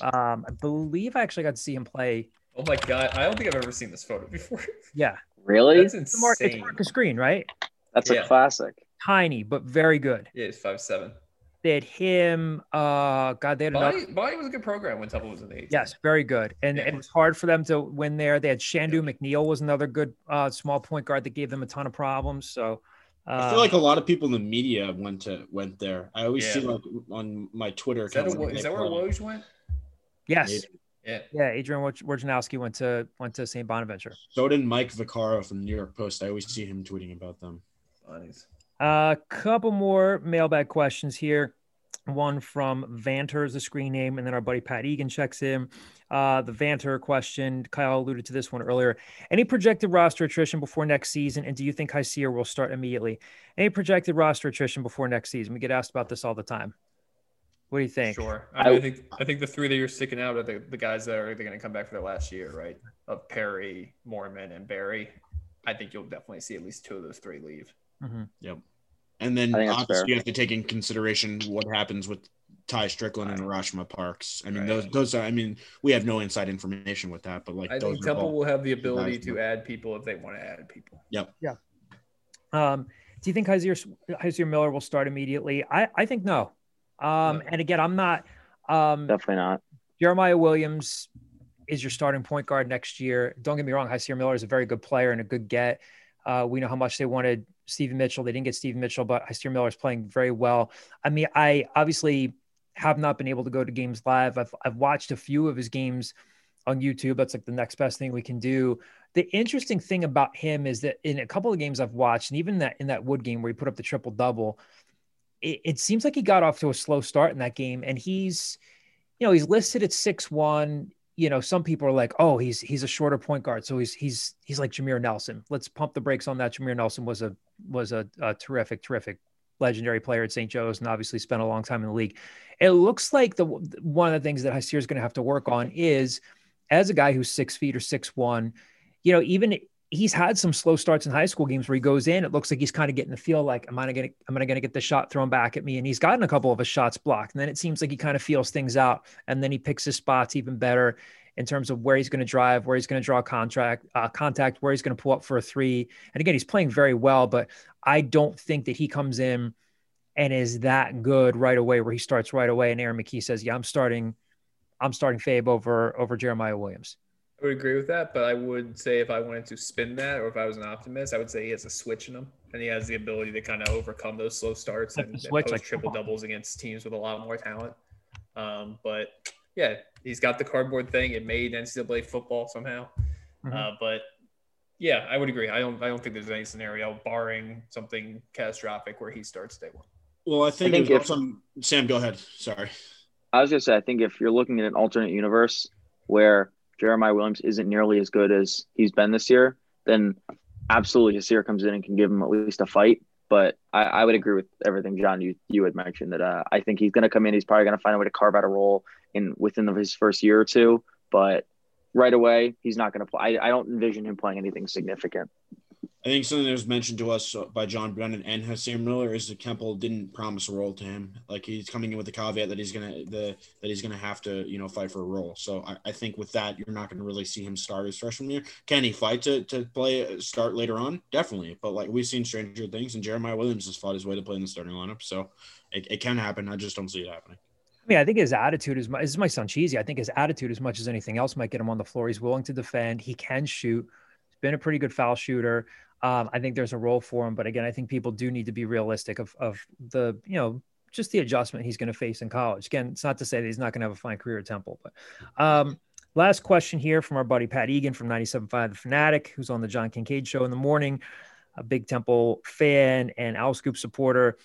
Um, I believe I actually got to see him play. Oh my god, I don't think I've ever seen this photo before. (laughs) Yeah, Really? That's it's, Mar- it's insane. Marcus Green, right? That's Yeah. a classic. Tiny but very good. Yeah, he's five seven. They had him. Uh, God, they had another. Bonnie, Bonnie was a good program when Temple was in the A10. Yes, very good. And Yeah. it was hard for them to win there. They had Shandue McNeill was another good uh, small point guard that gave them a ton of problems. So I feel like a lot of people in the media went to went there. I always Yeah. see like on my Twitter Is that, account. a, when is they that where play. Woj went? yes, Yeah. yeah. Adrian Woj- Wojnarowski went to went to St. Bonaventure. So did Mike Vaccaro from the New York Post. I always see him tweeting about them. Bonnie's. A uh, couple more mailbag questions here. One from Vanter is the screen name, and then our buddy Pat Egan checks in. Uh, the Vanter question, Kyle alluded to this one earlier. Any projected roster attrition before next season, and do you think Hysier will start immediately? Any projected roster attrition before next season? We get asked about this all the time. What do you think? Sure. I, mean, I, I- think I think the three that you're sticking out are the, the guys that are going to come back for their last year, right? Of Perry, Moorman, and Barry. I think you'll definitely see at least two of those three leave. Yep. And then I think that's obviously you have to take in consideration what happens with Ty Strickland and Rashma Parks. I mean, Right. those those are. I mean, we have no inside information with that, but like I those think Temple will have the ability to that- add people if they want to add people. Yep. Yeah. Um, do you think Hysier, Hysier Miller will start immediately? I, I think no. Um, No. and again, I'm not. Um, Definitely not. Jeremiah Williams is your starting point guard next year. Don't get me wrong, Hysier Miller is a very good player and a good get. Uh, we know how much they wanted Stephen Mitchell. They didn't get Stephen Mitchell, but Hysier Miller is playing very well. I mean, I obviously have not been able to go to games live. I've, I've watched a few of his games on YouTube. That's like the next best thing we can do. The interesting thing about him is that in a couple of games I've watched, and even that in that Wood game where he put up the triple double, it, it seems like he got off to a slow start in that game, and he's you know, he's listed at six one. You know, some people are like, oh, he's he's a shorter point guard, so he's he's he's like Jameer Nelson. Let's pump the brakes on that. Jameer Nelson was a was a, a terrific, terrific, legendary player at St. Joe's, and obviously spent a long time in the league. It looks like the one of the things that Hysier is going to have to work on is as a guy who's six feet or six one. You know, even he's had some slow starts in high school games where he goes in. It looks like he's kind of getting the feel like, am I going to, am I going to get the shot thrown back at me? And he's gotten a couple of his shots blocked. And then it seems like he kind of feels things out. And then he picks his spots even better in terms of where he's going to drive, where he's going to draw contract, uh, contact, where he's going to pull up for a three. And again, he's playing very well, but I don't think that he comes in and is that good right away where he starts right away. And Aaron McKie says, yeah, I'm starting, I'm starting Fabe over, over Jeremiah Williams. I would agree with that, but I would say if I wanted to spin that, or if I was an optimist, I would say he has a switch in him, and he has the ability to kind of overcome those slow starts Like and, the and post like, triple doubles against teams with a lot more talent. Um, but yeah, he's got the cardboard thing. It made NCAA football somehow, Mhm. uh, but yeah, I would agree. I don't. I don't think there's any scenario barring something catastrophic where he starts day one. Well, I think, think if- some. Sam, go ahead. Sorry. I was gonna say, I think if you're looking at an alternate universe where Jeremiah Williams isn't nearly as good as he's been this year, then absolutely Hysier comes in and can give him at least a fight. But I, I would agree with everything John you you had mentioned that uh, I think he's gonna come in. He's probably gonna find a way to carve out a role in within the, his first year or two. But right away, he's not gonna play. I, I don't envision him playing anything significant. I think something that was mentioned to us uh, by John Brennan and Hassan Miller is that Temple didn't promise a role to him. Like he's coming in with the caveat that he's gonna the that he's gonna have to you know fight for a role. So I, I think with that you're not gonna really see him start his freshman year. Can he fight to to play uh, start later on? Definitely. But like we've seen stranger things, and Jeremiah Williams has fought his way to play in the starting lineup. So it, it can happen. I just don't see it happening. I mean, I think his attitude is, this might sound cheesy. I think his attitude, as much as anything else, might get him on the floor. He's willing to defend. He can shoot. He's been a pretty good foul shooter. Um, I think there's a role for him. But again, I think people do need to be realistic of, of the, you know, just the adjustment he's going to face in college. Again, it's not to say that he's not going to have a fine career at Temple. But um, last question here from our buddy Pat Egan from 97.5 The Fanatic, who's on the John Kincade show in the morning, a big Temple fan and Owl Scoop supporter.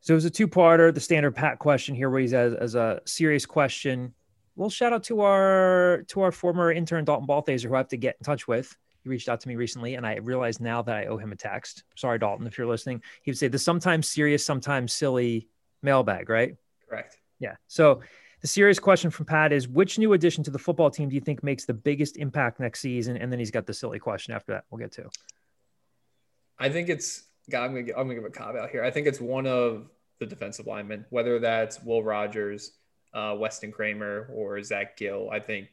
So it was a two-parter, the standard Pat question here, where he's as, as a serious question. Well, shout out to our to our former intern Dalton Balthaser, who I have to get in touch with. He reached out to me recently, and I realized now that I owe him a text. Sorry, Dalton, if you're listening. He would say the sometimes serious, sometimes silly mailbag, right? Correct. Yeah. So the serious question from Pat is which new addition to the football team do you think makes the biggest impact next season? And then he's got the silly question after that. We'll get to. I think it's. God, I'm gonna I'm gonna give a caveat here. I think it's one of the defensive linemen, whether that's Will Rogers, uh, Weston Kramer, or Xach Gill. I think,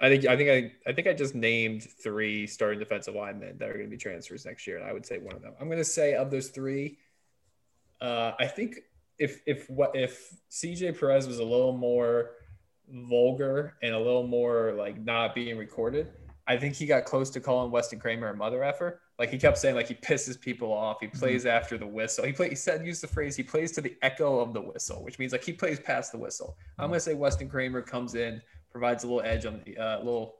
I think, I think, I, I think I just named three starting defensive linemen that are going to be transfers next year, and I would say one of them. I'm going to say of those three, uh, I think if if what if CJ Perez was a little more vulgar and a little more like not being recorded, I think he got close to calling Weston Kramer a mother effer. Like he kept saying, like he pisses people off. He plays after the whistle. He play. He said, use the phrase, he plays to the echo of the whistle, which means like he plays past the whistle. I'm gonna say Weston Kramer comes in, provides a little edge on the uh, little,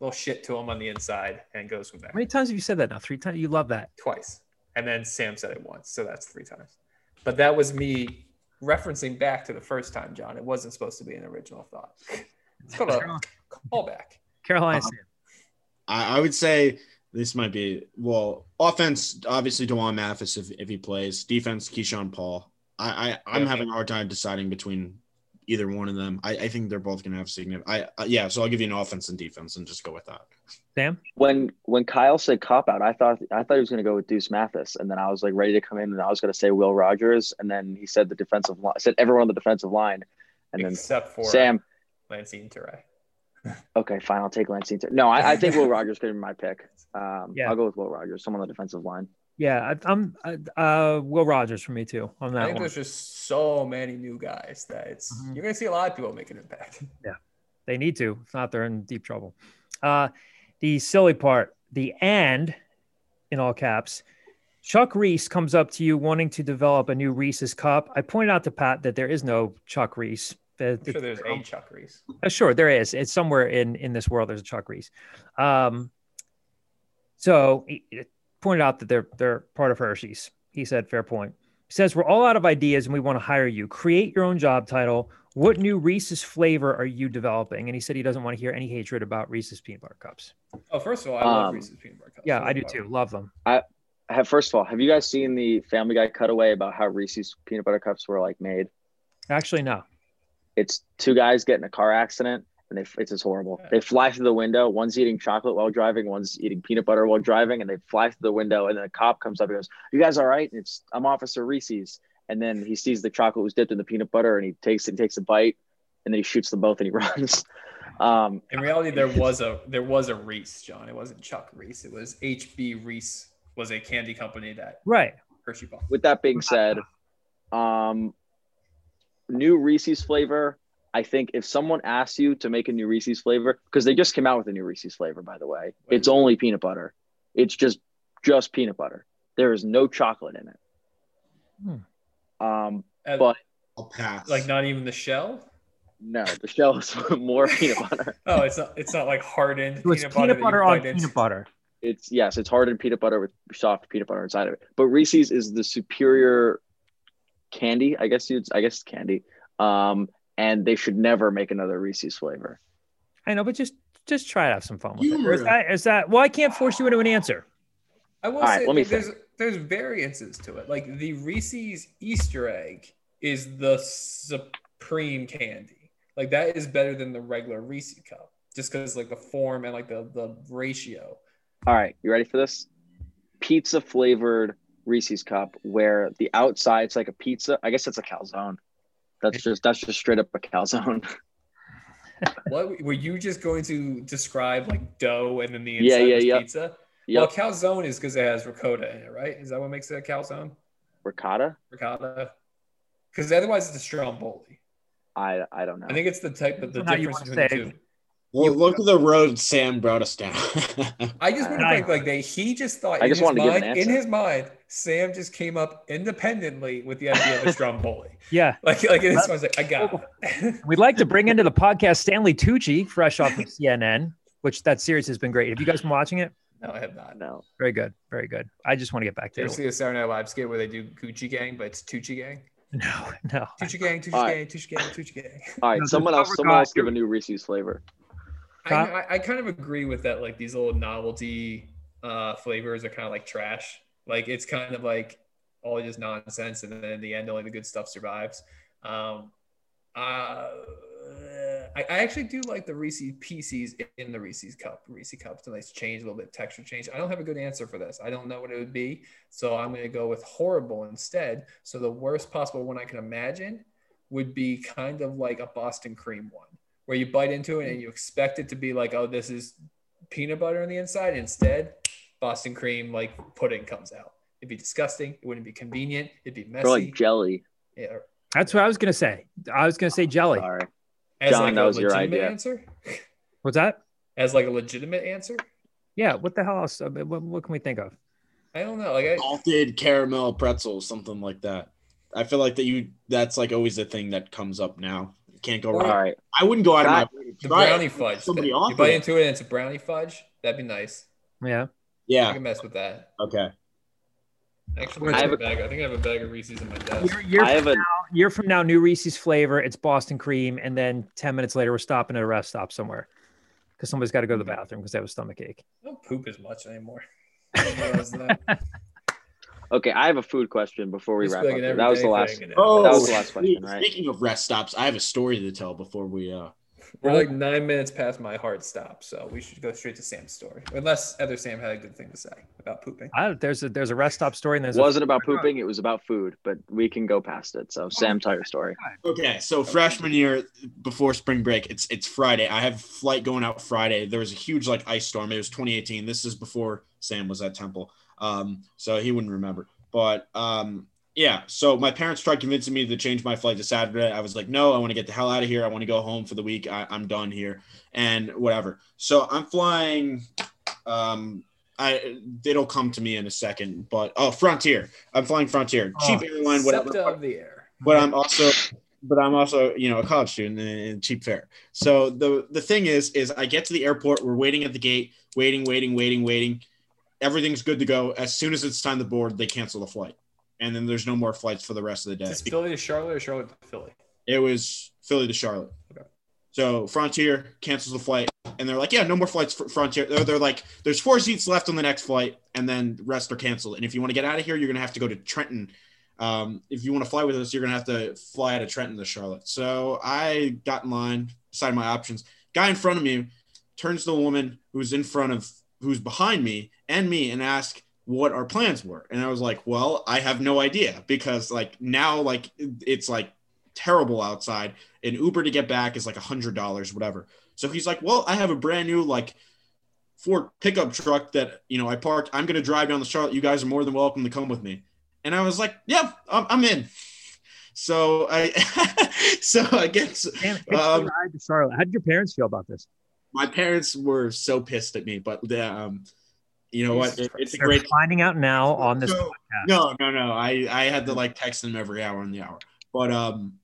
little shit to him on the inside, and goes from there. How many times have you said that now? Three times? You love that. Twice, and then Sam said it once, so that's three times. But that was me referencing back to the first time, John. It wasn't supposed to be an original thought. (laughs) It's called a callback. Carolina. Uh-huh. I, I would say this might be well offense. Obviously, D'Wan Mathis if, if he plays defense, Keyshawn Paul. I, I I'm Yeah. having a hard time deciding between either one of them. I, I think they're both going to have significant. I uh, yeah, so I'll give you an offense and defense and just go with that. Sam? when when Kyle said cop out, I thought I thought he was going to go with Deuce Mathis, and then I was like ready to come in, and I was going to say Will Rogers, and then he said the defensive line, said everyone on the defensive line, and then except for Sam. Lancine Turay. (laughs) Okay, fine, I'll take Lance Inter. No, I, I think (laughs) Will Rogers could be my pick. Um, Yeah. I'll go with Will Rogers, someone on the defensive line. Yeah, I, I'm uh, Will Rogers for me too on I that think one. there's just so many new guys that it's Mhm. you're gonna see a lot of people make an impact. Yeah, they need to. If not, they're in deep trouble. Uh, the silly part, the and in all caps, Chuck Reese comes up to you wanting to develop a new Reese's cup. I pointed out to Pat that there is no Chuck Reese. The- I'm sure there's a Chuck Reese. Uh, sure, there is. It's somewhere in in this world. There's a Chuck Reese. Um, so pointed out that they're they're part of Hershey's. He said, "Fair point." He says, "We're all out of ideas, and we want to hire you. Create your own job title. What new Reese's flavor are you developing?" And he said he doesn't want to hear any hatred about Reese's peanut butter cups. Oh, first of all, I love Um, Reese's peanut butter cups. Yeah, love I do too. Love them. I have first of all, have you guys seen the Family Guy cutaway about how Reese's peanut butter cups were like made? Actually, no. It's two guys get in a car accident, and they it's just horrible. They fly through the window. One's eating chocolate while driving. One's eating peanut butter while driving, and they fly through the window. And then a cop comes up and goes, "You guys all right?" And it's I'm Officer Reese's. And then he sees the chocolate was dipped in the peanut butter, and he takes it, takes a bite, and then he shoots them both, and he (laughs) runs. Um, In reality, there (laughs) was a there was a Reese, John. It wasn't Chuck Reese. It was HB Reese. Was a candy company that Right. Hershey bought. with that being said, um, new Reese's flavor. I think if someone asks you to make a new Reese's flavor, because they just came out with a new Reese's flavor, by the way, it's only peanut butter. It's just just peanut butter. There is no chocolate in it. Um, Uh, But- I'll pass. like not even the shell. no, the shell is (laughs) more peanut (laughs) butter. Oh, it's not. It's not like hardened So it's peanut, peanut that butter on bite into. peanut butter. It's yes, it's hardened peanut butter with soft peanut butter inside of it. But Reese's is the superior candy. I guess you'd. I guess candy. Um, and they should never make another Reese's flavor. I know, but just just try to have some fun with You it. Or is that is that? Well, I can't force you into an answer. I will All right, say let me that there's there's variances to it. Like the Reese's Easter egg is the supreme candy. Like that is better than the regular Reese cup, just because like the form and like the the ratio. All right, you ready for this? Pizza flavored Reese's cup, where the outside's like a pizza. I guess it's a calzone. That's just that's just straight up a calzone. (laughs) What were you just going to describe like dough and then the Yeah, inside yeah, was yeah. pizza? Yep, Well, calzone is because it has ricotta in it, right? Is that what makes it a calzone? ricotta. Ricotta. Because otherwise it's a stromboli. I I don't know. I think it's the type of the So now you difference wanna between the two. well, look at the road Sam brought us down. (laughs) I just want to think like they he just thought I in just his wanted to give an mind in his mind Sam just came up independently with the idea of a stromboli. (laughs) Yeah. Like like in his mind's like I got it. We'd like to bring into the (laughs) podcast Stanley Tucci, fresh off of CNN, which that series has been great. Have you guys been watching it? no, I have not. no. Very good. Very good. I just want to get back Did you to ever it. see a Saturday Night Live skit where they do Gucci Gang, but it's Tucci Gang? No, no. Tucci Gang, Tucci All Gang, Tucci Gang, Tucci Gang. All right, No, someone else. Someone else give a new Reese's flavor. I, I, I kind of agree with that. Like these little novelty uh, flavors are kind of like trash. Like it's kind of like all just nonsense, and then in the end, only the good stuff survives. Um, uh, I, actually do like the Reese's Pieces in the Reese's cup. Reese's cups, a nice change, a little bit texture change. I don't have a good answer for this. I don't know what it would be, so I'm going to go with horrible instead. So the worst possible one I can imagine would be kind of like a Boston cream one, where you bite into it and you expect it to be like, oh, this is peanut butter on the inside. Instead, Boston cream like pudding comes out. It'd be disgusting. It wouldn't be convenient. It'd be messy. Or like jelly. yeah, That's what I was gonna say. I was gonna say jelly. Sorry. as John, like that a was your idea. answer. What's that? As like a legitimate answer. Yeah. What the hell else? What, what can we think of? I don't know. Like I, Salted caramel pretzels, something like that. I feel like that you that's like always the thing that comes up now. You can't go Or- wrong. right. I wouldn't go out of my way to the try it. brownie fudge. Somebody you offered bite into it and it's a brownie fudge. That'd be nice. Yeah. I Yeah. can mess with that. Okay. Actually, I I, have have a- bag. I think I have a bag of Reese's in my desk. Year, year, I have a year from now, new Reese's flavor. It's Boston cream, and then ten minutes later, we're stopping at a rest stop somewhere because somebody's got to go to the bathroom because they have a stomach ache. I don't poop as much anymore. I didn't realize that. (laughs) Okay, I have a food question before we Used wrap be up. like an here. That was the last. thing, Oh, That was the last question, speaking- right? Speaking of rest stops, I have a story to tell before we. uh We're like nine minutes past my heart stop, so we should go straight to Sam's story. Unless other Sam had a good thing to say about pooping. I, there's a there's a rest stop story and there's It wasn't about pooping. It was about food, but we can go past it. So Sam, tell your story. Okay, so freshman year before spring break, it's it's Friday. I have flight going out Friday. There was a huge like ice storm. It was 2018. This is before Sam was at Temple, um, so he wouldn't remember. But um, yeah, so my parents tried convincing me to change my flight to Saturday. I was like, no, I want to get the hell out of here. I want to go home for the week. I, I'm done here and whatever. So I'm flying. Um, I it'll come to me in a second, but oh, Frontier. I'm flying Frontier, cheap Oh, airline, whatever of the air. but I'm also but I'm also you know a college student and cheap fare. So the the thing is is I get to the airport, we're waiting at the gate, waiting, waiting, waiting, waiting. Everything's good to go. As soon as it's time to board, they cancel the flight, and then there's no more flights for the rest of the day. Is Philly to Charlotte or Charlotte to Philly? It was Philly to Charlotte. Okay. So Frontier cancels the flight, and they're like, "Yeah, no more flights for Frontier." They're, they're like, "There's four seats left on the next flight, and then the rest are canceled. And if you want to get out of here, you're gonna have to go to Trenton. Um, if you want to fly with us, you're gonna have to fly out of Trenton to Charlotte." So I got in line, decided my options. Guy in front of me turns to the woman who's in front of, who's behind me and me, and asks what our plans were. And I was like, "Well, I have no idea because like now, like it's like terrible outside." and Uber to get back is like a hundred dollars, whatever. So he's like, well, I have a brand new like Ford pickup truck that you know I parked. I'm gonna drive down the Charlotte. You guys are more than welcome to come with me. And I was like, yeah, I'm, in. So I, (laughs) so I guess Damn, um, ride to Charlotte. How did your parents feel about this? my parents were so pissed at me, but the, um, you know what? It- it's a They're great. finding out now on this. No, podcast. no, no, no. I I had to like text them every hour in the hour, but um,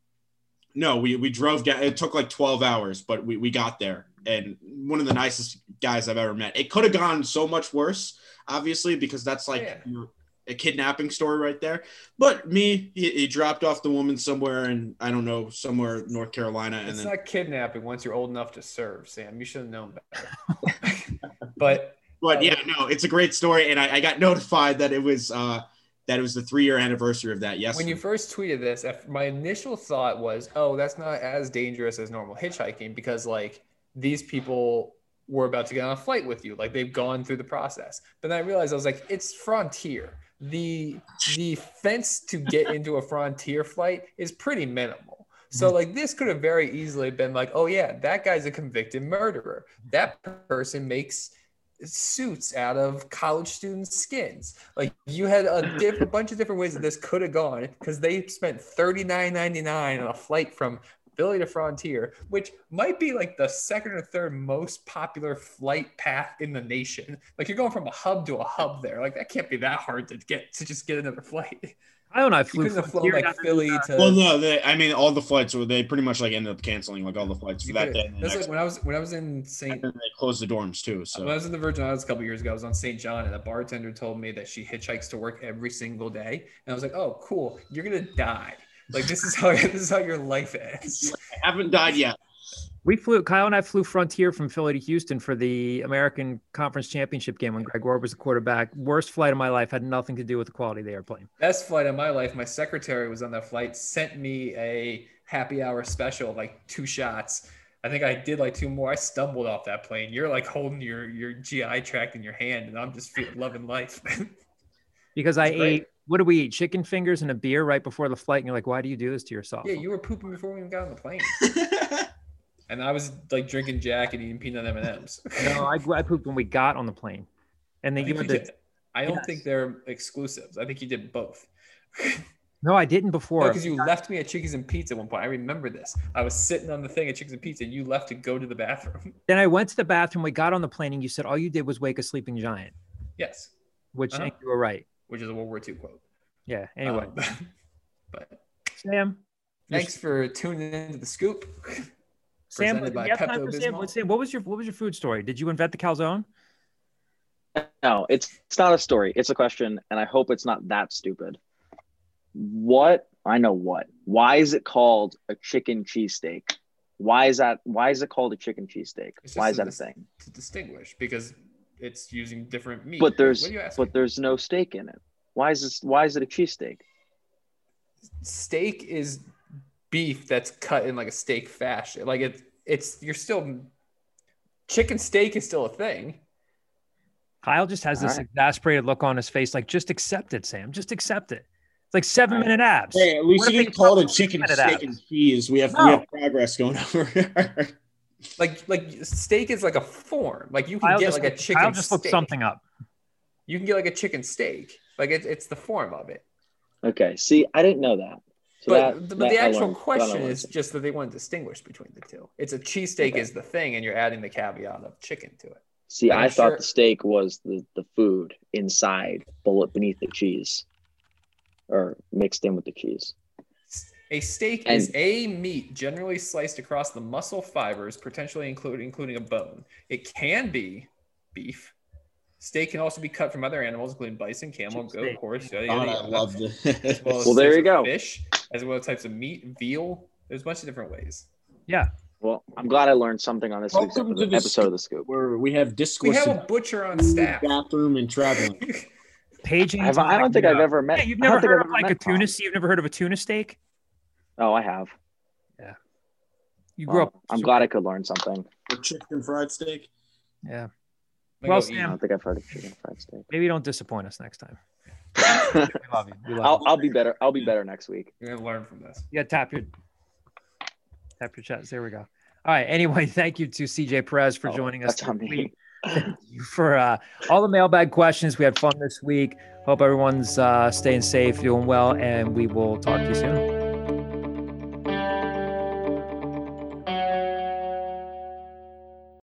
no, we we drove down. It took like twelve hours, but we we got there, and one of the nicest guys I've ever met. It could have gone so much worse, obviously, because that's like Yeah. your- a kidnapping story right there. But me, he, he dropped off the woman somewhere and I don't know somewhere North Carolina, and It's not kidnapping once you're old enough to serve, Sam. You should have known better. (laughs) but But yeah, no, it's a great story, and I, I got notified that it was uh that it was the three year anniversary of that. Yes, when you first tweeted this, my initial thought was, oh, that's not as dangerous as normal hitchhiking because like these people were about to get on a flight with you, like they've gone through the process. But then I realized I was like, it's Frontier. The the fence to get (laughs) into a Frontier flight is pretty minimal. So like this could have very easily been like, oh yeah, that guy's a convicted murderer. That person makes suits out of college students' skins. Like you had a different bunch of different ways that this could have gone because they spent thirty nine ninety nine on a flight from Philly to Frontier, which might be like the second or third most popular flight path in the nation. Like you're going from a hub to a hub there. Like that can't be that hard to get to just get another flight. (laughs) I don't know. I You flew couldn't have flown like Philly to. Well, no, they, I mean, all the flights were they pretty much like ended up canceling like all the flights for that day. And That's next like when I was when I was in St. they closed the dorms too. So When I was in the Virgin Islands a couple years ago, I was on St. John, and a bartender told me that she hitchhikes to work every single day, and I was like, "Oh, cool! You're gonna die. Like this is how (laughs) this is how your life is. I haven't died yet. We flew. Kyle and I flew Frontier from Philly to Houston for the American Conference Championship game when Greg Ward was the quarterback. Worst flight of my life. Had nothing to do with the quality of the airplane. Best flight of my life. My secretary was on that flight. Sent me a happy hour special, like two shots. I think I did like two more. I stumbled off that plane. You're like holding your your GI tract in your hand, and I'm just feeling loving life. (laughs) Because I It's great. ate. What do we eat? Chicken fingers and a beer right before the flight. And you're like, why do you do this to yourself? yeah, you were pooping before we even got on the plane, (laughs) and I was like drinking Jack and eating peanut M and M's. no, I, I pooped when we got on the plane. And then I you think had you to, did. I don't Yes. think they're exclusives. I think you did both. no, I didn't before. No, because you left me at Chickie's and Pete's at one point. I remember this. I was sitting on the thing at Chickie's and Pete's, and you left to go to the bathroom. (laughs) Then I went to the bathroom. We got on the plane, and you said all you did was wake a sleeping giant, yes, which Uh-huh. you were right. which is a World War II quote. Yeah. Anyway, Um, (laughs) but Sam. thanks for tuning into the scoop. (laughs) Sam, presented do by time Pepto for Sam? Bismol. What- Sam, what was your what was your food story? Did you invent the calzone? No, it's it's not a story. It's a question, and I hope it's not that stupid. What I know what. Why is it called a chicken cheesesteak? Why is that why is it called a chicken cheesesteak? It's Why is that a dis- thing? to distinguish because it's using different meat. But there's what are you asking? but there's no steak in it. Why is this? Why is it a cheesesteak? Steak is beef that's cut in like a steak fashion. Like it's it's you're still chicken steak is still a thing. Kyle just has this All right. exasperated look on his face, like just accept it, Sam. Just accept it. It's like seven minute abs. Hey, at least What you if didn't call it put chicken minute steak abs? and cheese. We have No. we have progress going (laughs) over here. Like like steak is like a form. Like you can Kyle get just, like a chicken Kyle just steak. something up. You can get like a chicken steak. Like it, it's the form of it. Okay. See, I didn't know that. So But, that- but that the actual learned- question is just that they want to distinguish between the two. It's a cheesesteak Okay. is the thing, and you're adding the caveat of chicken to it. See, I'm I thought sure- the steak was the, the food inside, bullet beneath the cheese, or mixed in with the cheese. A steak And- is a meat generally sliced across the muscle fibers, potentially including including a bone. It can be beef. Steak can also be cut from other animals, including bison, camel, Cheap goat, steak. horse, oh yada, God, yada, I yada. love as well (laughs) as Well, there types you of go. Fish, as well as types of meat, veal. There's a bunch of different ways. Yeah. Well, I'm glad I learned something on this week's Welcome to episode, the episode of the Scoop. Where we have discourse. We have a butcher on food, staff. bathroom, and traveling. (laughs) Paging. I've, I don't think I've ever met. Yeah, you've never think heard of like a tuna. Tom. You've never heard of a tuna steak? Oh, I have. Yeah. You grew Well, up. I'm glad I could learn something. Or chicken fried steak. Yeah. Like, Well, Sam- I don't think I've heard of chicken fried steak. Maybe don't disappoint us next time. (laughs) We love you. We love I'll, you. I'll be better. I'll be better next week. You're gonna learn from this. Yeah, tap your tap your chest. There we go. All right. Anyway, (laughs) thank you to CJ Perez for Oh, joining us. that's on me. Thank you for uh, all the mailbag questions. We had fun this week. Hope everyone's uh, staying safe, doing well, and we will talk to you soon.